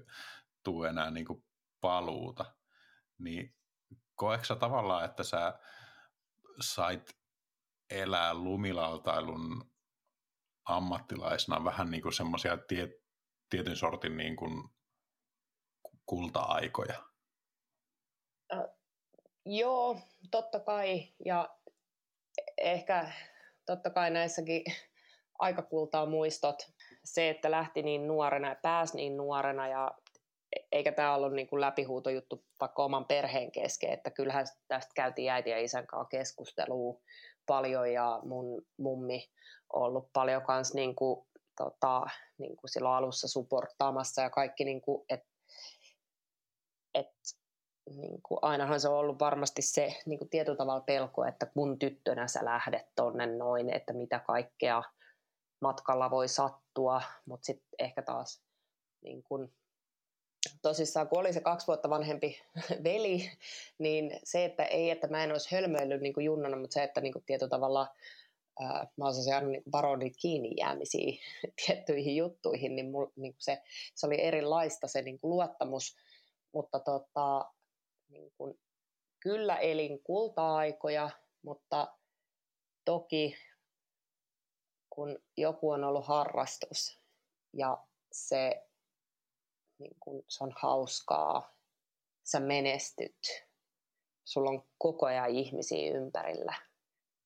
tule enää niin kuin paluuta. Niin koetko tavallaan, että sä sait elää lumilautailun ammattilaisena vähän niin kuin semmoisia tie, tietyn sortin niin kuin kulta-aikoja? Äh, joo, totta kai. Ja ehkä totta kai näissäkin aika kultaa muistot. Se, että lähti niin nuorena ja pääsi niin nuorena ja eikä tämä ollut niin kuin läpihuutojuttu vaikka oman perheen kesken, että kyllähän tästä käytiin äiti ja isän kanssa keskustelua paljon ja mun mummi on ollut paljon kanssa niin kuin, tota, niin kuin silloin alussa supporttaamassa ja kaikki, niin kuin, et, et, niin kuin, ainahan se on ollut varmasti se niin kuin tietyllä tavalla pelko, että kun tyttönä sä lähdet tonne noin, että mitä kaikkea matkalla voi sattua, mutta sitten ehkä taas niin kuin, tosissaan, kun oli se kaksi vuotta vanhempi veli, niin se, että ei, että mä en olisi hölmöillyt niin kuin junnana, mutta se, että niin kuin tietyllä tavalla ää, mä osasin aina niin kiinni jäämisiä tiettyihin juttuihin, niin, mul, niin se, se oli erilaista se niin kuin luottamus, mutta tota, niin kuin, kyllä elin kulta-aikoja, mutta toki kun joku on ollut harrastus ja se niin kun se on hauskaa, sä menestyt, sulla on koko ajan ihmisiä ympärillä,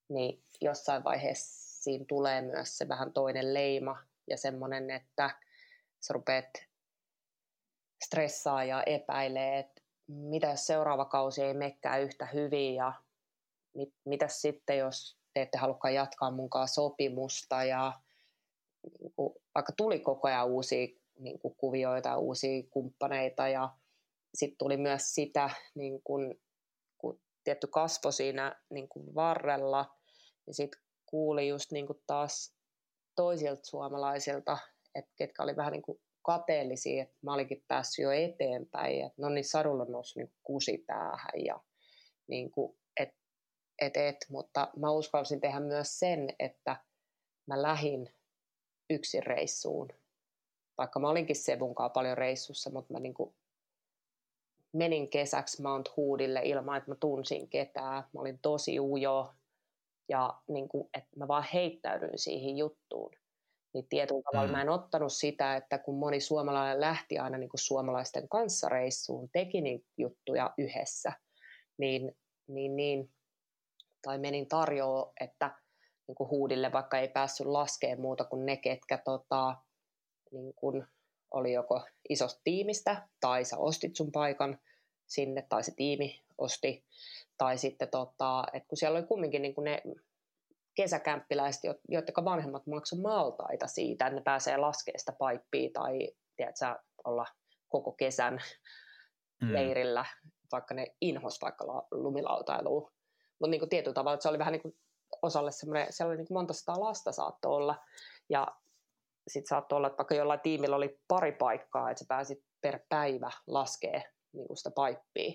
niin jossain vaiheessa siinä tulee myös se vähän toinen leima ja semmoinen, että sä rupeat stressaa ja epäilee, että mitä jos seuraava kausi ei mekkää yhtä hyvin ja mit, mitä sitten, jos te ette halukkaan jatkaa munkaan sopimusta ja niin kuin, vaikka tuli koko ajan uusia niin kuin, kuvioita, uusia kumppaneita ja sitten tuli myös sitä, niin kuin, kun tietty kasvo siinä niin kuin varrella, niin sitten kuuli just niin kuin taas toisilta suomalaisilta, että ketkä oli vähän niin kuin kateellisia, että mä olinkin päässyt jo eteenpäin, että no niin sadulla nousi niin kusi päähän ja niin kuin, et, et, et, mutta mä uskalsin tehdä myös sen, että mä lähin yksin reissuun. Vaikka mä olinkin Sebunkaan paljon reissussa, mutta mä niin kuin menin kesäksi Mount Hoodille ilman, että mä tunsin ketään. Mä olin tosi ujo ja niin kuin, että mä vaan heittäydyin siihen juttuun. Niin tietyllä tavalla mm. mä en ottanut sitä, että kun moni suomalainen lähti aina niin kuin suomalaisten kanssa reissuun, teki niitä juttuja yhdessä, niin, niin, niin tai menin tarjoa, että niin kuin huudille, vaikka ei päässyt laskemaan muuta kuin ne, ketkä tota, niin kuin oli joko isosta tiimistä, tai sä ostit sun paikan sinne, tai se tiimi osti, tai sitten, tota, että kun siellä oli kumminkin niin kuin ne kesäkämppiläiset, joiden vanhemmat maksoivat maltaita siitä, että ne pääsee laskemaan sitä paippia tai tiedätkö, olla koko kesän mm. leirillä, vaikka ne inhos vaikka lumilautailuun. Mutta niin tietyllä tavalla että se oli vähän niin kuin osalle semmoinen, siellä oli niin kuin monta sataa lasta saattoi olla. Ja sitten saattoi olla, että vaikka jollain tiimillä oli pari paikkaa, että sä pääsit per päivä laskee niin kuin sitä paippia.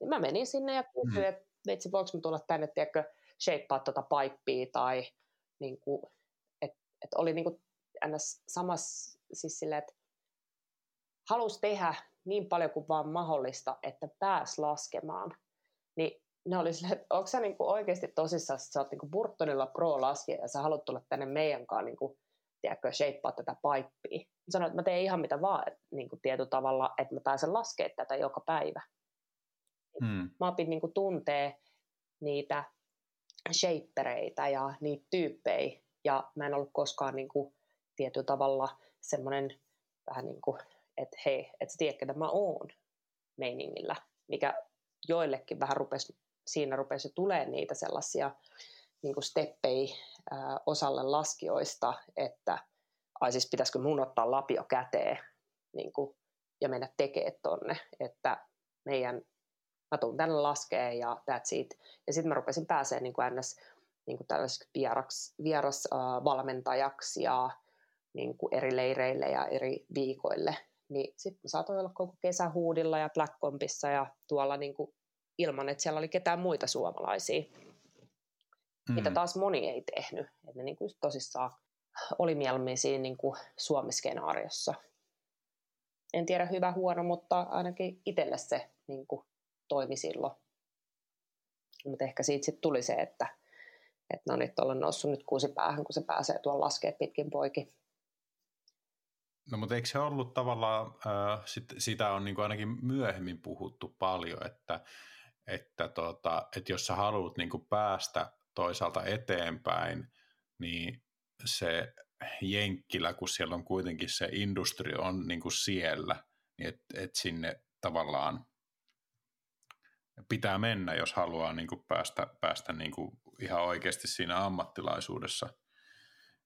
Niin mä menin sinne ja kysyin, mm. että voiko mä tulla tänne, tiedätkö, shapea tuota paippia tai niin kuin, että et oli niin kuin samassa siis silleen, että halusi tehdä niin paljon kuin vaan mahdollista, että pääs laskemaan. Niin ne oli silleen, että onko sä niin kuin oikeasti tosissaan, että sä oot niin kuin Burtonilla pro-laskija ja sä haluat tulla tänne meidän kanssa niin kuin, tiedätkö, shapea tätä paippia. Sanoin, että mä teen ihan mitä vaan, että, niin kuin tietyllä tavalla, että mä pääsen laskemaan tätä joka päivä. Hmm. Mä opin niin kuin, tuntee niitä shapereita ja niitä tyyppejä. Ja mä en ollut koskaan niin kuin, tietyllä tavalla semmoinen vähän niin kuin, että hei, et sä tiedät, ketä mä oon meiningillä, mikä joillekin vähän rupesi, siinä rupesi tulee niitä sellaisia niin kuin steppei ää, osalle laskijoista, että ai siis pitäisikö mun ottaa lapio käteen niin kuin, ja mennä tekemään tonne, että meidän mä tuun tänne laskee ja that's it. Ja sitten mä rupesin pääsee niin kuin ns. Niin kuin tällaiseksi vieraksi, vieras uh, valmentajaksi ja niin kuin eri leireille ja eri viikoille. Niin sitten mä saatoin olla koko kesähuudilla ja Black Compissa ja tuolla niin kuin ilman, että siellä oli ketään muita suomalaisia. Mm. Mitä taas moni ei tehnyt. Että ne niin kuin tosissaan oli mieluummin siinä niin kuin Suomi-skenaariossa. En tiedä hyvä huono, mutta ainakin itselle se niin kuin toimi silloin. Mutta ehkä siitä sitten tuli se, että, että no nyt ollaan noussut nyt kuusi päähän, kun se pääsee tuolla laskee pitkin poikin. No mutta eikö se ollut tavallaan, äh, sit, sitä on niin ainakin myöhemmin puhuttu paljon, että, että, tota, että jos sä haluat niin päästä toisaalta eteenpäin, niin se Jenkkilä, kun siellä on kuitenkin se industri on niin kuin siellä, niin että et sinne tavallaan pitää mennä, jos haluaa niin kuin päästä, päästä niin kuin ihan oikeasti siinä ammattilaisuudessa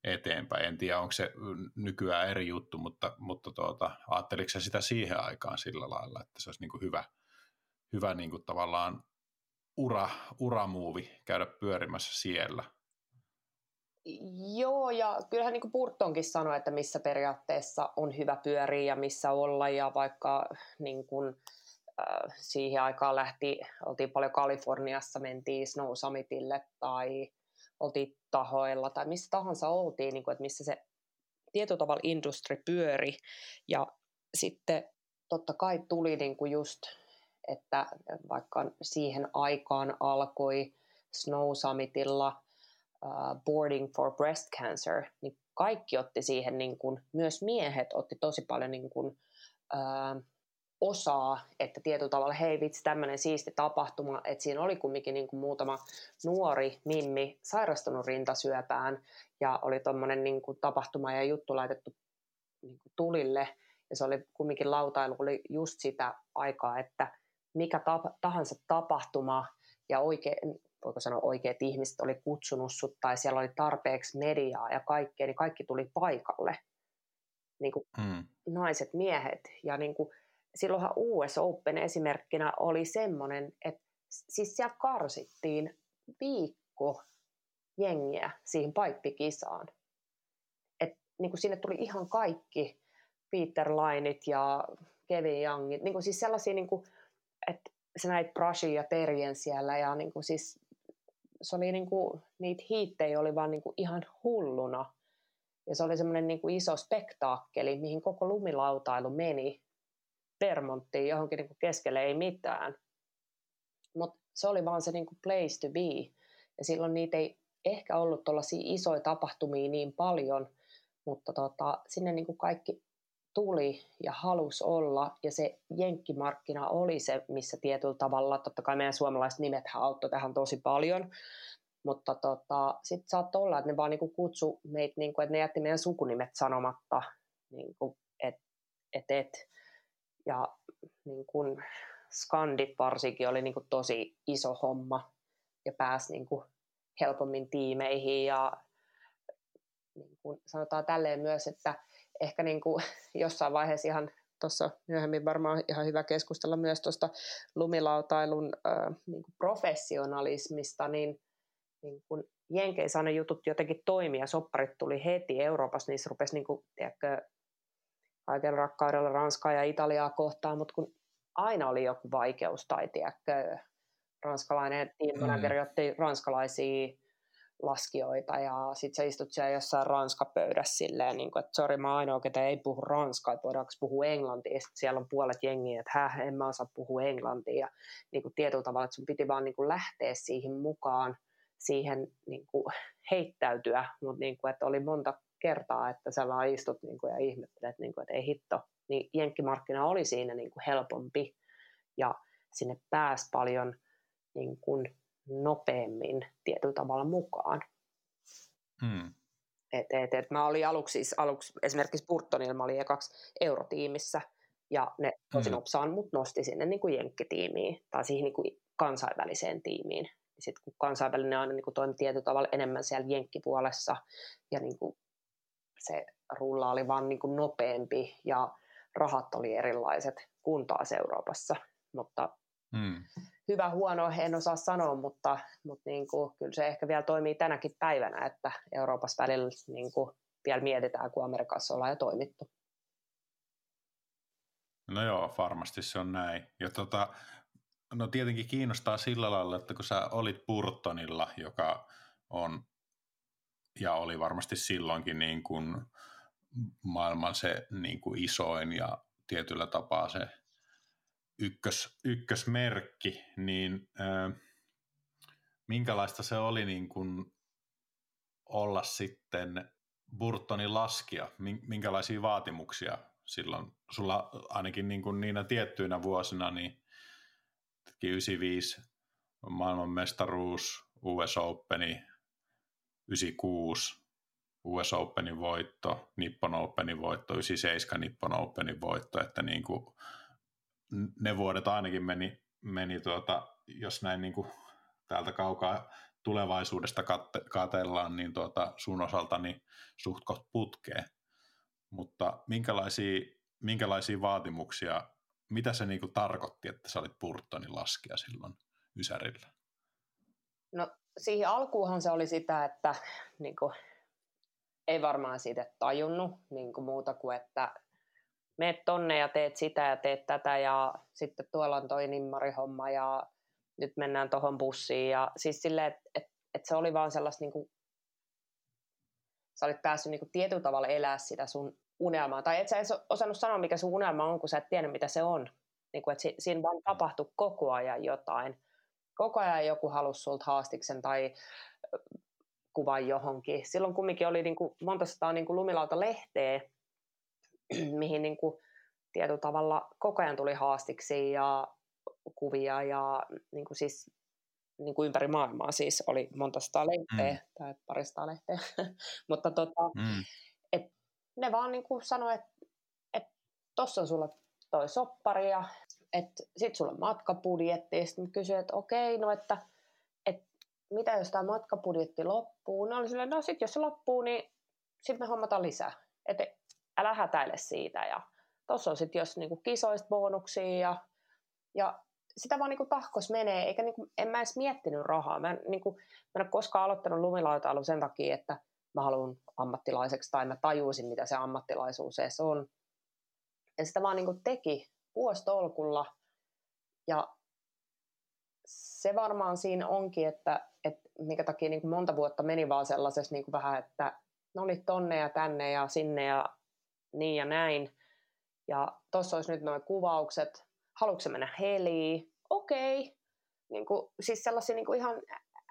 eteenpäin. En tiedä, onko se nykyään eri juttu, mutta, mutta tuota, ajatteliko sitä siihen aikaan sillä lailla, että se olisi niin kuin hyvä, hyvä niin kuin tavallaan ura, uramuuvi käydä pyörimässä siellä? Joo, ja kyllähän niin kuin Burtonkin sanoi, että missä periaatteessa on hyvä pyöriä ja missä olla, ja vaikka niin kuin, siihen aikaan lähti, oltiin paljon Kaliforniassa, mentiin Snow Summitille tai oltiin tahoilla tai missä tahansa oltiin, niin kuin, että missä se tietyllä tavalla industri pyöri. Ja sitten totta kai tuli niin kuin just, että vaikka siihen aikaan alkoi Snow Summitilla uh, Boarding for Breast Cancer, niin kaikki otti siihen, niin kuin, myös miehet otti tosi paljon niin kuin, uh, osaa, että tietyllä tavalla, hei vitsi, tämmöinen siisti tapahtuma, että siinä oli kumminkin niin kuin muutama nuori mimmi sairastunut rintasyöpään ja oli tuommoinen niin kuin tapahtuma ja juttu laitettu niin kuin tulille ja se oli kumminkin lautailu, oli just sitä aikaa, että mikä tahansa tapahtuma ja oikein, voiko sanoa oikeat ihmiset oli kutsunut sut tai siellä oli tarpeeksi mediaa ja kaikkea, niin kaikki tuli paikalle. Niin kuin mm. naiset, miehet. Ja niin kuin, silloinhan US Open esimerkkinä oli semmoinen, että siis siellä karsittiin viikko jengiä siihen paippikisaan. Et, niin kuin sinne tuli ihan kaikki Peter Lainit ja Kevin Youngit, niin kuin siis sellaisia, niin kuin, että sä näit Brushia ja Terjen siellä ja niin kuin siis se oli niin kuin, niitä hiittejä oli vaan niin kuin ihan hulluna. Ja se oli semmoinen niin kuin iso spektaakkeli, mihin koko lumilautailu meni Vermonttiin johonkin niin kuin keskelle ei mitään. Mutta se oli vaan se niin kuin place to be. Ja silloin niitä ei ehkä ollut tuollaisia isoja tapahtumia niin paljon, mutta tota, sinne niin kuin kaikki tuli ja halus olla, ja se jenkkimarkkina oli se, missä tietyllä tavalla, totta kai meidän suomalaiset nimet auttoi tähän tosi paljon, mutta tota, sitten saattoi olla, että ne vaan niinku kutsu meitä, niinku, että ne jätti meidän sukunimet sanomatta, niinku, että et, et. Ja niinku, skandit varsinkin oli niinku tosi iso homma, ja pääsi niinku helpommin tiimeihin, ja niin kuin sanotaan tälleen myös, että ehkä niin kuin jossain vaiheessa ihan tuossa myöhemmin varmaan ihan hyvä keskustella myös tuosta lumilautailun äh, niin kuin professionalismista, niin, niin kuin Jenkeissä ne jutut jotenkin toimia, sopparit tuli heti Euroopassa, niissä rupesi niin kuin, tiedätkö, kaiken rakkaudella Ranskaa ja Italiaa kohtaan, mutta kun aina oli joku vaikeus tai tiedätkö, ranskalainen team manager mm. otti ranskalaisia laskijoita ja sit sä istut siellä jossain ranskapöydässä silleen, niin kuin, että sori mä ainoa, ketä ei puhu ranskaa, että voidaanko puhua englantia. Sitten siellä on puolet jengiä, että häh, en mä osaa puhua englantia. Ja niin kuin tietyllä tavalla, että sun piti vaan niin kuin lähteä siihen mukaan, siihen niin kuin heittäytyä, mutta niin kuin, että oli monta kertaa, että sä vaan istut niin kuin, ja ihmettelet, niin kuin, että ei hitto. Niin jenkkimarkkina oli siinä niin kuin helpompi ja sinne pääsi paljon niin kuin nopeammin tietyllä tavalla mukaan. Hmm. Et, et, et mä olin aluksi, siis aluksi esimerkiksi Burtonilla mä olin ekaksi eurotiimissä ja ne tosi hmm. nopsaan mut nosti sinne niin kuin jenkkitiimiin tai siihen niin kuin kansainväliseen tiimiin. Sitten kun kansainvälinen aina niin kuin toimi tietyllä tavalla enemmän siellä jenkkipuolessa ja niin kuin se rulla oli vaan niin kuin nopeampi ja rahat oli erilaiset kuin taas Euroopassa. Mutta hmm hyvä, huono, en osaa sanoa, mutta, mutta niin kuin, kyllä se ehkä vielä toimii tänäkin päivänä, että Euroopassa välillä niin kuin, vielä mietitään, kun Amerikassa ollaan jo toimittu. No joo, varmasti se on näin. Ja tota, no tietenkin kiinnostaa sillä lailla, että kun sä olit Burtonilla, joka on ja oli varmasti silloinkin niin kuin maailman se niin kuin isoin ja tietyllä tapaa se ykkös, ykkösmerkki, niin äh, minkälaista se oli niin kuin olla sitten Burtonin laskija? Minkälaisia vaatimuksia silloin? Sulla ainakin niin kuin niinä tiettyinä vuosina, niin 95 maailmanmestaruus, US Openi, 96 US Openin voitto, Nippon Openin voitto, 97 Nippon Openin voitto, että niin kuin ne vuodet ainakin meni, meni tuota, jos näin niin kuin täältä kaukaa tulevaisuudesta katellaan, niin tuota, sun osalta niin suht putkeen. Mutta minkälaisia, minkälaisia vaatimuksia, mitä se niin kuin tarkoitti, että sä olit Burtonin laskija silloin Ysärillä? No siihen alkuunhan se oli sitä, että niin kuin, ei varmaan siitä tajunnut niin kuin muuta kuin, että meet tonne ja teet sitä ja teet tätä ja sitten tuolla on toi nimmarihomma ja nyt mennään tuohon bussiin. Ja siis silleen, että et, et se oli vaan sellaista niin kuin, sä olit päässyt niin kuin tietyllä tavalla elää sitä sun unelmaa. Tai et sä edes osannut sanoa, mikä sun unelma on, kun sä et tiedä, mitä se on. Niin kuin, että siinä vaan tapahtui koko ajan jotain. Koko ajan joku halusi sulta haastiksen tai kuvan johonkin. Silloin kumminkin oli niin kuin monta sataa niin kuin lumilauta-lehteä, mihin niin kuin tietyllä tavalla koko ajan tuli haastiksi ja kuvia ja niin kuin siis niin kuin ympäri maailmaa siis oli monta sata lehteä mm. tai parista lehteä, mutta tota, mm. et ne vaan niin kuin sanoi, että et, tossa on sulla toi soppari ja että sit sulla on matkapudjetti, sitten mä kysyin, että okei, no että, että mitä jos tämä matkapudjetti loppuu? No oli no sit jos se loppuu, niin sitten me hommataan lisää. Että älä hätäile siitä ja tuossa on sitten jos niinku kisoista bonuksia ja, ja sitä vaan niinku tahkos menee, eikä niinku, en mä edes miettinyt rahaa. Mä en, niinku, mä en ole koskaan aloittanut lumilautailu sen takia, että mä haluan ammattilaiseksi tai mä tajuisin, mitä se ammattilaisuus edes on. Ja sitä vaan niinku teki vuostolkulla ja se varmaan siinä onkin, että, että mikä takia niin kuin monta vuotta meni vaan sellaisessa niin kuin vähän, että ne oli tonne ja tänne ja sinne ja niin ja näin. Ja tuossa olisi nyt nuo kuvaukset. Haluatko mennä heliin? Okei. Okay. Niin kuin, siis sellaisia niin kuin ihan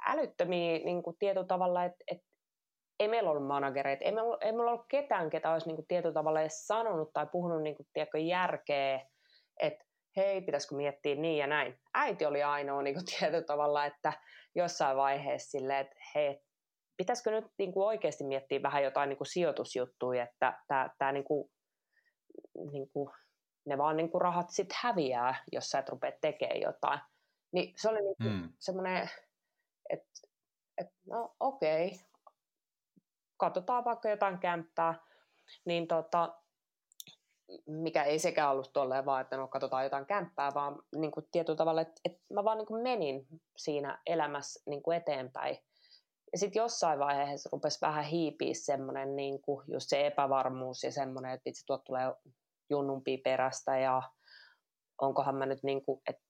älyttömiä niin kuin tietyllä tavalla, että, että ei meillä ollut managereita, ei meillä, ei meillä ollut ketään, ketä olisi niin kuin tietyllä tavalla edes sanonut tai puhunut niin kuin, tiedätkö, järkeä, että hei, pitäisikö miettiä niin ja näin. Äiti oli ainoa niin kuin, tietyllä tavalla, että jossain vaiheessa silleen, että hei, pitäisikö nyt niin kuin oikeasti miettiä vähän jotain niin kuin sijoitusjuttuja, että tämä, tämä niin kuin, niin kuin, ne vaan niin kuin rahat sitten häviää, jos sä et rupea tekemään jotain. Niin se oli niin kuin mm. semmoinen, että, että no okei, okay. katsotaan vaikka jotain kämppää, niin tota, mikä ei sekään ollut tolleen vaan, että no katsotaan jotain kämppää, vaan niin kuin tietyllä tavalla, että, että mä vaan niin kuin menin siinä elämässä niin kuin eteenpäin. Ja sitten jossain vaiheessa rupesi vähän hiipiä semmoinen niin kuin just se epävarmuus ja semmoinen, että itse tuot tulee junnumpi perästä ja onkohan mä nyt niin kuin, että,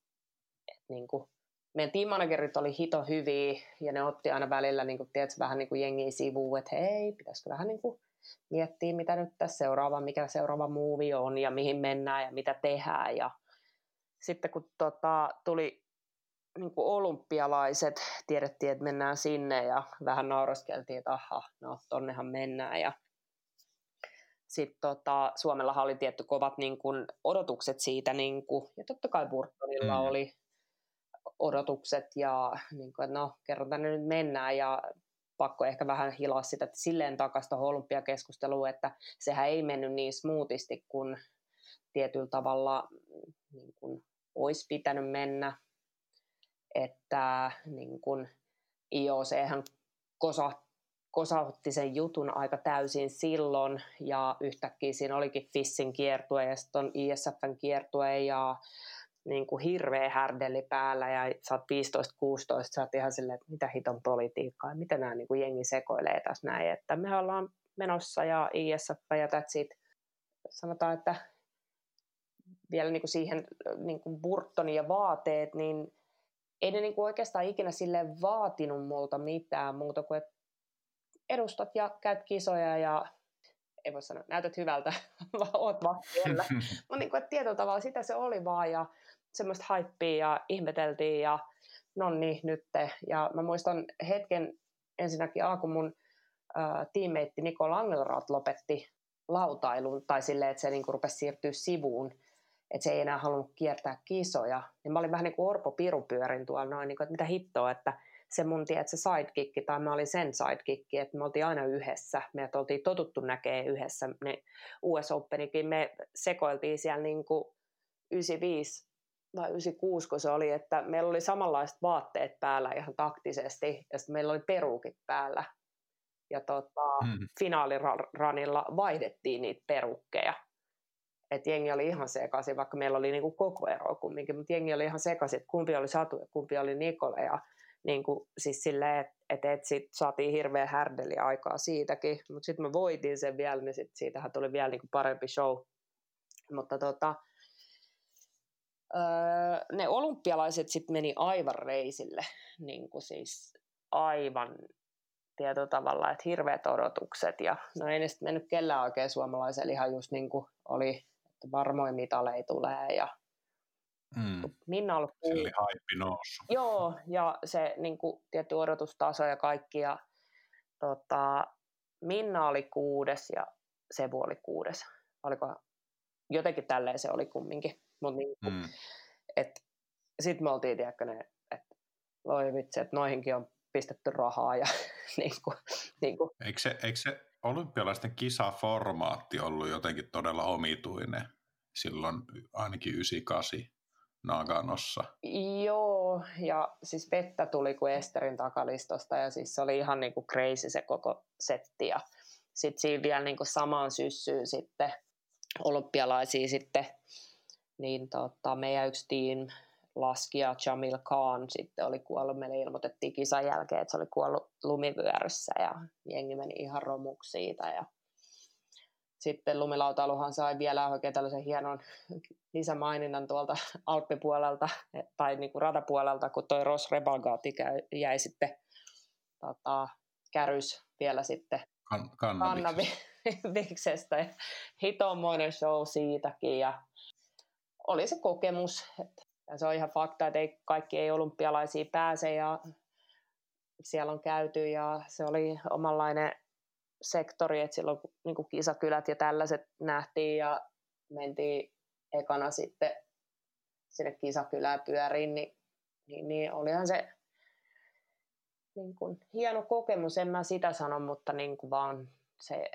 että niin kuin, meidän teammanagerit oli hito hyviä ja ne otti aina välillä niin kuin, tiedätkö, vähän niin kuin jengiä sivuun, että hei, pitäisikö vähän niin kuin miettiä, mitä nyt tässä seuraava, mikä seuraava muuvi on ja mihin mennään ja mitä tehdään. Ja sitten kun tota, tuli niin kuin olympialaiset, tiedettiin, että mennään sinne ja vähän nauraskeltiin, että aha, no tonnehan mennään. Ja sitten tota, Suomellahan oli tietty kovat niin kuin, odotukset siitä, niin kuin, ja totta kai Burtonilla mm. oli odotukset, ja niin kuin, että no, kerran tänne nyt mennään, ja pakko ehkä vähän hilaa sitä että silleen takaisin tuohon olympiakeskusteluun, että sehän ei mennyt niin smoothisti kuin tietyllä tavalla niin kuin olisi pitänyt mennä, että niin kuin IOChan kosa, kosautti sen jutun aika täysin silloin ja yhtäkkiä siinä olikin FISSin kiertue ja sitten on ISFn kiertue ja niin kuin hirveä härdelli päällä ja sä oot 15-16, sä oot ihan silleen, että mitä hiton politiikkaa, mitä nämä niin kuin jengi sekoilee tässä näin, että me ollaan menossa ja ISF ja that's it. Sanotaan, että vielä niin kuin siihen niin kuin Burtoni ja vaateet, niin ei ne niin kuin oikeastaan ikinä sille vaatinut multa mitään muuta kuin, että edustat ja käyt kisoja ja ei voi sanoa, näytät hyvältä, vaan oot vaan siellä. Mutta niin kuin, tietyllä tavalla sitä se oli vaan ja semmoista haippia ja ihmeteltiin ja no niin, nytte. Ja mä muistan hetken ensinnäkin A, kun mun äh, tiimeitti Niko Langelraat lopetti lautailun tai silleen, että se niin kuin rupesi siirtyä sivuun, että se ei enää halunnut kiertää kisoja. Niin mä olin vähän niin kuin Orpo Piru pyörin tuolla noin, niin kuin, että mitä hittoa, että se mun tiedät, se sidekikki, tai mä olin sen sidekikki, että me oltiin aina yhdessä, me oltiin totuttu näkee yhdessä, ne US Openikin, me sekoiltiin siellä niin kuin 95 vai 96, kun se oli, että meillä oli samanlaiset vaatteet päällä ihan taktisesti, ja sitten meillä oli peruukit päällä. Ja tota, hmm. finaaliranilla vaihdettiin niitä perukkeja. Et jengi oli ihan sekaisin, vaikka meillä oli niinku koko ero kumminkin, mutta jengi oli ihan sekaisin, että kumpi oli Satu ja kumpi oli Nikole. Ja niinku, siis silleen, että et, et sit saatiin hirveä härdeli aikaa siitäkin, mutta sitten me voitiin sen vielä, niin sit siitähän tuli vielä niinku parempi show. Mutta tota, öö, ne olympialaiset sitten meni aivan reisille, niin kuin siis aivan tietyllä tavalla, että hirveät odotukset ja no ei ne sitten mennyt kellään oikein suomalaiselle ihan just niin kuin oli, että varmoin mitaleja tulee ja Mm. Minna oli Sille haippi noussut. Joo, ja se niin kuin, tietty odotustaso ja kaikki. Ja, tota, Minna oli kuudes ja Sebu oli kuudes. Oliko, jotenkin tälleen se oli kumminkin. Mut niin kuin, mm. Sitten me oltiin, tiedätkö, ne, että voi vitsi, että noihinkin on pistetty rahaa. Ja, niin kuin, niin kuin. Eikö, se, eikö se olympialaisten kisaformaatti ollut jotenkin todella omituinen silloin ainakin 98? Naganossa. Joo, ja siis vettä tuli kuin Esterin takalistosta ja siis se oli ihan niin kuin crazy se koko setti ja sitten siinä vielä niin kuin samaan syssyyn sitten olympialaisia sitten, niin tota, meidän yksi team laskija Jamil Khan sitten oli kuollut. Meille ilmoitettiin kisan jälkeen, että se oli kuollut lumivyöryssä ja jengi meni ihan romuksi siitä. Ja sitten lumilautailuhan sai vielä oikein tällaisen hienon lisämaininnan tuolta Alppipuolelta tai niin kuin ratapuolelta, kun toi Ross Rebalgati jäi sitten tota, kärys vielä sitten kan- kannaviksestä. Hitomoinen show siitäkin ja oli se kokemus, että ja se on ihan fakta, että ei, kaikki ei olympialaisia pääse ja siellä on käyty ja se oli omanlainen sektori, että silloin niin kuin kisakylät ja tällaiset nähtiin ja mentiin ekana sitten sinne kisakylään pyöriin, niin, niin, niin olihan se niin kuin, hieno kokemus, en mä sitä sano, mutta niin kuin vaan se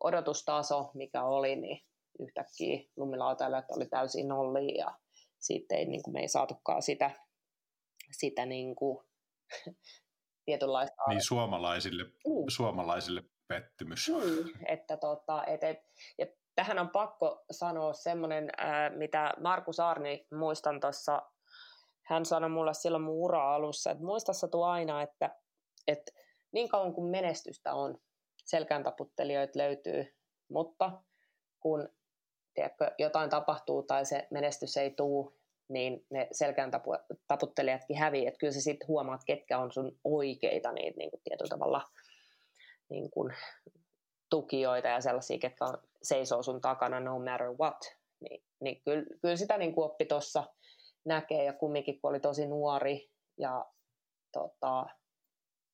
odotustaso, mikä oli, niin yhtäkkiä lumilautailijat oli täysin nolli ja sitten ei, niin kuin me ei saatukaan sitä, sitä niin kuin, tietynlaista... Niin suomalaisille, mm. suomalaisille pettymys. Mm, että tota, et, et, ja tähän on pakko sanoa semmoinen, mitä Markus Arni muistan tuossa, hän sanoi mulle silloin mun ura alussa, että muista tuo aina, että, että niin kauan kuin menestystä on, selkään taputtelijoita löytyy, mutta kun tiedätkö, jotain tapahtuu tai se menestys ei tule, niin ne selkään tapu, taputtelijatkin hävii. Kyllä sä sitten huomaat, ketkä on sun oikeita niitä niin kuin tietyllä tavalla niin kuin, tukijoita ja sellaisia, on, seisoo sun takana no matter what. Niin, niin kyllä, kyllä sitä niin kuin oppi tuossa näkee ja kumminkin kun oli tosi nuori ja tota,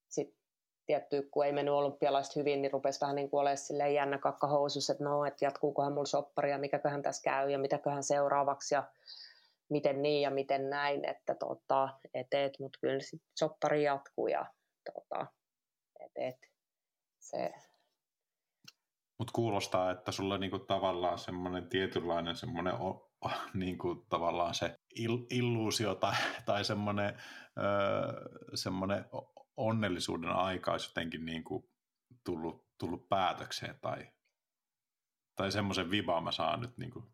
sitten tietty, kun ei mennyt olympialaiset hyvin, niin rupesi vähän niin kuin olemaan jännä kakkahousus, että no, että jatkuukohan mulla soppari ja mikäköhän tässä käy ja mitäköhän seuraavaksi ja miten niin ja miten näin, että tota, et, et, mutta kyllä sit soppari jatkuu ja tota, et, et, se... Mutta kuulostaa, että sulla niinku tavallaan semmoinen tietynlainen semmoinen o, o, niinku tavallaan se il, illuusio tai, tai semmoinen, öö, semmoinen onnellisuuden aika olisi jotenkin niinku tullut, tullut päätökseen tai, tai semmoisen vibaa mä saan nyt niinku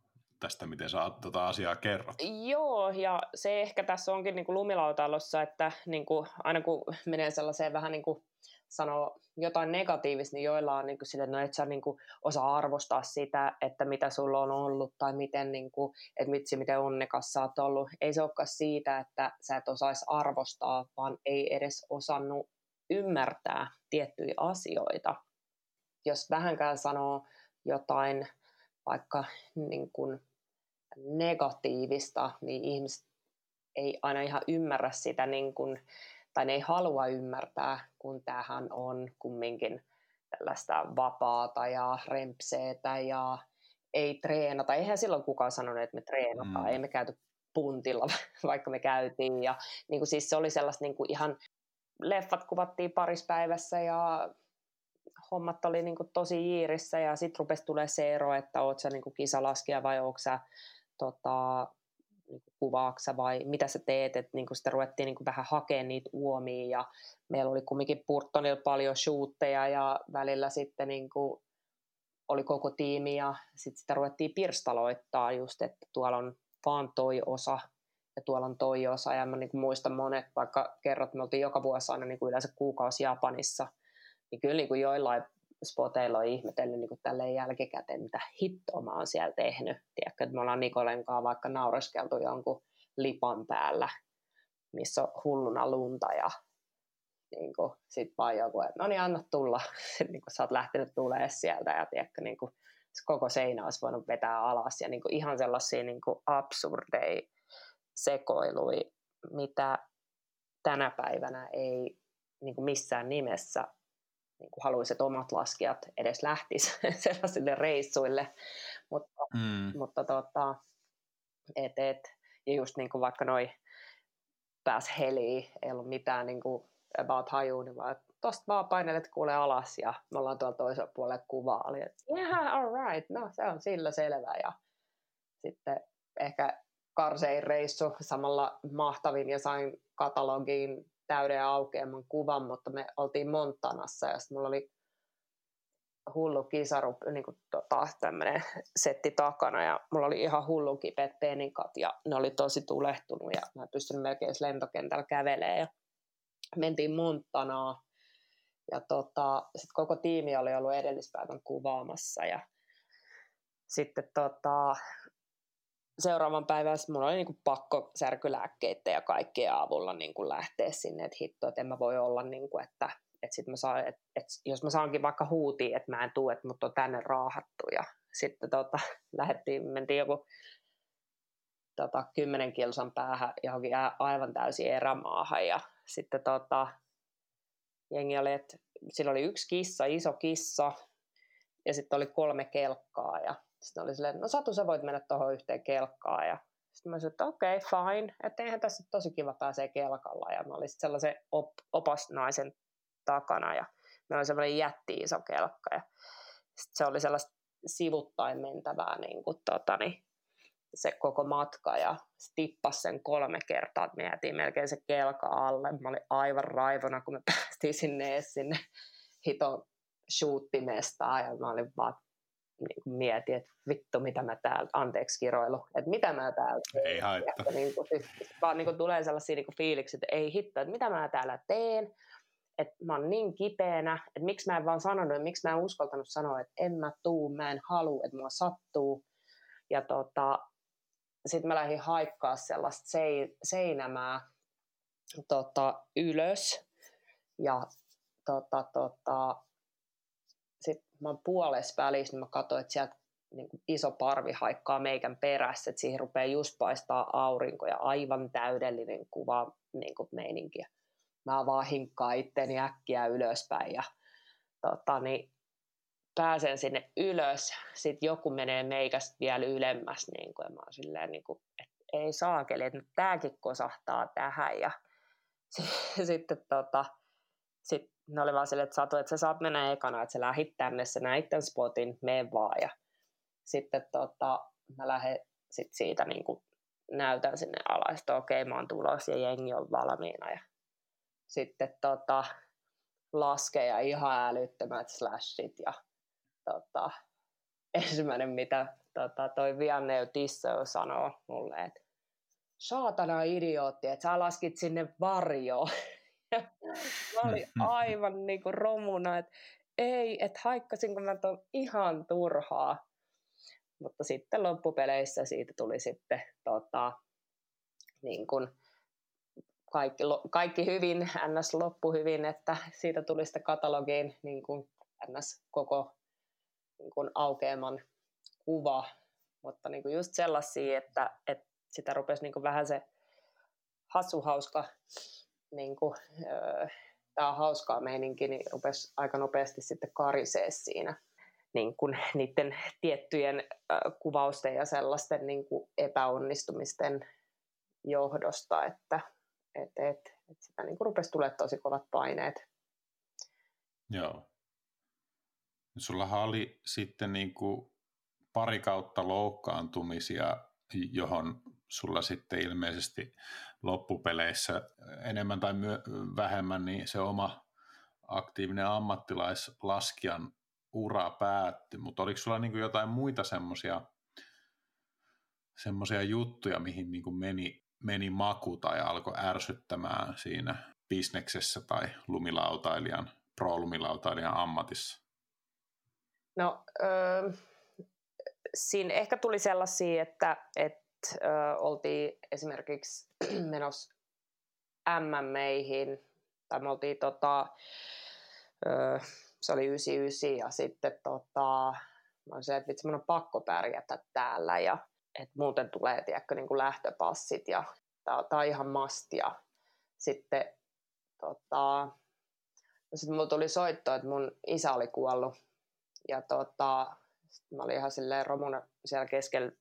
tästä, miten sä tätä asiaa kerrot. Joo, ja se ehkä tässä onkin niin kuin lumilautailussa, että niin kuin, aina kun menee sellaiseen vähän niin kuin sanoo jotain negatiivista, niin joilla on niin kuin sille, no et sä niin kuin osaa arvostaa sitä, että mitä sulla on ollut tai miten, niin kuin, että mitsi, miten onnekas sä oot ollut. Ei se olekaan siitä, että sä et osaisi arvostaa, vaan ei edes osannut ymmärtää tiettyjä asioita. Jos vähänkään sanoo jotain vaikka niin kuin negatiivista, niin ihmiset ei aina ihan ymmärrä sitä, niin kuin, tai ne ei halua ymmärtää, kun tämähän on kumminkin tällaista vapaata ja rempseetä ja ei treenata. Eihän silloin kukaan sanonut, että me treenataan, mm. ei me käyty puntilla, vaikka me käytiin. Ja niin kuin siis se oli sellaista niin kuin ihan, leffat kuvattiin parispäivässä ja hommat oli niin kuin tosi jiirissä ja sitten rupesi tulee se ero, että oot sä niin kuin kisalaskija vai onko sä tota, niin kuvaaksa vai mitä sä teet, että niin sitten ruvettiin niin vähän hakemaan niitä uomia ja meillä oli kumminkin Purtonilla paljon shootteja ja välillä sitten niin oli koko tiimi ja sitten sitä ruvettiin pirstaloittaa just, että tuolla on vaan toi osa ja tuolla on toi osa. Ja mä niin muistan monet, vaikka kerrot, me oltiin joka vuosi aina niin yleensä kuukausi Japanissa, niin kyllä niin joillain spoteilla on ihmetellyt niin tälleen jälkikäteen, mitä hittoa mä oon siellä tehnyt. Tiedätkö, että me ollaan Nikolen kanssa vaikka naureskeltu jonkun lipan päällä, missä on hulluna lunta ja niin kuin, sit vaan joku, että no niin, anna tulla. niin kuin, sä oot lähtenyt tulee sieltä ja tiedätkö, niin kuin, koko seinä olisi voinut vetää alas ja niin kuin, ihan sellaisia niin kuin absurdeja sekoiluja, mitä tänä päivänä ei niin kuin missään nimessä niin kuin haluaisi, että omat laskijat edes lähtis sellaisille reissuille. Mutta, mm. mutta tota, et, et, ja just niin kuin vaikka noi pääs heliin, ei ollut mitään niin kuin about haju, niin vaan, tosta vaan painelet kuule alas ja me ollaan tuolla toisella puolella kuvaa. Oli, että yeah, all right, no se on sillä selvä. Ja sitten ehkä karsein reissu, samalla mahtavin ja sain katalogiin täyden aukeaman kuvan, mutta me oltiin Montanassa ja sitten mulla oli hullu kisaru, niin kuin, tota, tämmöinen setti takana ja mulla oli ihan hullun kipeät penikat ja ne oli tosi tulehtunut ja mä pystyn melkein lentokentällä kävelemään ja mentiin Montanaa ja tota, sit koko tiimi oli ollut edellispäivän kuvaamassa ja sitten tota, seuraavan päivän mulla oli niinku pakko särkylääkkeiden ja kaikkien avulla niinku lähteä sinne, että hitto, että en mä voi olla, niinku, että, että sit mä saan, että, että jos mä saankin vaikka huutia, että mä en tuu, että mut on tänne raahattu ja sitten tota, lähdettiin, mentiin joku tota, kymmenen kilsan päähän johonkin aivan täysin erämaahan ja sitten tota, jengi oli, että sillä oli yksi kissa, iso kissa ja sitten oli kolme kelkkaa ja sitten oli silleen, no Satu, sä voit mennä tuohon yhteen kelkkaan. Ja sitten mä sanoin, että okei, okay, fine. Että eihän tässä tosi kiva pääsee kelkalla. Ja mä olin sitten sellaisen op- opasnaisen takana ja meillä oli semmoinen jätti iso kelkka. Ja sitten se oli sellaista sivuttain mentävää niin kuin, tota, niin, se koko matka ja se tippasi sen kolme kertaa, että me jäätiin melkein se kelka alle. Mä olin aivan raivona, kun me päästiin sinne sinne hiton shoottimestaan ja mä olin vaan, mietin, että vittu mitä mä täällä, anteeksi kiroilu, että mitä mä täällä teen. Ei haittaa. Niin kuin, siis, vaan niin kuin tulee sellaisia niin kuin fiiliksi, että ei hitto, että mitä mä täällä teen, että mä oon niin kipeänä, että miksi mä en vaan sanonut, että miksi mä en uskaltanut sanoa, että en mä tuu, mä en halua, että mua sattuu. Ja tota, sitten mä lähdin haikkaa sellaista seinämää tota, ylös. Ja tota, tota, mä oon puolessa välissä, niin mä katsoin, että sieltä niin kuin iso parvi haikkaa meikän perässä, että siihen rupeaa just paistaa aurinko ja aivan täydellinen kuva niin kuin meininkiä. Mä vaan hinkkaan itteni äkkiä ylöspäin ja tota, niin pääsen sinne ylös, sitten joku menee meikästä vielä ylemmäs, niin kuin, ja mä oon silleen, niin kuin, että ei saakeli, että nyt kosahtaa tähän, ja sitten tota, sit ne oli vaan silleen, että Satu, että sä saat mennä ekana, että sä lähit tänne, sä näit tämän spotin, mene vaan, ja sitten tota, mä lähden sit siitä niin kuin näytän sinne alas, että okei, mä oon tulos ja jengi on valmiina, ja sitten tota, laskee ja ihan älyttömät slashit ja tota, ensimmäinen, mitä tota, toi Vianney Tissot sanoo mulle, että saatana idiootti, että sä laskit sinne varjoon. mä olin aivan niinku romuna, että ei, että haikkasinko mä ton ihan turhaa. Mutta sitten loppupeleissä siitä tuli sitten tota, niin kun, kaikki, kaikki hyvin, NS. loppu hyvin, että siitä tuli sitten katalogiin niin kuin NS. koko niin kuin aukeaman kuva, mutta niin kuin just sellaisia, että, että sitä rupesi niin kuin vähän se hassu hauska, niin kuin, tämä hauskaa meininki, niin rupesi aika nopeasti sitten karisee siinä niin kuin niiden tiettyjen kuvausten ja sellaisten niin kuin epäonnistumisten johdosta, että et, et, et sitä niin kuin rupesi tulemaan tosi kovat paineet. Joo. Sullahan oli sitten niin kuin pari kautta loukkaantumisia, johon sulla sitten ilmeisesti loppupeleissä enemmän tai myö- vähemmän niin se oma aktiivinen ammattilaislaskijan ura päättyi, mutta oliko sulla niin jotain muita semmoisia semmoisia juttuja, mihin niin kuin meni, meni maku tai alkoi ärsyttämään siinä bisneksessä tai lumilautailijan, pro-lumilautailijan ammatissa? No, öö, siinä ehkä tuli sellaisia, että, että öö, oltiin esimerkiksi menossa MMEihin, tai me oltiin tota, öö, se oli 99 ja sitten tota, mä olin se, että vitsi, mun on pakko pärjätä täällä ja että muuten tulee tiedätkö, niin kuin lähtöpassit ja tämä on ihan must ja sitten tota, no sitten mulla tuli soitto, että mun isä oli kuollut ja tota, mä olin ihan silleen romuna siellä keskellä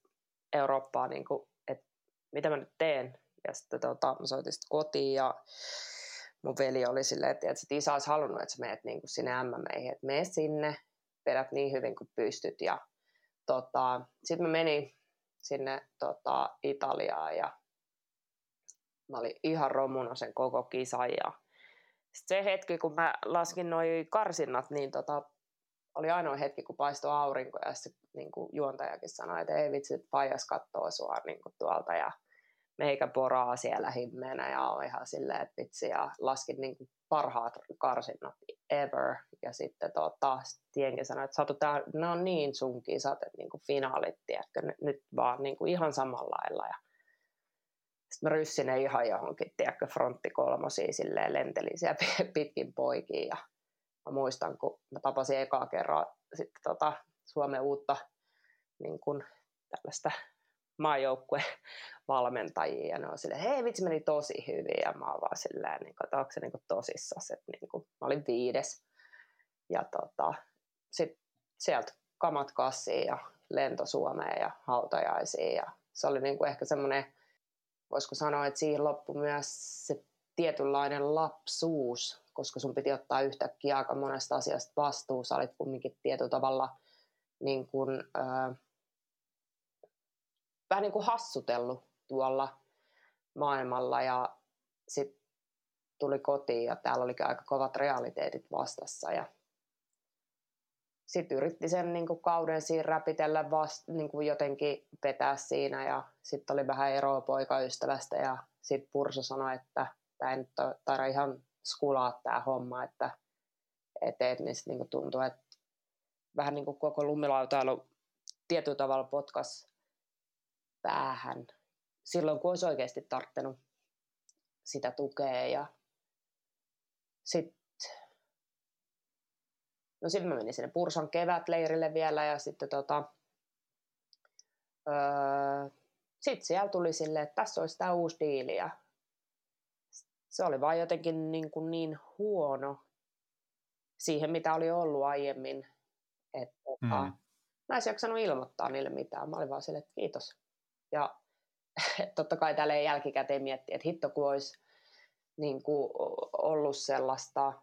Eurooppaa, niin kuin, että mitä mä nyt teen. Ja sitten tota, mä soitin sitten kotiin ja mun veli oli silleen, että, että isä olisi halunnut, että sä menet niin kuin sinne MMEihin, että mene sinne, vedät niin hyvin kuin pystyt. Ja tota, sitten mä menin sinne tota, Italiaan ja mä olin ihan romuna sen koko kisan ja se hetki, kun mä laskin noin karsinnat, niin tota, oli ainoa hetki, kun paistoi aurinko ja se niin kuin juontajakin sanoi, että ei vitsi, että pajas kattoo sua niin kuin tuolta ja meikä poraa siellä himmeenä ja oli ihan silleen, että vitsi ja laskin niin kuin parhaat karsinnat ever. Ja sitten tota, tienkin sanoi, että Satu, tää, ne on niin sun kisat, että niin kuin finaalit, tiedätkö, nyt vaan niin kuin ihan samalla lailla. Ja sitten mä ryssin ihan johonkin, tiedätkö, frontti kolmosia silleen lentelin siellä pitkin poikiin ja mä muistan, kun mä tapasin ekaa kerran sitten tota Suomen uutta niin kun, tällaista maajoukkue valmentajia ja ne on silleen, hei vitsi meni tosi hyvin. Ja mä oon vaan silleen, niin kuin, että onko se niin tosissaan, että niin kuin, mä olin viides. Ja tota, sitten sieltä kamat kassiin ja lento Suomeen ja hautajaisiin ja se oli niin kuin ehkä semmoinen, voisiko sanoa, että siihen loppui myös se tietynlainen lapsuus, koska sun piti ottaa yhtäkkiä aika monesta asiasta vastuu. Sä olit kumminkin tietyllä tavalla niin kuin, äh, vähän niin kuin hassutellut tuolla maailmalla. Ja sitten tuli kotiin ja täällä oli aika kovat realiteetit vastassa. Ja sitten yritti sen niin kuin kauden siinä räpitellä vast, niin kuin jotenkin vetää siinä. Ja sitten oli vähän eroa poikaystävästä ja sitten Purso sanoi, että tämä ei nyt taida ihan skulaa tämä homma, että et, et, niin sitten niin tuntuu, että vähän niin kuin koko lumilautailu tietyllä tavalla potkas päähän silloin, kun olisi oikeasti tarttunut sitä tukea ja sitten no sitten mä menin sinne Pursan kevätleirille vielä ja sitten tota, öö, sitten siellä tuli silleen, että tässä olisi tämä uusi diili ja se oli vaan jotenkin niin, kuin niin huono siihen, mitä oli ollut aiemmin. Että tota, mm. Mä en jaksanut ilmoittaa niille mitään. Mä olin vaan silleen, että kiitos. Ja totta kai tälle jälkikäteen miettiä, että hitto kun olisi niin kuin ollut sellaista,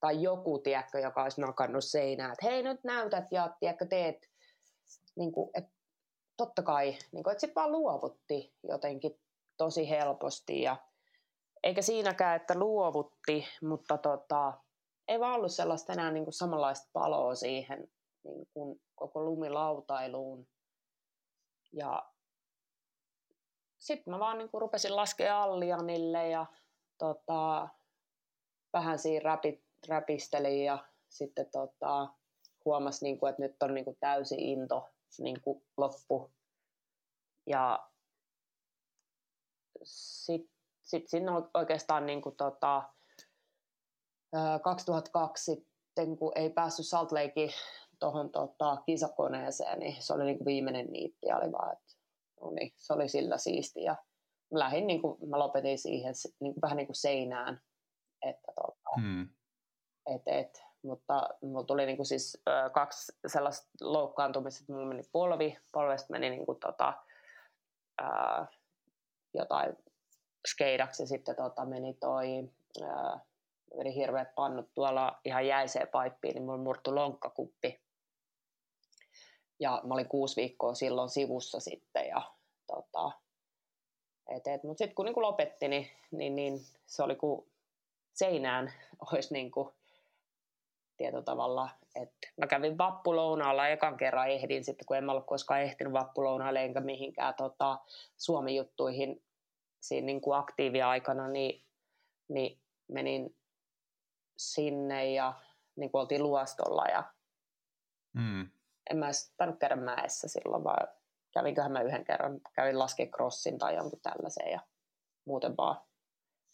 tai joku, tiedätkö, joka olisi nakannut seinään, että hei nyt näytät ja tiedätkö, teet, niin kuin, että totta kai, niin kuin, että sitten vaan luovutti jotenkin tosi helposti ja eikä siinäkään, että luovutti, mutta tota, ei vaan ollut sellaista enää niin kuin samanlaista paloa siihen niin kuin koko lumilautailuun. Ja sitten mä vaan niin kuin rupesin laskea Allianille ja tota, vähän siinä räpi, räpistelin ja sitten tota, huomasi, niin että nyt on niin kuin täysi into niin kuin loppu. Ja sitten sitten sinne oikeastaan niin kuin, tota, 2002 sitten, kun ei päässyt Salt Lakeen tuohon tota, kisakoneeseen, niin se oli niin kuin viimeinen niitti. Oli vaan, että, no niin, se oli sillä siisti. Ja mä, lähdin, niin kuin, mä lopetin siihen niin kuin, vähän niin kuin seinään. Että, tota, hmm. et, et, mutta mulla tuli niin kuin siis ö, kaksi sellaista loukkaantumista, että mulla meni polvi, polvesta meni niin kuin, tota, ö, jotain skeidaksi sitten tota, meni toi, ää, meni hirveät pannut tuolla ihan jäiseen paippiin, niin mulla murtu lonkkakuppi. Ja mä olin kuusi viikkoa silloin sivussa sitten ja tota, et, mutta sitten kun niin lopetti, niin, niin, niin, se oli kuin seinään olisi niin kuin, tietotavalla, että mä kävin vappulounaalla ekan kerran ehdin sitten, kun en mä ollut koskaan ehtinyt vappulounaalle enkä mihinkään tota, Suomi-juttuihin siinä niin kuin aktiiviaikana, niin, niin menin sinne ja niin kuin oltiin luostolla ja mm. en mä edes tainnut käydä mäessä silloin, vaan kävinköhän mä yhden kerran, kävin laskea crossin tai jonkun tällaisen ja muuten vaan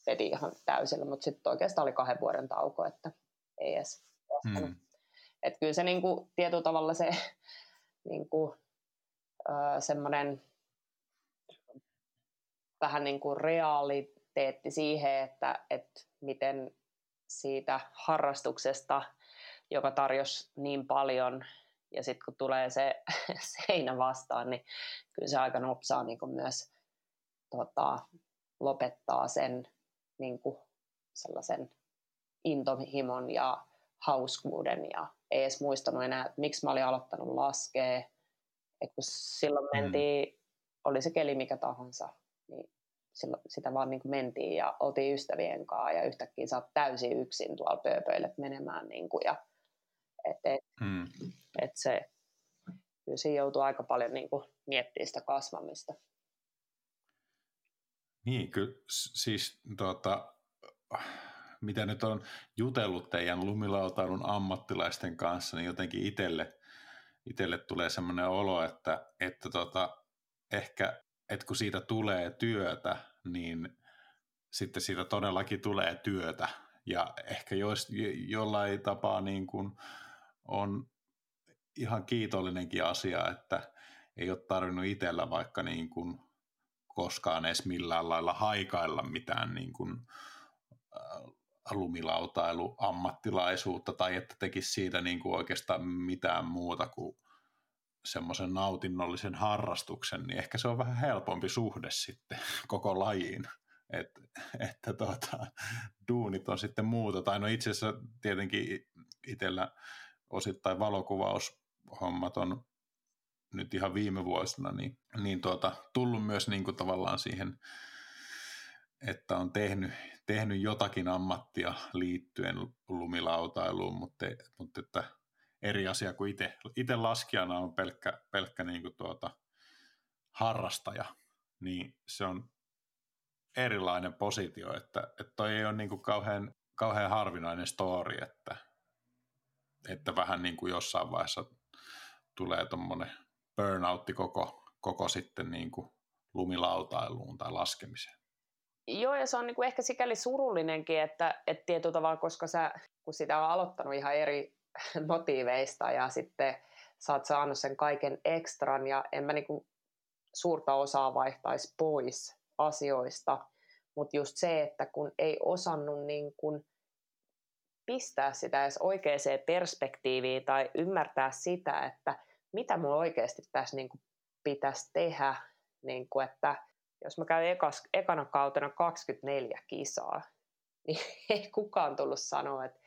veti ihan täysillä, mutta sitten oikeastaan oli kahden vuoden tauko, että ei edes mm. Että kyllä se niin kuin, tietyllä tavalla se niin kuin, öö, semmoinen vähän niin kuin realiteetti siihen, että, että miten siitä harrastuksesta, joka tarjosi niin paljon, ja sitten kun tulee se seinä vastaan, niin kyllä se aika nopsaa niin kuin myös tota, lopettaa sen niin kuin sellaisen intohimon ja hauskuuden ja ei edes muistanut enää, että miksi mä olin aloittanut laskea. Et kun silloin mm. mentiin oli se keli mikä tahansa, niin silloin sitä vaan niin kuin mentiin ja oltiin ystävien kanssa ja yhtäkkiä sä oot täysin yksin tuolla pööpöille menemään niin kuin ja et, et, mm. et se, kyllä siinä joutuu aika paljon niin kuin miettimään sitä kasvamista. Niin, kyllä siis tuota, mitä nyt on jutellut teidän lumilautailun ammattilaisten kanssa, niin jotenkin itselle, itselle tulee sellainen olo, että, että tota, ehkä että kun siitä tulee työtä, niin sitten siitä todellakin tulee työtä. Ja ehkä jos, jollain tapaa niin kuin on ihan kiitollinenkin asia, että ei ole tarvinnut itsellä vaikka niin kuin koskaan edes millään lailla haikailla mitään niin kuin, lumilautailu ammattilaisuutta tai että tekisi siitä niin kuin oikeastaan mitään muuta kuin semmoisen nautinnollisen harrastuksen, niin ehkä se on vähän helpompi suhde sitten koko lajiin. Et, että tuota, duunit on sitten muuta. Tai no itse asiassa tietenkin itsellä osittain valokuvaushommat on nyt ihan viime vuosina, niin, niin tuota, tullut myös niin kuin tavallaan siihen, että on tehnyt, tehnyt jotakin ammattia liittyen lumilautailuun, mutta, mutta että eri asia kuin itse. Itse laskijana on pelkkä, pelkkä niin kuin tuota, harrastaja, niin se on erilainen positio, että, että toi ei ole niin kuin kauhean, kauhean harvinainen story, että, että vähän niin kuin jossain vaiheessa tulee tuommoinen burnoutti koko, koko sitten niin kuin lumilautailuun tai laskemiseen. Joo, ja se on niin kuin ehkä sikäli surullinenkin, että, että tietyllä tavalla, koska sä, kun sitä on aloittanut ihan eri motiiveista ja sitten sä oot saanut sen kaiken ekstran ja en mä niinku suurta osaa vaihtaisi pois asioista, mutta just se, että kun ei osannut niin kun pistää sitä edes oikeaan perspektiiviin tai ymmärtää sitä, että mitä mun oikeasti tässä niin pitäisi tehdä, niin kun, että jos mä käyn ekas, ekana kautena 24 kisaa, niin ei kukaan tullut sanoa, että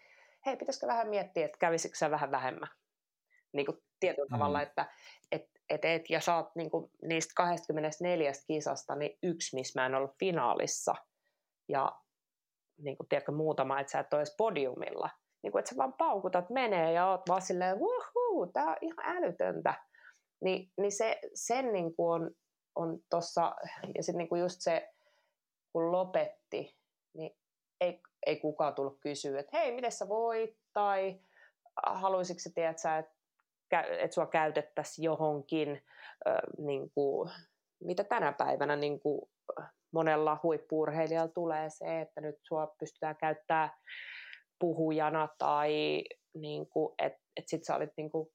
hei, pitäisikö vähän miettiä, että kävisikö se vähän vähemmän. Niin kuin tietyllä mm. tavalla, että et, et, et, ja sä oot niin kuin, niistä 24 kisasta niin yksi, missä mä en ollut finaalissa. Ja niin kuin, tiedätkö, muutama, että sä et ole podiumilla. Niin kuin, että sä vaan paukutat menee ja oot vaan silleen, wuhuu, tää on ihan älytöntä. Ni, niin se, sen niin kuin on, on tossa, ja sitten niin kuin just se, kun lopetti, niin ei, ei kukaan tullut kysyä, että hei, miten sä voit, tai haluaisitko sä, tiedät, sä, että että sua käytettäisiin johonkin, äh, niin kuin, mitä tänä päivänä niin kuin monella huippuurheilijalla tulee se, että nyt sua pystytään käyttämään puhujana tai niin kuin, että et sit sä olit niin kuin,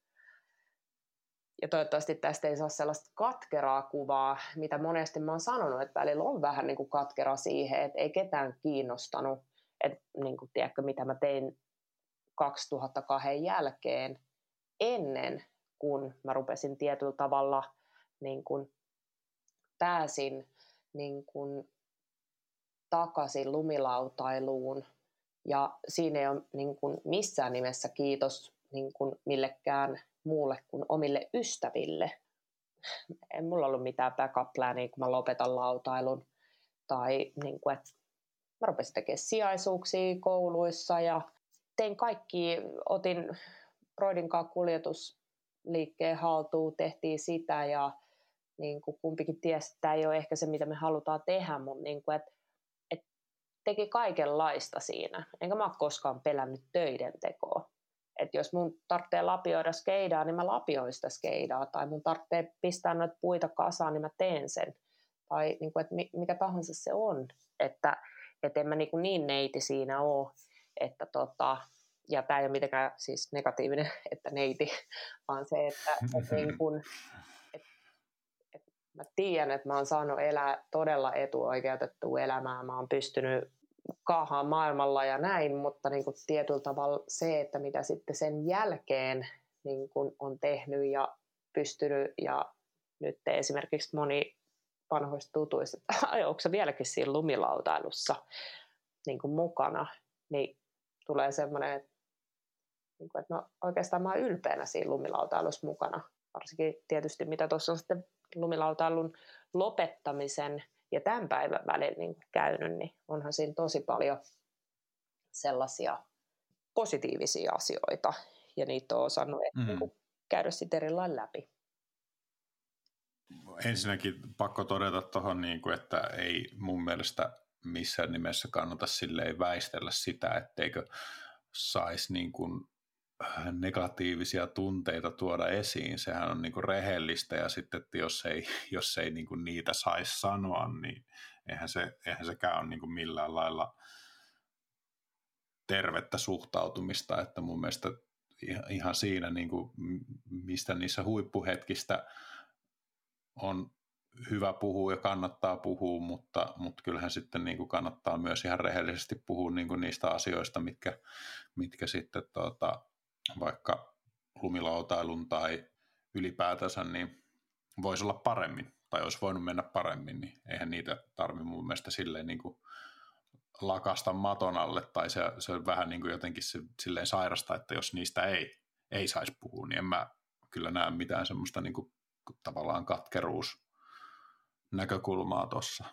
ja toivottavasti tästä ei saa sellaista katkeraa kuvaa, mitä monesti mä oon sanonut, että välillä on vähän niin kuin katkera siihen, että ei ketään kiinnostanut että niin kuin, tiedätkö, mitä mä tein 2002 jälkeen ennen kuin mä rupesin tietyllä tavalla niin kuin, pääsin niin kuin, takaisin lumilautailuun ja siinä ei ole niin kuin, missään nimessä kiitos niin kuin, millekään muulle kuin omille ystäville. En mulla ollut mitään backup kun mä lopetan lautailun. Tai niin kuin, että Mä rupesin tekemään sijaisuuksia kouluissa ja tein kaikki, otin Broidin kanssa kuljetusliikkeen haltuun, tehtiin sitä ja niin kuin kumpikin tiesi, että tämä ei ole ehkä se, mitä me halutaan tehdä, mutta niin kuin, että, teki kaikenlaista siinä. Enkä mä ole koskaan pelännyt töiden tekoa. Että jos mun tarvitsee lapioida skeidaa, niin mä lapioin sitä skeidaa. Tai mun tarvitsee pistää noita puita kasaan, niin mä teen sen. Tai niin kuin, että mikä tahansa se on. Että että en mä niin, niin neiti siinä ole, että tota, ja tämä ei ole mitenkään siis negatiivinen, että neiti, vaan se, että, että niin kun, et, et mä tiedän, että mä oon saanut elää todella etuoikeutettua elämää, mä oon pystynyt kaahaan maailmalla ja näin, mutta niin kuin tietyllä tavalla se, että mitä sitten sen jälkeen niin kuin on tehnyt ja pystynyt ja nyt esimerkiksi moni vanhoista tutuista, että onko se vieläkin siinä lumilautailussa niin kuin mukana, niin tulee semmoinen, että, niin kuin, että no oikeastaan mä oon ylpeänä siinä lumilautailussa mukana. varsinkin tietysti mitä tuossa on sitten lumilautailun lopettamisen ja tämän päivän välillä niin käynyt, niin onhan siinä tosi paljon sellaisia positiivisia asioita, ja niitä on osannut mm. niin käydä sitten eri läpi. Ensinnäkin pakko todeta tuohon, niin kuin, että ei mun mielestä missään nimessä kannata silleen väistellä sitä, etteikö saisi niin kuin negatiivisia tunteita tuoda esiin. Sehän on niin kuin rehellistä ja sitten, että jos ei, jos ei niin kuin niitä saisi sanoa, niin eihän, se, eihän sekään ole niin kuin millään lailla tervettä suhtautumista, että mun mielestä ihan siinä, niin kuin, mistä niissä huippuhetkistä on hyvä puhua ja kannattaa puhua, mutta, mutta kyllähän sitten niin kuin kannattaa myös ihan rehellisesti puhua niin kuin niistä asioista, mitkä, mitkä sitten tuota, vaikka lumilautailun tai ylipäätänsä niin voisi olla paremmin tai olisi voinut mennä paremmin, niin eihän niitä tarvitse mun mielestä silleen niin kuin lakasta maton alle tai se, se on vähän niin kuin jotenkin se, silleen sairasta, että jos niistä ei, ei saisi puhua, niin en mä kyllä näe mitään semmoista niin kuin, tavallaan katkeruus näkökulmaa tuossa.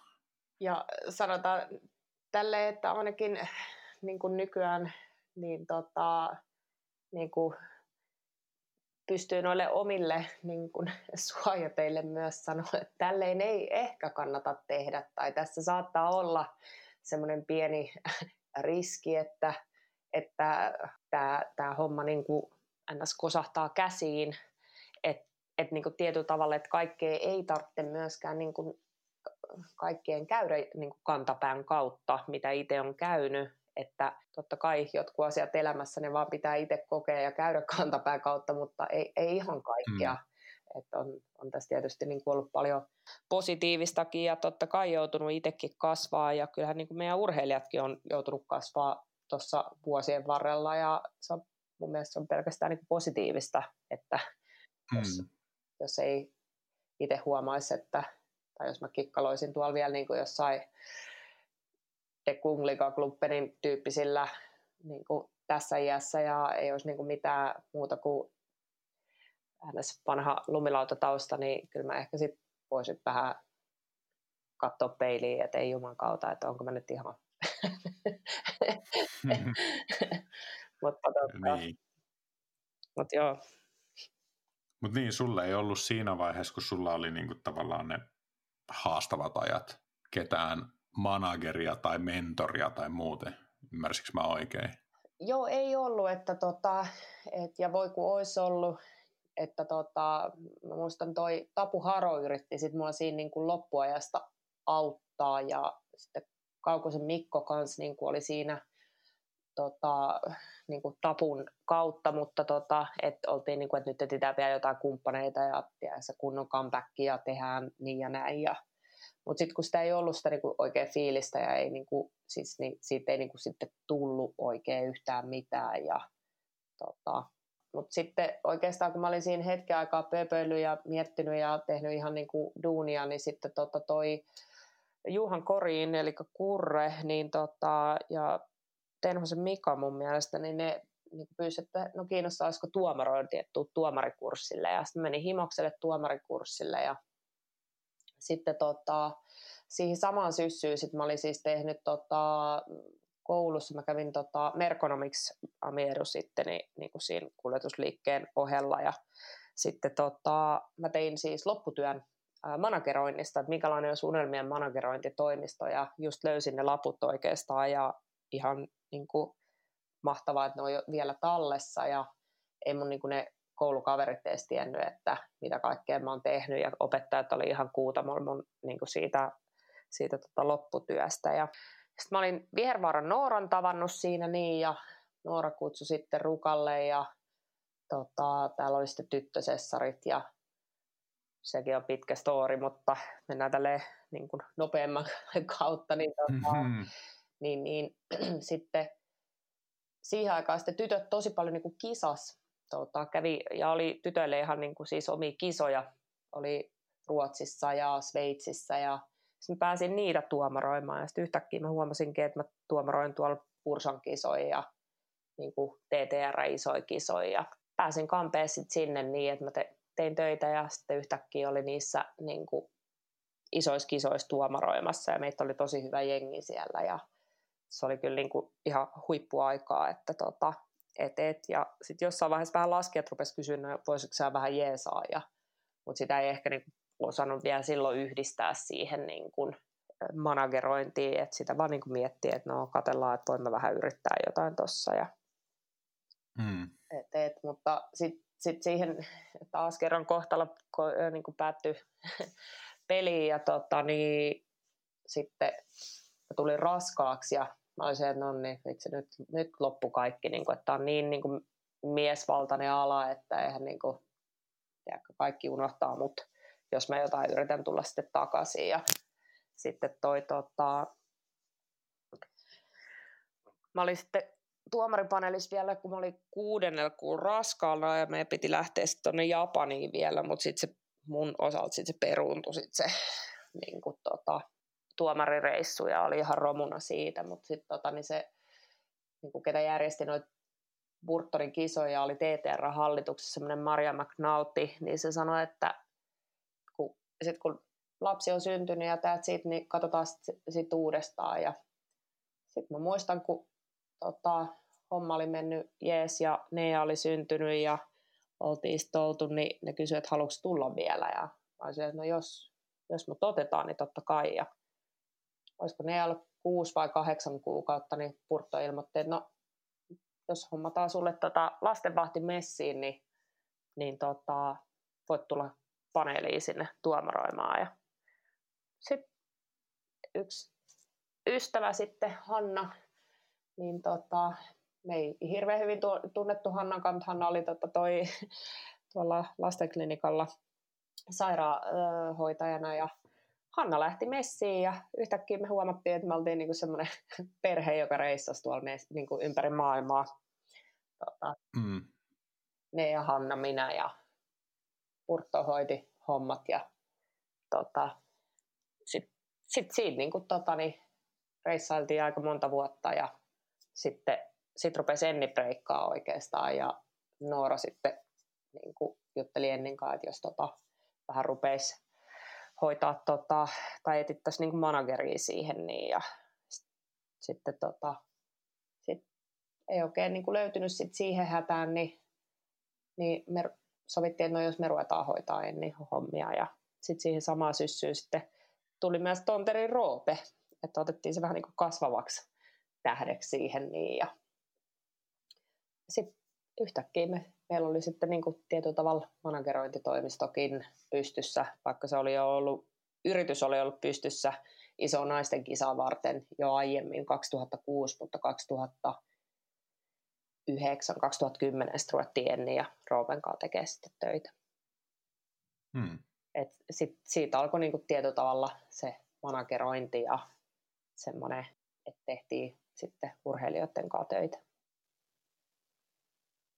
Ja sanotaan tälle, että ainakin niin kuin nykyään niin tota, niin kuin pystyy noille omille niin kuin suojateille myös sanoa, että tälleen ei ehkä kannata tehdä tai tässä saattaa olla semmoinen pieni riski, että, että tämä, homma niin kuin ns. kosahtaa käsiin, että et niin kuin tietyllä tavalla, että kaikkea ei tarvitse myöskään niin kuin kaikkien käydä niin kuin kantapään kautta, mitä itse on käynyt, että totta kai jotkut asiat elämässä ne vaan pitää itse kokea ja käydä kantapään kautta, mutta ei, ei ihan kaikkia. Mm. Että on, on tässä tietysti niin kuin ollut paljon positiivistakin ja totta kai joutunut itsekin kasvaa ja kyllähän niin kuin meidän urheilijatkin on joutunut kasvaa tuossa vuosien varrella ja se on, mun mielestä se on pelkästään niin kuin positiivista, että mm. Jos, ei itse huomaisi, että tai jos mä kikkaloisin tuolla vielä niin kuin jossain De Kungliga Klubbenin tyyppisillä niin kuin tässä iässä ja ei olisi niin kuin mitään muuta kuin ns. vanha lumilautatausta, niin kyllä mä ehkä sitten voisin vähän katsoa peiliin, että ei juman kautta, että onko mä nyt ihan... mutta tota, niin. Mut joo. Mutta niin, sulle ei ollut siinä vaiheessa, kun sulla oli niinku tavallaan ne haastavat ajat, ketään manageria tai mentoria tai muuten. Ymmärsikö mä oikein? Joo, ei ollut, että tota, et, ja voi kun olisi ollut, että tota, mä muistan toi Tapu Haro yritti sit mua siinä niin loppuajasta auttaa ja sitten Kaukosen Mikko kanssa niin kuin oli siinä tota, niin kuin Tapun kautta, mutta tota, että oltiin niin kuin, että nyt etsitään vielä jotain kumppaneita ja, ja se kunnon comebackia tehdään niin ja näin ja mutta sitten kun sitä ei ollut sitä niinku oikein fiilistä ja ei niinku, siis, niin, siitä ei niinku sitten tullut oikein yhtään mitään. Ja, tota, mutta sitten oikeastaan kun mä olin siinä hetken aikaa pöpöillyt ja miettinyt ja tehnyt ihan niinku duunia, niin sitten tota toi Juhan Koriin, eli Kurre, niin tota, ja Tenhosen Mika mun mielestä, niin ne niin pyysi, että no kiinnostaisiko tuomarointi, että tuomarikurssille. Ja sitten menin Himokselle tuomarikurssille ja sitten tota, siihen samaan syssyyn sit mä olin siis tehnyt tota, koulussa, mä kävin tota, Merkonomiksi Amieru sitten niin, niin kuin siinä kuljetusliikkeen ohella ja sitten tota, mä tein siis lopputyön manageroinnista, että minkälainen olisi unelmien managerointitoimisto ja just löysin ne laput oikeastaan ja ihan niin kuin, mahtavaa, että ne on jo vielä tallessa ja ei mun niin kuin ne koulukaverit edes tiennyt, että mitä kaikkea mä oon tehnyt ja opettajat oli ihan kuutamolla mun niin kuin siitä, siitä tota lopputyöstä. Ja sitten mä olin Vihervaaran Nooran tavannut siinä niin ja Noora kutsui sitten Rukalle ja tota, täällä oli sitten tyttösessarit ja sekin on pitkä story, mutta mennään tälle niin kuin nopeamman kautta, niin, tota, mm-hmm. Niin, niin sitten siihen aikaan sitten tytöt tosi paljon niin kuin kisas tota, kävi, ja oli tytöille ihan niin kuin siis omia kisoja, oli Ruotsissa ja Sveitsissä, ja sitten pääsin niitä tuomaroimaan, ja sitten yhtäkkiä mä huomasinkin, että mä tuomaroin tuolla Pursan kisoja ja niin kuin TTR-isoja kisoja, ja pääsin kampeen sitten sinne niin, että mä te- tein töitä ja sitten yhtäkkiä oli niissä niin kuin, isoissa kisoissa tuomaroimassa. Ja meitä oli tosi hyvä jengi siellä ja se oli kyllä niin kuin ihan huippuaikaa, että tota, et, et. ja sitten jossain vaiheessa vähän laskijat rupesi kysyä, no, voisiko sä vähän jeesaa, ja, mutta sitä ei ehkä niin osannut vielä silloin yhdistää siihen niin kuin managerointiin, että sitä vaan niin kuin miettii, että no katellaan, että voimme vähän yrittää jotain tuossa. Ja... Hmm. Et, et, mutta sitten sit siihen taas kerran kohtalo niin kuin päättyi peliin ja tota, niin, sitten tuli raskaaksi ja mä olisin, että no niin, itse nyt, nyt loppu kaikki, niin kuin, että on niin, niin kuin miesvaltainen ala, että eihän niin kuin, tiedätkö, kaikki unohtaa mut, jos mä jotain yritän tulla sitten takaisin. Ja sitten toi tota, mä olin sitten tuomaripaneelissa vielä, kun mä olin kuudennella kuun raskaalla ja meidän piti lähteä sitten tuonne Japaniin vielä, mutta sitten se mun osalta sit se peruuntui sit se niin kuin, tota, tuomarireissu ja oli ihan romuna siitä, mutta sitten tota, niin se, niin kuin ketä järjesti noita Burtonin kisoja, oli TTR-hallituksessa semmoinen Maria McNaughty, niin se sanoi, että kun, sit kun lapsi on syntynyt ja täät siitä, niin katsotaan sitten sit uudestaan. Ja sitten mä muistan, kun tota, homma oli mennyt jees ja Nea oli syntynyt ja oltiin oltu, niin ne kysyivät, että haluatko tulla vielä. Ja mä olisin, että no jos, jos mut otetaan, niin totta kai. Ja olisiko ne ollut kuusi vai kahdeksan kuukautta, niin Purtto ilmoitti, että no, jos hommataan sulle tota lastenvahti messiin, niin, niin tota, voit tulla paneeliin sinne tuomaroimaan. Ja sitten yksi ystävä sitten, Hanna, niin tota, me ei hirveän hyvin tunnettu Hannan kanssa, Hanna oli tota toi, tuolla lastenklinikalla sairaanhoitajana ja Hanna lähti messiin ja yhtäkkiä me huomattiin, että me oltiin niinku semmoinen perhe, joka reissasi tuolla me, niinku ympäri maailmaa. Tota, mm. Ne ja Hanna, minä ja Purtto hoiti hommat ja tota, sitten sit siitä niinku, tota, niin, reissailtiin aika monta vuotta ja sitten sit rupesi Enni breikkaa oikeastaan ja Noora sitten niin kuin jutteli Ennin kanssa, että jos tota, vähän rupeisi hoitaa tota, tai etsittäisiin niin manageria siihen. Niin, ja sitten tota, sit ei oikein niin kuin löytynyt sit siihen hätään, niin, niin me sovittiin, että no jos me ruvetaan hoitaa ennen hommia. Ja sitten siihen samaan syssyyn sitten tuli myös Tonterin Roope, että otettiin se vähän niin kuin kasvavaksi tähdeksi siihen. Niin, ja sitten yhtäkkiä me, meillä oli sitten niin kuin tietyllä tavalla managerointitoimistokin pystyssä, vaikka se oli jo ollut, yritys oli ollut pystyssä iso naisten kisaa varten jo aiemmin 2006, mutta 2009, 2010 sitten ruvettiin Enni ja Roopen kanssa tekemään sitten töitä. Hmm. Et sit, siitä alkoi niin kuin tietyllä tavalla se managerointi ja semmoinen, että tehtiin sitten urheilijoiden kanssa töitä.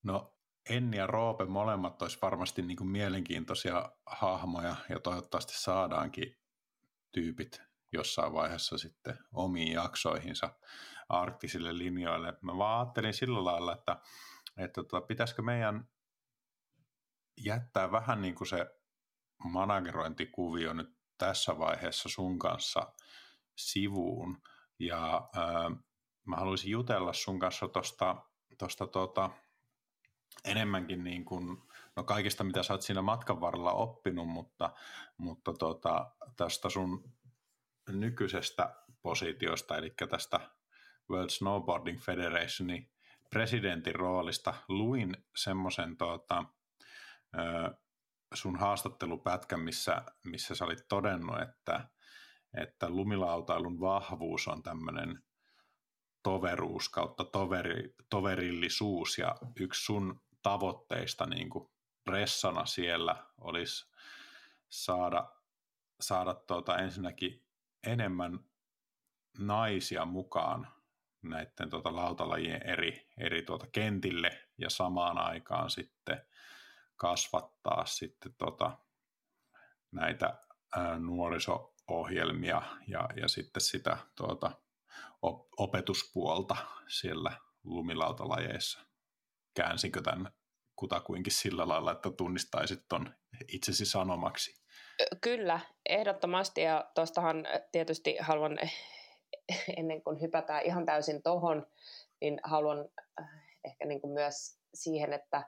No Enni ja Roope molemmat olisi varmasti niin kuin mielenkiintoisia hahmoja ja toivottavasti saadaankin tyypit jossain vaiheessa sitten omiin jaksoihinsa arktisille linjoille. Mä vaan ajattelin sillä lailla, että, että tota, pitäisikö meidän jättää vähän niin kuin se managerointikuvio nyt tässä vaiheessa sun kanssa sivuun. Ja ää, mä haluaisin jutella sun kanssa tuosta tosta, tota, enemmänkin niin kuin, no kaikista mitä sä oot siinä matkan varrella oppinut, mutta, mutta tota, tästä sun nykyisestä positiosta, eli tästä World Snowboarding Federationin presidentin roolista, luin semmoisen tota, sun haastattelupätkän, missä, missä sä olit todennut, että, että lumilautailun vahvuus on tämmöinen toveruus kautta toveri, toverillisuus ja yksi sun tavoitteista niin kuin pressana siellä olisi saada, saada tuota ensinnäkin enemmän naisia mukaan näiden tuota lautalajien eri, eri tuota kentille ja samaan aikaan sitten kasvattaa sitten tuota näitä nuoriso-ohjelmia ja, ja sitten sitä tuota, opetuspuolta siellä lumilautalajeissa. Käänsinkö tämän kutakuinkin sillä lailla, että tunnistaisit ton itsesi sanomaksi. Kyllä, ehdottomasti ja tuostahan tietysti haluan ennen kuin hypätään ihan täysin tohon, niin haluan ehkä niin kuin myös siihen, että,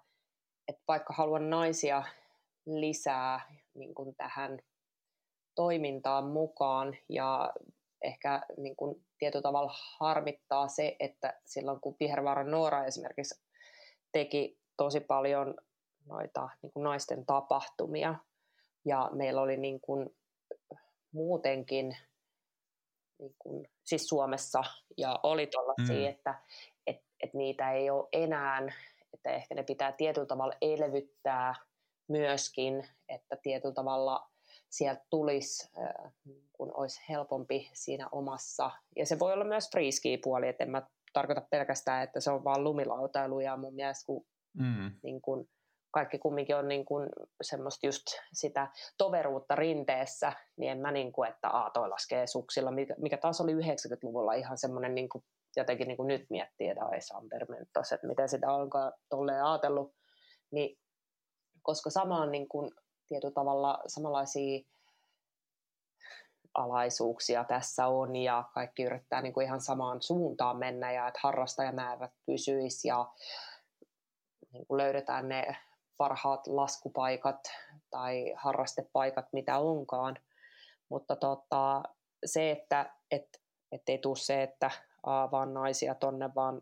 että vaikka haluan naisia lisää niin kuin tähän toimintaan mukaan ja ehkä niin kuin tietyllä tavalla harmittaa se, että silloin kun Vihervaaran Noora esimerkiksi teki tosi paljon noita niin kuin naisten tapahtumia ja meillä oli niin kuin muutenkin niin kuin, siis Suomessa ja oli tuollaisia, mm. että et, et niitä ei ole enää, että ehkä ne pitää tietyllä tavalla elvyttää myöskin, että tietyllä tavalla sieltä tulisi, kun olisi helpompi siinä omassa. Ja se voi olla myös freeski-puoli, että en mä tarkoita pelkästään, että se on vaan lumilautailu ja mun mielestä kun, mm. niin kun, kaikki kumminkin on niin kun, semmoista just sitä toveruutta rinteessä, niin en mä niin kuin, että a, toi laskee suksilla, mikä, mikä taas oli 90-luvulla ihan semmoinen niin kuin, jotenkin niin kuin nyt miettii, että ai Sampermentos, että miten sitä onkaan tolleen ajatellut, niin koska sama on niin kuin, tietyllä tavalla samanlaisia alaisuuksia tässä on ja kaikki yrittää niin kuin ihan samaan suuntaan mennä ja että harrastajamäärät pysyisi ja niin kuin löydetään ne parhaat laskupaikat tai harrastepaikat, mitä onkaan. Mutta tota, se, että et, ei tule se, että aa, vaan naisia tonne, vaan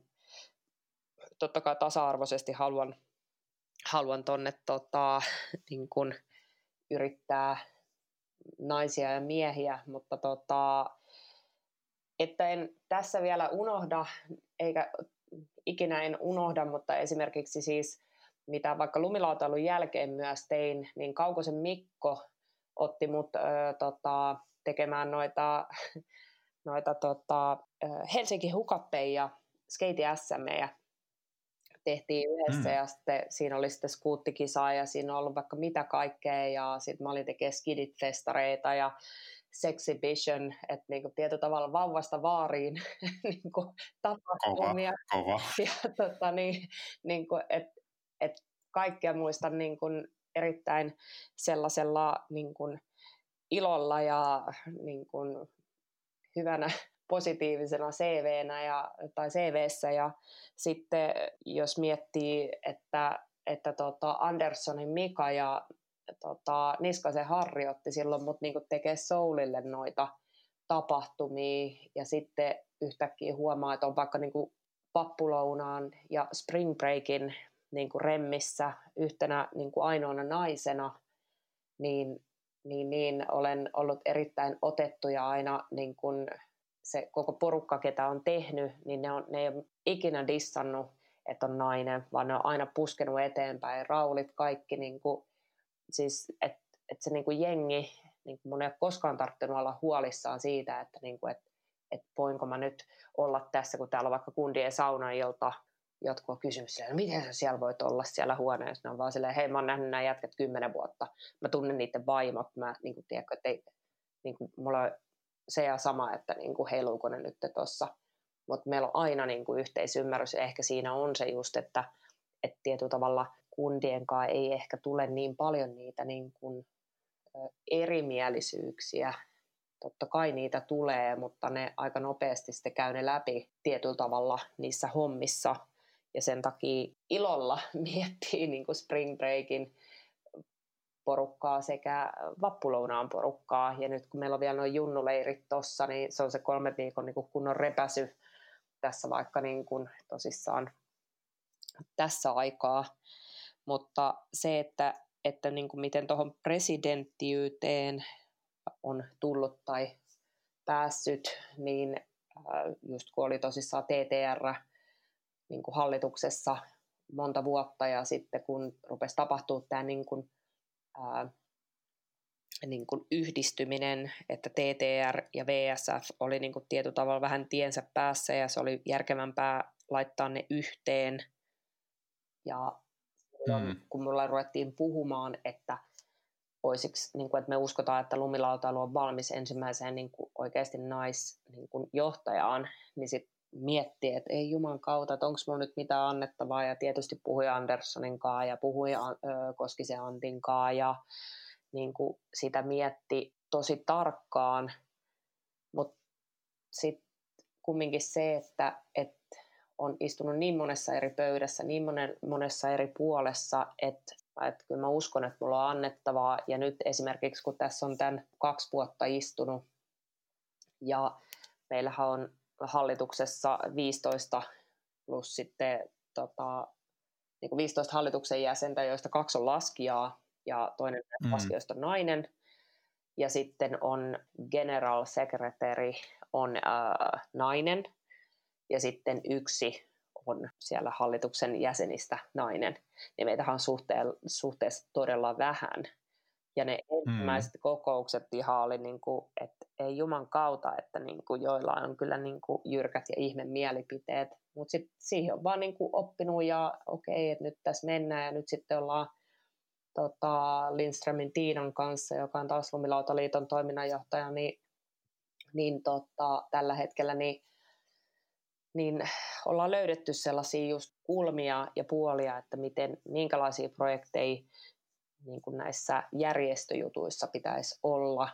totta kai tasa-arvoisesti haluan, haluan tonne tota, niin kun yrittää naisia ja miehiä, mutta tota, että en tässä vielä unohda, eikä ikinä en unohda, mutta esimerkiksi siis mitä vaikka lumilautailun jälkeen myös tein, niin Kaukosen Mikko otti mut ö, tota, tekemään noita, noita tota, Helsinki Hukappeja, Skate SM ja tehtiin yhdessä mm. ja sitten siinä oli sitten skuuttikisaa ja siinä on ollut vaikka mitä kaikkea ja sitten mä olin tekemään skidit-festareita ja sexhibition, että niinku tietyllä tavalla vauvasta vaariin niinku tapahtumia. Kova, kova. Ja tota, niin, niinku, että et kaikkea muistan niinku erittäin sellaisella niinku ilolla ja niinku hyvänä positiivisena CVnä ja, tai CVssä ja sitten jos miettii, että, että tota Anderssonin Mika ja tota, Niskasen Harri otti silloin mut niinku tekee Soulille noita tapahtumia. Ja sitten yhtäkkiä huomaa, että on vaikka niinku pappulounaan ja Spring Breakin niinku remmissä yhtenä niinku ainoana naisena, niin, niin, niin olen ollut erittäin otettu ja aina niin kuin se koko porukka, ketä on tehnyt, niin ne, on, ne ei ole ikinä dissannut, että on nainen, vaan ne on aina puskenut eteenpäin, raulit kaikki, niin kuin, siis, että et se niin kuin jengi, niin kuin mun ei ole koskaan tarttunut olla huolissaan siitä, että, niin kuin, että, että voinko mä nyt olla tässä, kun täällä on vaikka kundien saunailta, jotkut on kysynyt siellä, miten sä siellä voit olla siellä huoneessa. Ne on vaan silleen, hei mä oon nähnyt nämä jätkät kymmenen vuotta, mä tunnen niiden vaimot, mä niin kuin, tiedätkö, että ei, niin kuin, mulla se ja sama, että niin kuin heiluuko ne nyt tuossa. Mutta meillä on aina niin kuin yhteisymmärrys ja ehkä siinä on se just, että, että tietyllä tavalla kundien kanssa ei ehkä tule niin paljon niitä niin kuin erimielisyyksiä. Totta kai niitä tulee, mutta ne aika nopeasti sitten käy ne läpi tietyllä tavalla niissä hommissa. Ja sen takia ilolla miettii niin kuin Spring Breakin porukkaa sekä vappulounaan porukkaa. Ja nyt kun meillä on vielä noin junnuleirit tuossa, niin se on se kolme viikon niin kunnon repäsy tässä vaikka niin kuin tosissaan tässä aikaa. Mutta se, että, että niin kuin miten tuohon presidenttiyteen on tullut tai päässyt, niin just kun oli tosissaan TTR niin kuin hallituksessa monta vuotta ja sitten kun rupesi tapahtuu tämä niin kuin ää, niin kuin yhdistyminen, että TTR ja VSF oli niin kuin tietyllä tavalla vähän tiensä päässä ja se oli järkevämpää laittaa ne yhteen. Ja mm. kun mulla ruvettiin puhumaan, että oisiksi, niin kuin, että me uskotaan, että lumilautailu on valmis ensimmäiseen niin kuin oikeasti naisjohtajaan, niin, niin sitten miettiä, että ei juman kautta, että onko mulla nyt mitään annettavaa, ja tietysti puhui Anderssonin kanssa ja puhui Koskisen Antin kanssa, ja niin kuin sitä mietti tosi tarkkaan, mutta sitten kumminkin se, että, että on istunut niin monessa eri pöydässä, niin monen, monessa eri puolessa, että, että kyllä mä uskon, että mulla on annettavaa. Ja nyt esimerkiksi, kun tässä on tämän kaksi vuotta istunut, ja meillähän on hallituksessa 15 plus sitten tota, niin kuin 15 hallituksen jäsentä, joista kaksi on laskijaa ja toinen mm. laskijoista on nainen. Ja sitten on general secretary on äh, nainen ja sitten yksi on siellä hallituksen jäsenistä nainen. Niin meitähän on suhteessa todella vähän. Ja ne ensimmäiset mm. kokoukset ihan oli, niin kuin, että ei juman kautta, että niin kuin joilla on kyllä niin kuin jyrkät ja ihme mielipiteet. Mutta sitten siihen on vaan niin kuin oppinut ja okei, okay, että nyt tässä mennään ja nyt sitten ollaan tota, Lindströmin Tiinan kanssa, joka on taas Lumilautaliiton toiminnanjohtaja, niin, niin tota, tällä hetkellä niin, niin ollaan löydetty sellaisia just kulmia ja puolia, että miten, minkälaisia projekteja niin kuin näissä järjestöjutuissa pitäisi olla,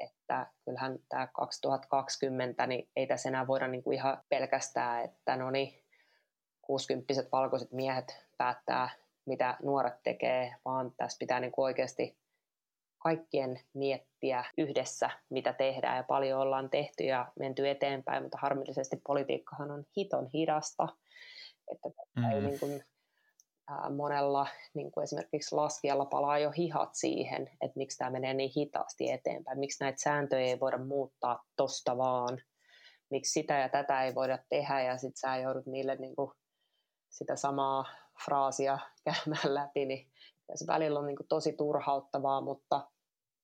että kyllähän tämä 2020, niin ei tässä enää voida niin kuin ihan pelkästään, että no niin, 60 valkoiset miehet päättää, mitä nuoret tekee, vaan tässä pitää niin kuin oikeasti kaikkien miettiä yhdessä, mitä tehdään, ja paljon ollaan tehty ja menty eteenpäin, mutta harmillisesti politiikkahan on hiton hidasta, että mm. ei niin kuin monella niin kuin esimerkiksi laskijalla palaa jo hihat siihen, että miksi tämä menee niin hitaasti eteenpäin, miksi näitä sääntöjä ei voida muuttaa tosta vaan, miksi sitä ja tätä ei voida tehdä? Ja sitten sä joudut niille niin kuin sitä samaa fraasia käymään läpi, niin se välillä on niin kuin tosi turhauttavaa, mutta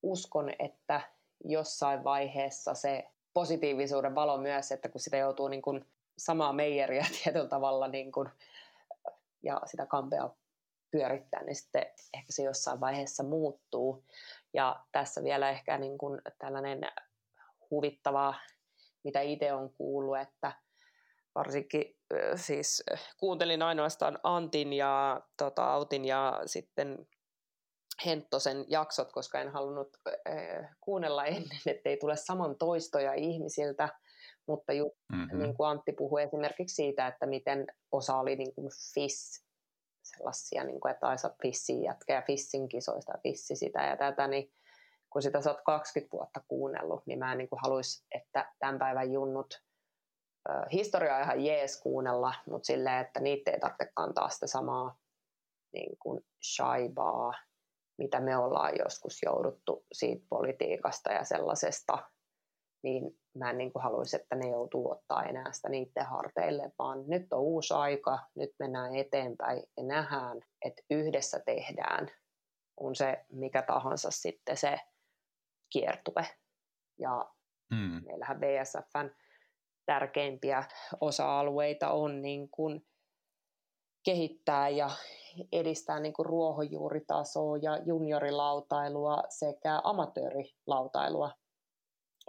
uskon, että jossain vaiheessa se positiivisuuden valo myös, että kun sitä joutuu niin kuin samaa meijeriä tietyllä tavalla niin kuin ja sitä kampea pyörittää, niin sitten ehkä se jossain vaiheessa muuttuu. Ja tässä vielä ehkä niin kuin tällainen huvittava, mitä itse on kuullut, että varsinkin siis kuuntelin ainoastaan Antin ja tota, Autin ja sitten Henttosen jaksot, koska en halunnut äh, kuunnella ennen, ettei tule saman toistoja ihmisiltä, mutta just, mm-hmm. niin kuin Antti puhui esimerkiksi siitä, että miten osa oli niin kuin FIS, sellaisia, niin kuin, että aisa fissin jätkä fissin kisoista ja fissi sitä ja tätä, niin kun sitä sä oot 20 vuotta kuunnellut, niin mä en niin kuin haluaisi, että tämän päivän junnut historia on ihan jees kuunnella, mutta silleen, että niitä ei tarvitse kantaa sitä samaa niin kuin shaibaa, mitä me ollaan joskus jouduttu siitä politiikasta ja sellaisesta niin mä en niin kuin haluaisi, että ne joutuu ottaa enää sitä niiden harteille, vaan nyt on uusi aika, nyt mennään eteenpäin ja nähdään, että yhdessä tehdään, on se mikä tahansa sitten se kiertue. Ja hmm. meillähän BSFn tärkeimpiä osa-alueita on niin kuin kehittää ja edistää niin kuin ruohonjuuritasoa ja juniorilautailua sekä amatöörilautailua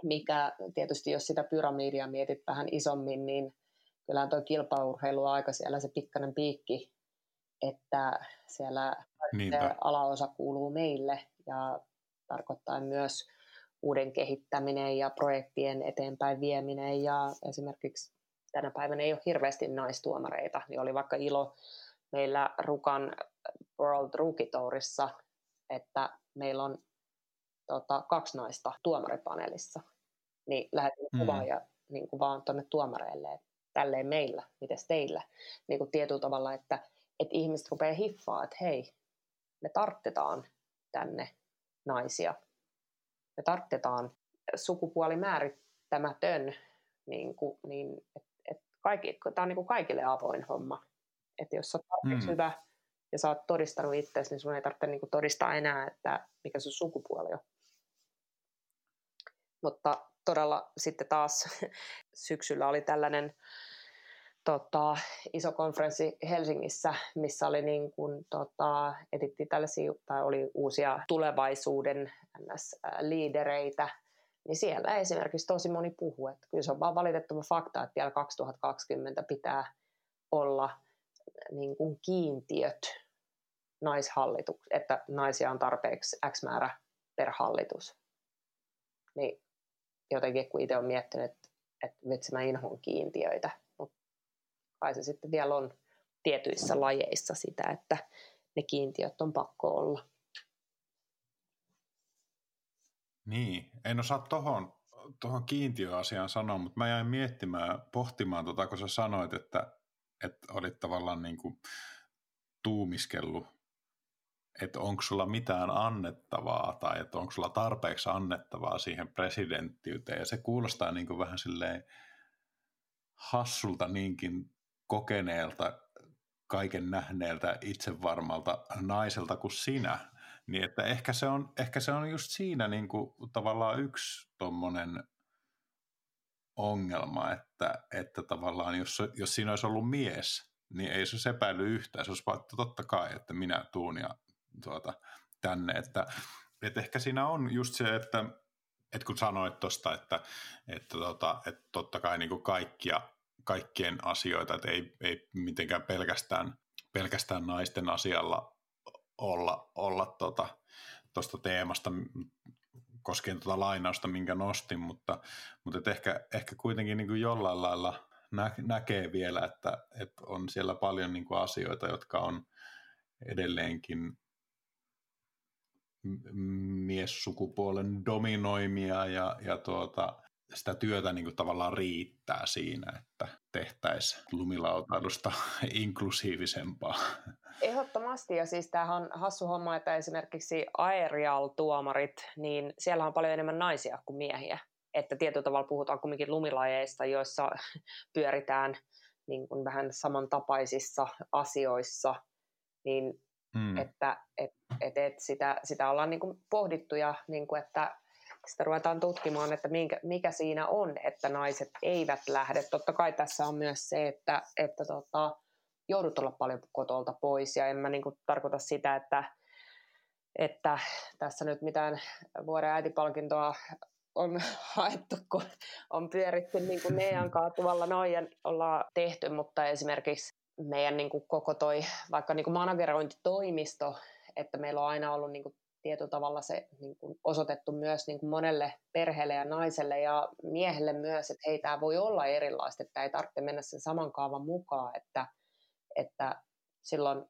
mikä tietysti, jos sitä pyramidia mietit vähän isommin, niin kyllähän tuo kilpaurheilu on aika siellä se pikkainen piikki, että siellä se alaosa kuuluu meille ja tarkoittaa myös uuden kehittäminen ja projektien eteenpäin vieminen. Ja esimerkiksi tänä päivänä ei ole hirveästi naistuomareita, niin oli vaikka ilo meillä Rukan World Rookie Tourissa, että meillä on tota, kaksi naista tuomaripaneelissa. Niin lähetin mm. kuvaa ja niin kuin vaan tuonne tuomareille, että tälleen meillä, mites teillä. Niin kuin tietyllä tavalla, että, että ihmiset rupeaa hiffaa, että hei, me tarttetaan tänne naisia. Me tarttetaan sukupuolimäärittämätön, niin, kuin, niin että et kaikki, tämä on niin kuin kaikille avoin homma. Että jos sä oot mm. hyvä ja sä oot todistanut itseäsi, niin sun ei tarvitse niin kuin todistaa enää, että mikä sun sukupuoli on. Mutta todella sitten taas syksyllä oli tällainen tota, iso konferenssi Helsingissä, missä oli niin kuin, tota, etitti tällaisia, tai oli uusia tulevaisuuden NS-liidereitä, niin siellä esimerkiksi tosi moni puhuu, että kyllä se on vaan valitettava fakta, että vielä 2020 pitää olla niin kuin kiintiöt naishallitus, että naisia on tarpeeksi X määrä per hallitus. Niin jotenkin kun itse olen miettinyt, että, että vitsi mä inhoon kiintiöitä, mutta kai se sitten vielä on tietyissä lajeissa sitä, että ne kiintiöt on pakko olla. Niin, en osaa tuohon tohon kiintiöasiaan sanoa, mutta mä jäin miettimään, pohtimaan, tota, kun sä sanoit, että, että olit tavallaan niin kuin tuumiskellut, että onko sulla mitään annettavaa tai että onko sulla tarpeeksi annettavaa siihen presidenttiyteen. Ja se kuulostaa niin kuin vähän silleen hassulta niinkin kokeneelta, kaiken nähneeltä, itsevarmalta naiselta kuin sinä. Niin että ehkä se on, ehkä se on just siinä niin kuin tavallaan yksi tuommoinen ongelma, että, että tavallaan jos, jos siinä olisi ollut mies, niin ei se olisi epäily yhtään. Se olisi että totta kai, että minä tuun ja tuota, tänne. Että, että ehkä siinä on just se, että, että kun sanoit tuosta, että, että, tota, että totta kai niin kaikkia, kaikkien asioita, että ei, ei mitenkään pelkästään, pelkästään naisten asialla olla, olla tuosta tota, teemasta koskien tuota lainausta, minkä nostin, mutta, mutta et ehkä, ehkä kuitenkin niin kuin jollain lailla nä, näkee vielä, että, että on siellä paljon niin kuin asioita, jotka on edelleenkin miessukupuolen dominoimia ja, ja tuota, sitä työtä niin kuin tavallaan riittää siinä, että tehtäisiin lumilautailusta inklusiivisempaa. Ehdottomasti, ja siis tämähän on hassu homma, että esimerkiksi aerial-tuomarit, niin siellä on paljon enemmän naisia kuin miehiä. Että tietyllä tavalla puhutaan kuitenkin lumilajeista, joissa pyöritään niin kuin vähän samantapaisissa asioissa, niin hmm. että et, et, et sitä, sitä ollaan niin kuin pohdittu ja niin kuin, että sitä ruvetaan tutkimaan, että minkä, mikä siinä on, että naiset eivät lähde. Totta kai tässä on myös se, että, että tota, joudut olla paljon kotolta pois ja en mä niin kuin tarkoita sitä, että, että tässä nyt mitään vuoden äitipalkintoa on haettu, kun on pyöritty niin kuin meidän kaatuvalla noin ja ollaan tehty, mutta esimerkiksi meidän niin kuin koko toi vaikka niin kuin managerointitoimisto, että meillä on aina ollut niin kuin tietyllä tavalla se niin kuin osoitettu myös niin kuin monelle perheelle ja naiselle ja miehelle myös, että hei, tämä voi olla erilaista, että ei tarvitse mennä sen saman kaavan mukaan, että, että silloin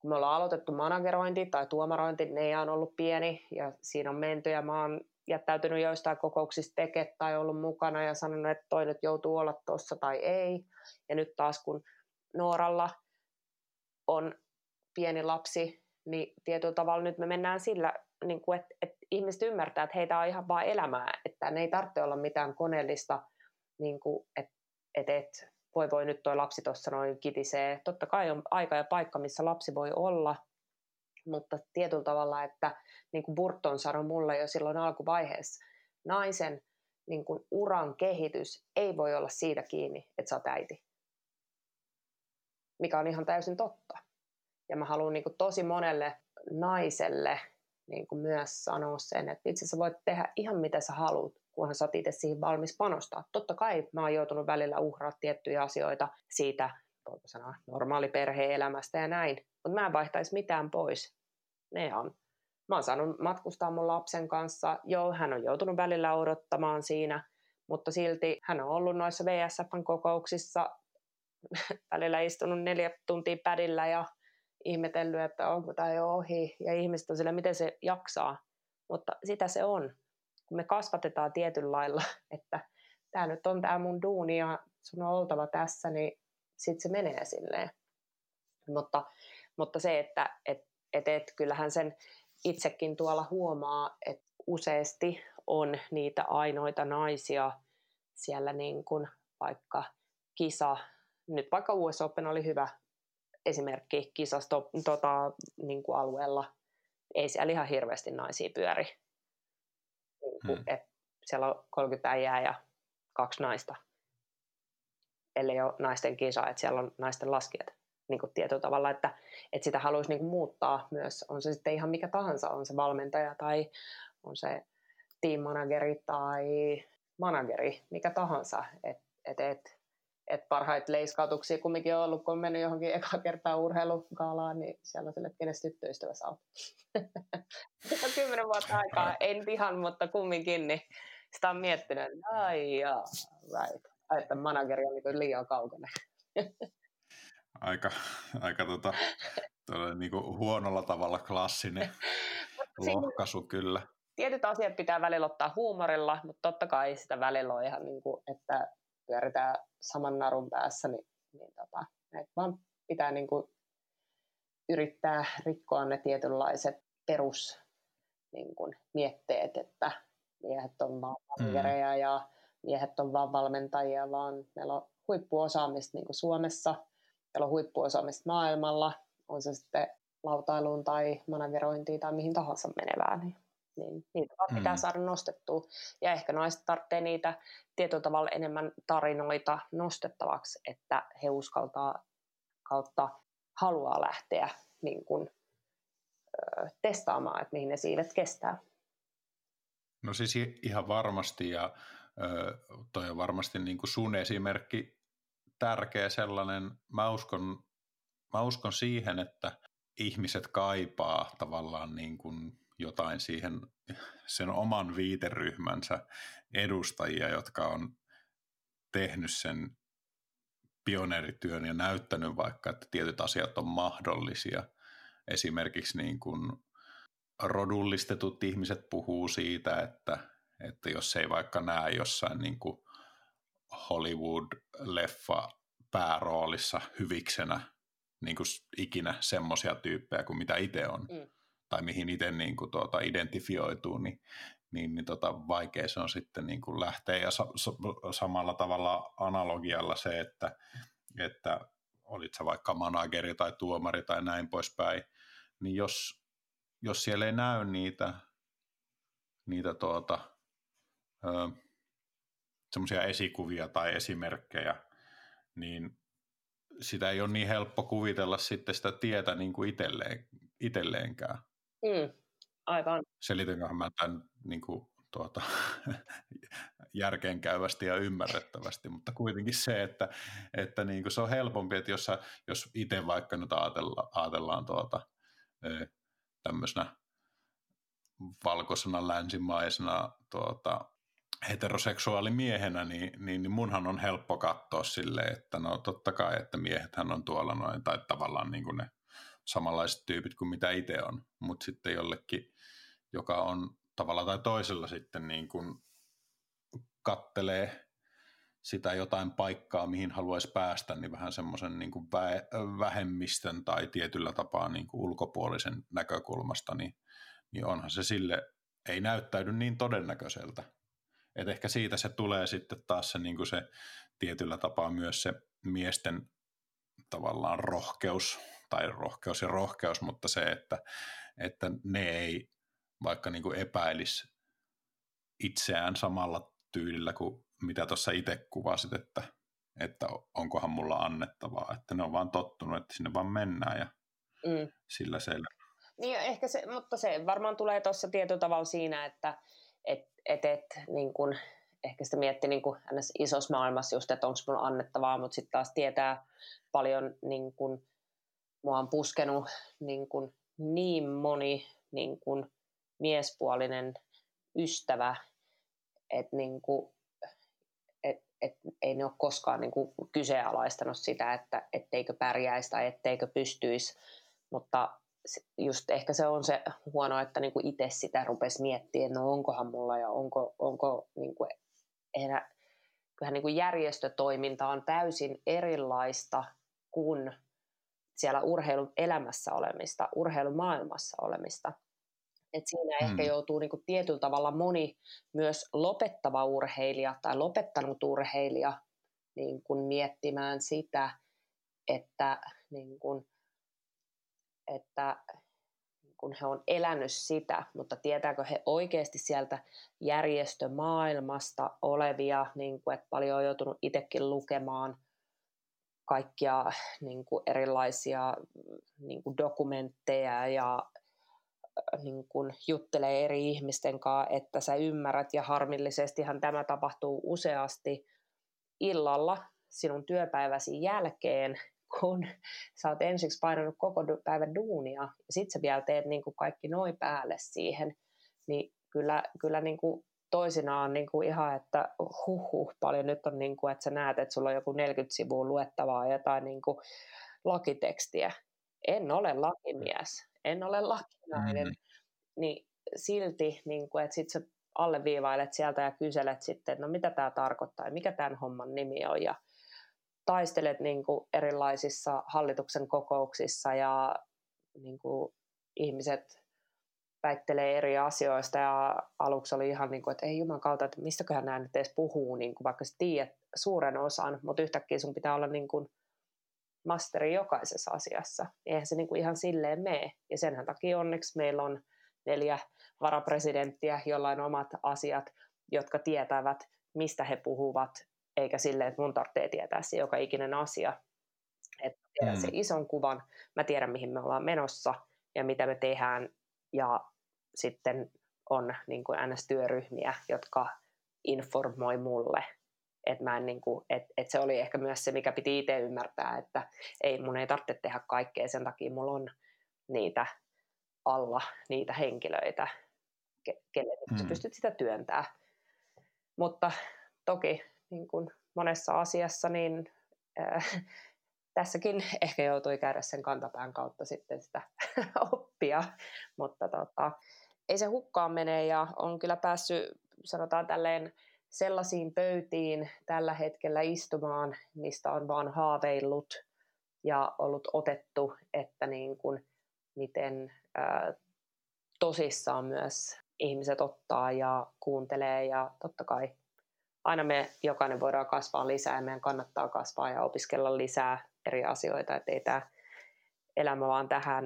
kun me ollaan aloitettu managerointi tai tuomarointi, ne on ollut pieni ja siinä on menty ja mä oon jättäytynyt joistain kokouksista teke tai ollut mukana ja sanonut, että toi nyt joutuu olla tuossa tai ei. Ja nyt taas kun Nooralla on pieni lapsi, niin tietyllä tavalla nyt me mennään sillä, niin kuin, että, että ihmiset ymmärtää, että heitä on ihan vain elämää, että ne ei tarvitse olla mitään koneellista, niin kuin, että, että, että voi voi nyt tuo lapsi tuossa noin kitisee. Totta kai on aika ja paikka, missä lapsi voi olla, mutta tietyllä tavalla, että niin kuin Burton sanoi mulle jo silloin alkuvaiheessa, naisen niin kuin uran kehitys ei voi olla siitä kiinni, että sä oot äiti. Mikä on ihan täysin totta. Ja mä haluan niin tosi monelle naiselle niin kuin myös sanoa sen, että itse sä voit tehdä ihan mitä sä haluat, kunhan sä oot itse siihen valmis panostaa. Totta kai mä oon joutunut välillä uhraa tiettyjä asioita siitä, voiko sanoa, normaali perhe-elämästä ja näin, mutta mä en vaihtaisi mitään pois. Ne on. Mä oon saanut matkustaa mun lapsen kanssa. Joo, hän on joutunut välillä odottamaan siinä, mutta silti hän on ollut noissa VSFn kokouksissa välillä istunut neljä tuntia pädillä ja ihmetellyt, että onko tämä jo ohi, ja ihmiset on sillä, miten se jaksaa. Mutta sitä se on, kun me kasvatetaan tietyllä lailla, että tämä nyt on tämä mun duuni ja sun on oltava tässä, niin sitten se menee silleen. Mutta, mutta se, että et, et, et, kyllähän sen itsekin tuolla huomaa, että useasti on niitä ainoita naisia siellä niin kuin vaikka kisa, nyt vaikka US Open oli hyvä esimerkki kisasto tota, niin kuin alueella. Ei siellä ihan hirveästi naisia pyöri. Niin kuin, hmm. et siellä on 30 äijää ja kaksi naista. Ellei ole naisten kisa, että siellä on naisten laskijat. Niin kuin tietyllä tavalla, että, että sitä haluaisi niin kuin muuttaa myös. On se sitten ihan mikä tahansa, on se valmentaja tai on se team manageri tai manageri, mikä tahansa. Et, et, et, et parhaita leiskautuksia kumminkin on ollut, kun on mennyt johonkin eka kertaa urheilukaalaan, niin siellä on sille, että kenestä tyttöystävä saa. kymmenen vuotta aikaa, en ihan, mutta kumminkin, niin sitä on miettinyt, ai jaa, right. että manageri on niin liian kaukana. aika, aika tota, niin kuin huonolla tavalla klassinen lohkaisu kyllä. Tietyt asiat pitää välillä ottaa huumorilla, mutta totta kai sitä välillä on ihan niin kuin, että pyöritään saman narun päässä, niin, niin tota, että vaan pitää niin kuin yrittää rikkoa ne tietynlaiset perus niin kuin, mietteet, että miehet on vaan mm. ja miehet on vaan valmentajia, vaan meillä on huippuosaamista niin kuin Suomessa, meillä on huippuosaamista maailmalla, on se sitten lautailuun tai managerointiin tai mihin tahansa menevää, niin, niin niitä vaan pitää mm. saada nostettua. Ja ehkä naiset tarvitsee niitä tietyllä tavalla enemmän tarinoita nostettavaksi, että he uskaltaa kautta haluaa lähteä niin kuin, ö, testaamaan, että mihin ne siivet kestää. No siis ihan varmasti ja ö, toi on varmasti niin kuin sun esimerkki tärkeä sellainen. Mä uskon, mä uskon siihen, että ihmiset kaipaa tavallaan niin kuin jotain siihen sen oman viiteryhmänsä edustajia, jotka on tehnyt sen pioneerityön ja näyttänyt vaikka, että tietyt asiat on mahdollisia. Esimerkiksi niin kuin rodullistetut ihmiset puhuu siitä, että, että jos ei vaikka näe jossain niin kuin Hollywood-leffa pääroolissa hyviksenä niin kuin ikinä semmoisia tyyppejä kuin mitä itse on, mm. Tai mihin itse niin kuin, tuota, identifioituu, niin, niin, niin tota, vaikea se on sitten niin kuin lähteä. Ja sa- sa- samalla tavalla analogialla se, että, että olit sä vaikka manageri tai tuomari tai näin poispäin, niin jos, jos siellä ei näy niitä, niitä tuota, semmoisia esikuvia tai esimerkkejä, niin sitä ei ole niin helppo kuvitella sitten sitä tietä niin kuin itselleen, itselleenkään. Mm, aivan. Selitänköhän mä tämän niin kuin, tuota, järkeenkäyvästi ja ymmärrettävästi, mutta kuitenkin se, että, että niin kuin se on helpompi, että jos, jos itse vaikka nyt ajatella, ajatellaan tuota, tämmöisenä valkoisena länsimaisena tuota, heteroseksuaalimiehenä, niin, niin, niin munhan on helppo katsoa silleen, että no totta kai, että miehethän on tuolla noin, tai tavallaan niin kuin ne samanlaiset tyypit kuin mitä itse on, mutta sitten jollekin, joka on tavalla tai toisella sitten niin kuin kattelee sitä jotain paikkaa, mihin haluaisi päästä, niin vähän semmoisen niin kuin vähemmistön tai tietyllä tapaa niin kuin ulkopuolisen näkökulmasta, niin, niin onhan se sille, ei näyttäydy niin todennäköiseltä. Et ehkä siitä se tulee sitten taas se, niin kuin se tietyllä tapaa myös se miesten tavallaan rohkeus, tai rohkeus ja rohkeus, mutta se, että, että ne ei vaikka niin kuin epäilisi itseään samalla tyylillä kuin mitä tuossa itse kuvasit, että, että onkohan mulla annettavaa, että ne on vaan tottunut, että sinne vaan mennään ja mm. sillä selvä. Niin ehkä se, mutta se varmaan tulee tuossa tietyllä tavalla siinä, että et, et, et, niin kun, ehkä sitä mietti niin kun, isossa maailmassa just, että onko mulla annettavaa, mutta sitten taas tietää paljon, niin kun, mua on puskenut niin, kun, niin moni niin kun, miespuolinen ystävä, että niin kun, et, et, ei ne ole koskaan niin kuin, kyseenalaistanut sitä, että etteikö pärjäisi tai etteikö pystyisi, mutta just ehkä se on se huono, että niinku itse sitä rupesi miettimään, että no onkohan mulla ja onko, onko niinku, enää, kyllähän niinku järjestötoiminta on täysin erilaista kuin siellä urheiluelämässä olemista, urheilumaailmassa olemista. Et siinä hmm. ehkä joutuu niinku tietyllä tavalla moni myös lopettava urheilija tai lopettanut urheilija niin kun miettimään sitä, että niin kun, että kun he on elänyt sitä, mutta tietääkö he oikeasti sieltä järjestömaailmasta olevia, niin kuin, että paljon on joutunut itsekin lukemaan kaikkia niin kuin erilaisia niin kuin dokumentteja ja niin kun juttelee eri ihmisten kanssa, että sä ymmärrät, ja harmillisestihan tämä tapahtuu useasti illalla sinun työpäiväsi jälkeen, kun sä oot ensiksi painanut koko päivän duunia, ja sit sä vielä teet niin kuin kaikki noin päälle siihen, niin kyllä, kyllä niin kuin toisinaan niin kuin ihan, että huh, paljon nyt on, niin kuin, että sä näet, että sulla on joku 40 sivua luettavaa jotain niin kuin lakitekstiä. En ole lakimies, en ole lakinainen, mm. niin silti, niin kuin, että sit sä alleviivailet sieltä ja kyselet sitten, no mitä tämä tarkoittaa ja mikä tämän homman nimi on ja taistelet niin kuin erilaisissa hallituksen kokouksissa ja niin kuin ihmiset väittelee eri asioista ja aluksi oli ihan niin kuin, että ei juman kautta, että mistäköhän nämä nyt edes puhuu, niin kuin, vaikka sä tiedät suuren osan, mutta yhtäkkiä sun pitää olla niin kuin masteri jokaisessa asiassa. Eihän se niin kuin ihan silleen mene. Ja senhän takia onneksi meillä on neljä varapresidenttiä, joilla on omat asiat, jotka tietävät, mistä he puhuvat, eikä silleen, että mun tarvitsee tietää se joka ikinen asia. Että tiedän mm. sen ison kuvan, mä tiedän mihin me ollaan menossa ja mitä me tehdään ja sitten on niin kuin NS-työryhmiä, jotka informoi mulle. Et mä en, niin kuin, et, et se oli ehkä myös se, mikä piti itse ymmärtää, että ei, mun ei tarvitse tehdä kaikkea, sen takia mulla on niitä alla, niitä henkilöitä, ke, kelle mm. sä pystyt sitä työntää. Mutta toki niin kuin monessa asiassa, niin äh, tässäkin ehkä joutui käydä sen kantapään kautta sitten sitä oppia, mutta tota, ei se hukkaan mene ja on kyllä päässyt, sanotaan tälleen, sellaisiin pöytiin tällä hetkellä istumaan, mistä on vaan haaveillut ja ollut otettu, että niin kuin, miten ää, tosissaan myös ihmiset ottaa ja kuuntelee. Ja totta kai aina me jokainen voidaan kasvaa lisää ja meidän kannattaa kasvaa ja opiskella lisää eri asioita, että ei tämä elämä vaan tähän,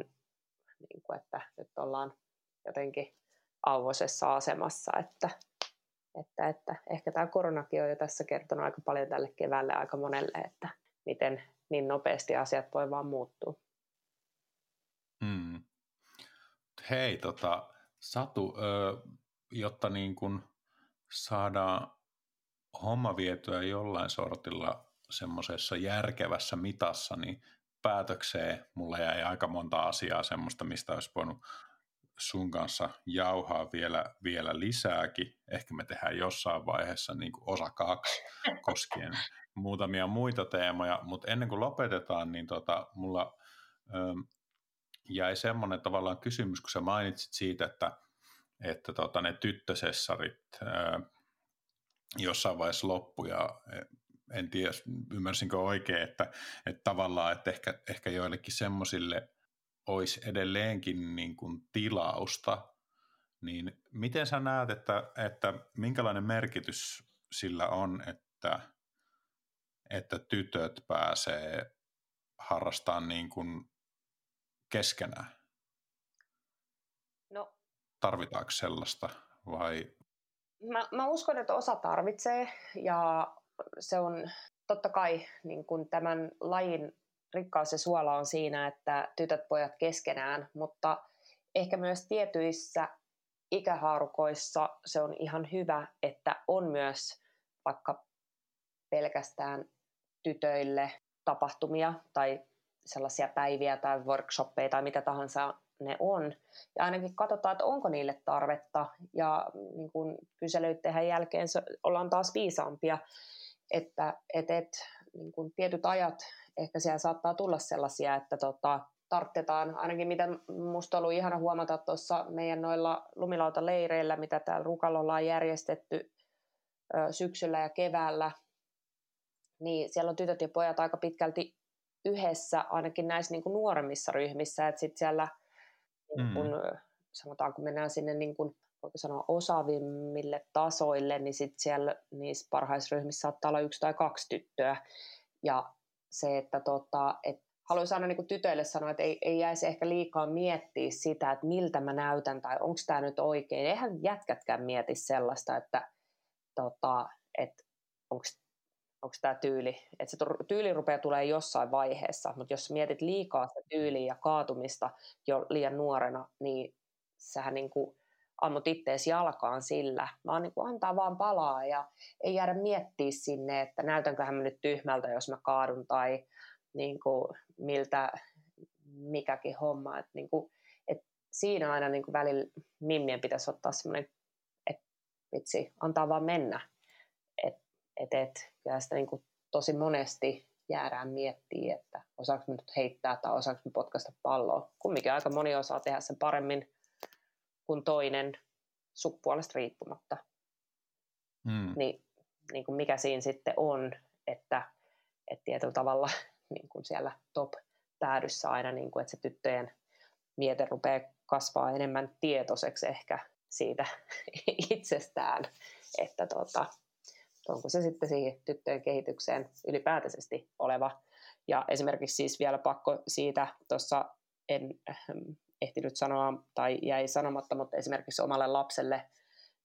niin kuin, että nyt ollaan jotenkin auvoisessa asemassa, että, että, että ehkä tämä koronakin on jo tässä kertonut aika paljon tälle keväälle aika monelle, että miten niin nopeasti asiat voi vaan muuttua. Hmm. Hei, tota, Satu, jotta niin kun saadaan homma vietyä jollain sortilla semmoisessa järkevässä mitassa, niin päätökseen mulla jäi aika monta asiaa semmoista, mistä olisi voinut sun kanssa jauhaa vielä, vielä lisääkin. Ehkä me tehdään jossain vaiheessa niin kuin osa kaksi koskien muutamia muita teemoja, mutta ennen kuin lopetetaan, niin tota, mulla ö, jäi semmoinen tavallaan kysymys, kun sä mainitsit siitä, että, että tota, ne tyttösessarit ö, jossain vaiheessa loppu ja en tiedä, ymmärsinkö oikein, että, että tavallaan, että ehkä, ehkä joillekin semmoisille olisi edelleenkin niin kuin tilausta, niin miten sä näet, että, että minkälainen merkitys sillä on, että, että tytöt pääsee harrastamaan niin kuin keskenään? No, Tarvitaanko sellaista vai? Mä, mä uskon, että osa tarvitsee ja se on totta kai niin kuin tämän lajin rikkaus ja suola on siinä, että tytöt pojat keskenään, mutta ehkä myös tietyissä ikähaarukoissa se on ihan hyvä, että on myös vaikka pelkästään tytöille tapahtumia tai sellaisia päiviä tai workshoppeja tai mitä tahansa ne on. Ja ainakin katsotaan, että onko niille tarvetta. Ja niin kun kyselyiden jälkeen ollaan taas viisaampia, että et, et, niin kun tietyt ajat ehkä siellä saattaa tulla sellaisia, että tota, tarttetaan, ainakin mitä minusta on ollut ihana huomata tuossa meidän noilla lumilautaleireillä, mitä täällä Rukalla on järjestetty ö, syksyllä ja keväällä, niin siellä on tytöt ja pojat aika pitkälti yhdessä, ainakin näissä niin kuin nuoremmissa ryhmissä, että sitten siellä niin kun, mm. sanotaan, kun mennään sinne niin kuin, voiko sanoa osaavimmille tasoille, niin sitten siellä niissä parhaisryhmissä saattaa olla yksi tai kaksi tyttöä, ja se, että tota, et haluaisin aina niin tytöille sanoa, että ei, ei jäisi ehkä liikaa miettiä sitä, että miltä mä näytän tai onko tämä nyt oikein. Eihän jätkätkään mieti sellaista, että tota, et onko tämä tyyli, että se tyyli rupeaa tulee jossain vaiheessa, mutta jos mietit liikaa sitä tyyliä ja kaatumista jo liian nuorena, niin sähän niin kuin ammut itteesi jalkaan sillä, vaan niin kuin antaa vaan palaa ja ei jäädä miettiä sinne, että näytänköhän mä nyt tyhmältä, jos mä kaadun tai niin kuin, miltä mikäkin homma. Että niin kuin, et siinä aina niin kuin välillä mimmien pitäisi ottaa semmoinen, että vitsi, antaa vaan mennä. Että et, et, kyllä sitä niin kuin tosi monesti jäädään miettiä, että osaanko nyt heittää tai osaanko mä potkaista palloa. Kumminkin aika moni osaa tehdä sen paremmin kuin toinen sukupuolesta riippumatta. Mm. Niin, niin kuin mikä siinä sitten on, että, että tietyllä tavalla niin kuin siellä top päädyssä aina, niin kuin, että se tyttöjen miete rupeaa kasvaa enemmän tietoiseksi ehkä siitä itsestään, että tota, onko se sitten siihen tyttöjen kehitykseen ylipäätäisesti oleva. Ja esimerkiksi siis vielä pakko siitä, tuossa en ehtinyt sanoa tai jäi sanomatta, mutta esimerkiksi omalle lapselle,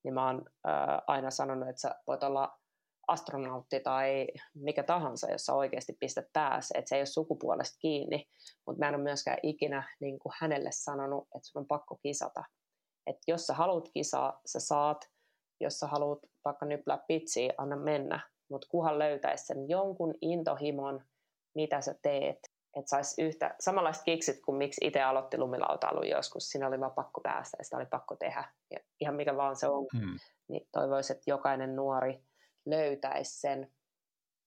niin mä oon äh, aina sanonut, että sä voit olla astronautti tai mikä tahansa, jossa oikeasti pistät päässä, että se ei ole sukupuolesta kiinni, mutta mä en ole myöskään ikinä niin kuin hänelle sanonut, että sun on pakko kisata. Että jos sä haluat kisaa, sä saat, jos sä haluat vaikka nyplää pitsiä, anna mennä, mutta kuhan löytäisi sen jonkun intohimon, mitä sä teet, että saisi yhtä samanlaista kiksit kuin miksi itse aloitti lumilautailun joskus. Siinä oli vaan pakko päästä ja sitä oli pakko tehdä. Ja ihan mikä vaan se on, hmm. niin toivoisin, että jokainen nuori löytäisi sen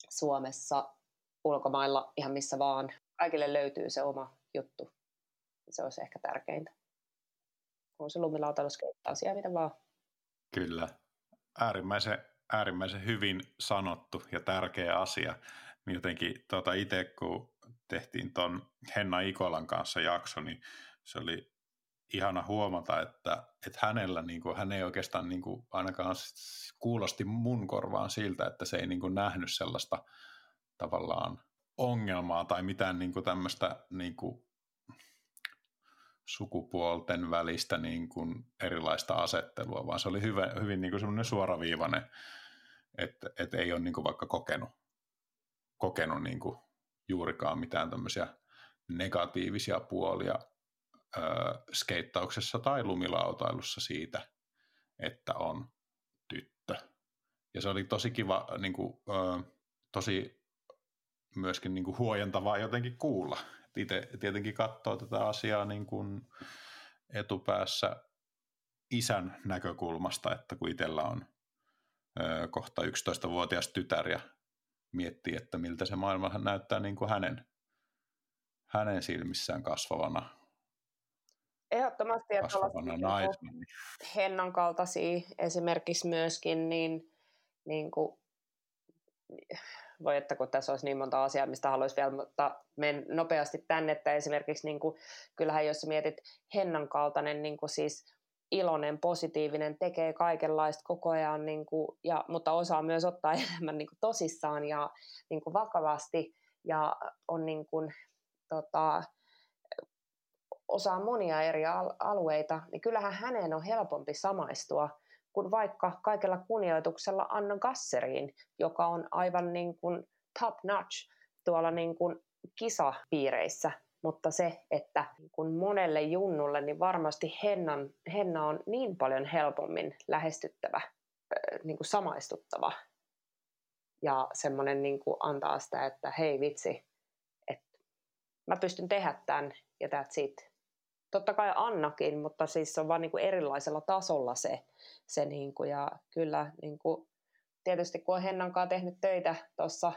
Suomessa, ulkomailla, ihan missä vaan. Kaikille löytyy se oma juttu. Se olisi ehkä tärkeintä. On se lumilautailus asia, mitä vaan. Kyllä. Äärimmäisen, äärimmäisen hyvin sanottu ja tärkeä asia. Niin jotenkin tuota itse, kun tehtiin tuon Henna Ikolan kanssa jakso, niin se oli ihana huomata, että, että hänellä niin kuin, hän ei oikeastaan niin kuin, ainakaan kuulosti mun korvaan siltä, että se ei niin kuin, nähnyt sellaista tavallaan ongelmaa tai mitään niin kuin, tämmöistä niin kuin, sukupuolten välistä niin kuin, erilaista asettelua, vaan se oli hyvä, hyvin niin kuin, semmoinen suoraviivainen, että, että ei ole niin kuin, vaikka kokenut, kokenut niin kuin, juurikaan mitään tämmöisiä negatiivisia puolia ö, skeittauksessa tai lumilautailussa siitä, että on tyttö. Ja se oli tosi kiva, niin kuin, ö, tosi myöskin niin kuin huojentavaa jotenkin kuulla. Itse tietenkin katsoo tätä asiaa niin kuin etupäässä isän näkökulmasta, että kun itsellä on ö, kohta 11-vuotias tytär ja miettii, että miltä se maailma näyttää niin kuin hänen, hänen silmissään kasvavana Ehdottomasti, että niin Hennan kaltaisia esimerkiksi myöskin, niin, niin kuin, voi että kun tässä olisi niin monta asiaa, mistä haluaisi vielä, mutta men nopeasti tänne, että esimerkiksi niin kuin, kyllähän jos mietit Hennan kaltainen niin kuin siis iloinen, positiivinen, tekee kaikenlaista koko ajan, niin kuin, ja, mutta osaa myös ottaa enemmän niin kuin tosissaan ja niin kuin vakavasti ja on niin kuin, tota, osaa monia eri alueita, niin kyllähän hänen on helpompi samaistua kuin vaikka kaikella kunnioituksella Anna Gasseriin, joka on aivan niin kuin top notch tuolla niin kuin kisapiireissä. Mutta se, että kun monelle junnulle, niin varmasti Hennan, Henna on niin paljon helpommin lähestyttävä, niin kuin samaistuttava. Ja semmoinen niin kuin antaa sitä, että hei vitsi, että mä pystyn tehdä tämän ja that's it totta kai Annakin, mutta siis se on vaan niin kuin erilaisella tasolla se, se niin kuin, ja kyllä niin kuin, tietysti kun on Hennankaan tehnyt töitä tuossa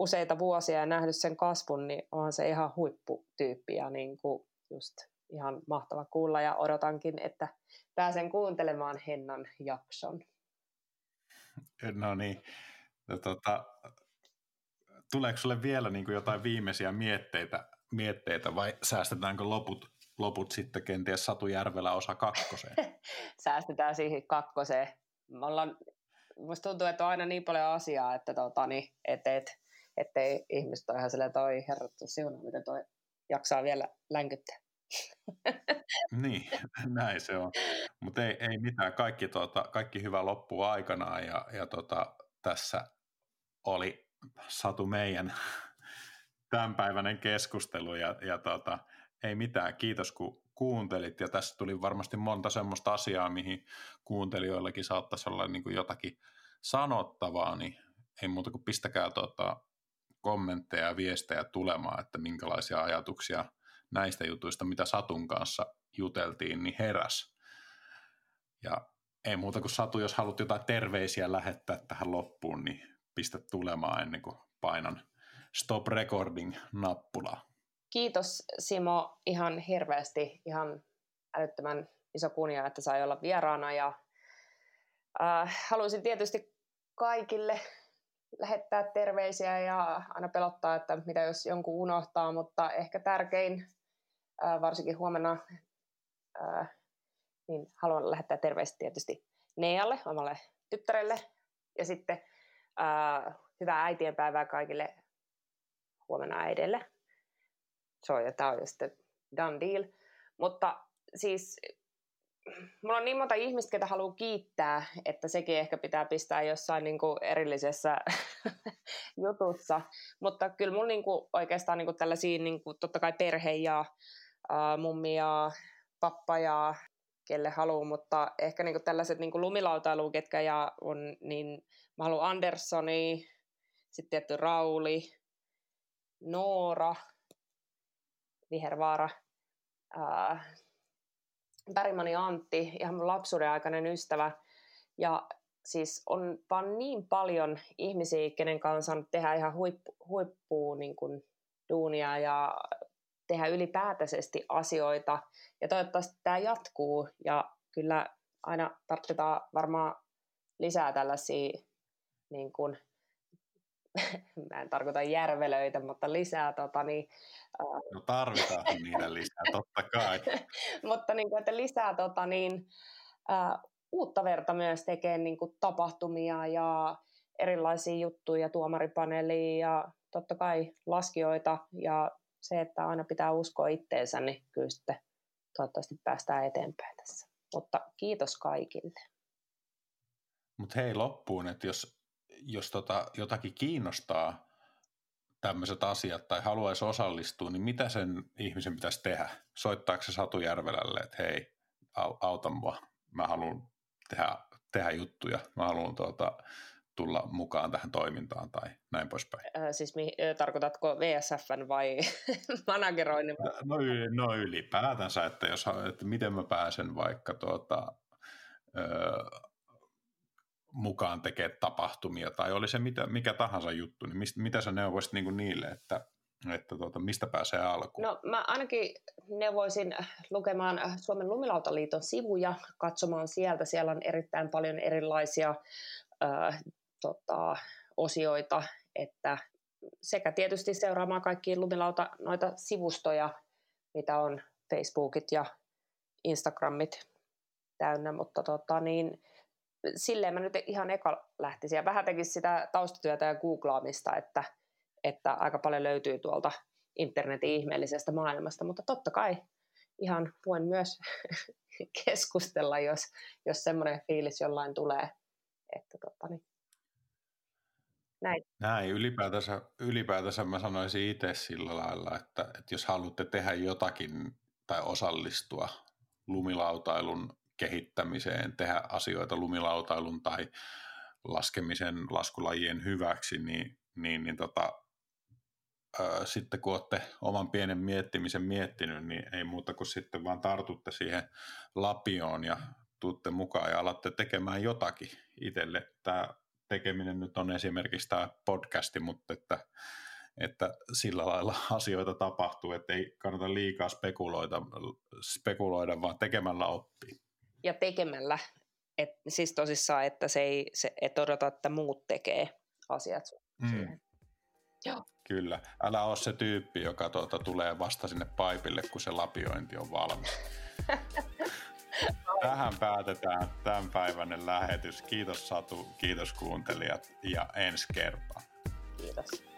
useita vuosia ja nähnyt sen kasvun, niin onhan se ihan huipputyyppi ja niin kuin just ihan mahtava kuulla ja odotankin, että pääsen kuuntelemaan Hennan jakson. No niin, no, tota, tuleeko sulle vielä niin kuin jotain viimeisiä mietteitä, mietteitä vai säästetäänkö loput loput sitten kenties Satu Järvelä osa kakkoseen. Säästetään siihen kakkoseen. Me ollaan, musta tuntuu, että on aina niin paljon asiaa, että tota, niin, et, et, ettei ihmiset ole ihan silleen, toi herrattu siuna, miten toi jaksaa vielä länkyttää. niin, näin se on. Mutta ei, ei mitään, kaikki, tuota, kaikki hyvä loppuu aikanaan ja, ja tota, tässä oli Satu meidän tämänpäiväinen keskustelu ja, ja tota, ei mitään, kiitos kun kuuntelit. Ja tässä tuli varmasti monta semmoista asiaa, mihin kuuntelijoillakin saattaisi olla niin kuin jotakin sanottavaa, niin ei muuta kuin pistäkää tuota, kommentteja ja viestejä tulemaan, että minkälaisia ajatuksia näistä jutuista, mitä Satun kanssa juteltiin, niin heräs. Ja ei muuta kuin Satu, jos haluat jotain terveisiä lähettää tähän loppuun, niin pistä tulemaan ennen kuin painan stop recording nappulaa. Kiitos Simo ihan hirveästi, ihan älyttömän iso kunnia, että sai olla vieraana ja äh, haluaisin tietysti kaikille lähettää terveisiä ja aina pelottaa, että mitä jos jonkun unohtaa, mutta ehkä tärkein, varsinkin huomenna, niin haluan lähettää terveisiä tietysti Nealle, omalle tyttärelle, ja sitten hyvää äitienpäivää kaikille huomenna äidille. Se on, ja tämä on jo sitten done deal. Mutta siis mulla on niin monta ihmistä, ketä haluaa kiittää, että sekin ehkä pitää pistää jossain niin kuin erillisessä jutussa. Mutta kyllä mulla niin kuin oikeastaan niin kuin tällaisia, niin kuin totta kai perhe ja äh, mummi ja pappa ja kelle haluaa, mutta ehkä niin kuin tällaiset niin kuin lumilautailu, ketkä ja on, niin mä haluan Anderssoni, sitten tietty Rauli, Noora, Vihervaara, ää, Bergmani Antti, ihan mun lapsuuden aikainen ystävä. Ja siis on vaan niin paljon ihmisiä, kenen kanssa on tehdä ihan huippu, huippua niin kuin duunia ja tehdä ylipäätäisesti asioita. Ja toivottavasti tämä jatkuu ja kyllä aina tarvitaan varmaan lisää tällaisia niin kuin, mä en tarkoita järvelöitä, mutta lisää tota, niin, No tarvitaan niitä lisää, totta kai. mutta niin kuin, että lisää tota, niin, uh, uutta verta myös tekee niin kuin, tapahtumia ja erilaisia juttuja tuomaripaneeliin ja totta kai laskijoita ja se, että aina pitää uskoa itteensä, niin kyllä sitten toivottavasti päästään eteenpäin tässä. Mutta kiitos kaikille. Mutta hei loppuun, että jos, jos tota, jotakin kiinnostaa tämmöiset asiat tai haluaisi osallistua, niin mitä sen ihmisen pitäisi tehdä? Soittaako se Satu Järvelälle, että hei, auta mua, mä haluan tehdä, tehdä juttuja, mä haluan tuota, tulla mukaan tähän toimintaan tai näin poispäin. Äh, siis mi- tarkoitatko VSFn vai manageroinnin? No, no ylipäätänsä, että, jos, että miten mä pääsen vaikka tuota, ö, mukaan tekemään tapahtumia, tai oli se mitä, mikä tahansa juttu, niin mistä, mitä sä neuvoisit niin niille, että, että tuota, mistä pääsee alkuun? No mä ainakin neuvoisin lukemaan Suomen Lumilautaliiton sivuja, katsomaan sieltä. Siellä on erittäin paljon erilaisia äh, tota, osioita, että sekä tietysti seuraamaan kaikki lumilauta noita sivustoja, mitä on Facebookit ja Instagramit täynnä, mutta tota, niin, silleen mä nyt ihan eka lähtisin ja vähän tekisin sitä taustatyötä ja googlaamista, että, että aika paljon löytyy tuolta internetin ihmeellisestä maailmasta, mutta totta kai ihan voin myös keskustella, jos, jos semmoinen fiilis jollain tulee, että tota, niin, näin. Näin, ylipäätänsä, ylipäätänsä mä sanoisin itse sillä lailla, että, että jos haluatte tehdä jotakin tai osallistua lumilautailun kehittämiseen, tehdä asioita lumilautailun tai laskemisen laskulajien hyväksi, niin, niin, niin tota, ää, sitten kun olette oman pienen miettimisen miettinyt, niin ei muuta kuin sitten vaan tartutte siihen lapioon ja tuutte mukaan ja alatte tekemään jotakin itselle. Tämä tekeminen nyt on esimerkiksi tämä podcasti, mutta että, että sillä lailla asioita tapahtuu, että ei kannata liikaa spekuloida, spekuloida vaan tekemällä oppii. Ja tekemällä, et, siis tosissaan, että se ei, se, et odota, että muut tekee asiat mm. Joo. Kyllä. Älä ole se tyyppi, joka tuota, tulee vasta sinne paipille, kun se lapiointi on valmis. Tähän päätetään tämänpäiväinen lähetys. Kiitos Satu, kiitos kuuntelijat ja ensi kertaa. Kiitos.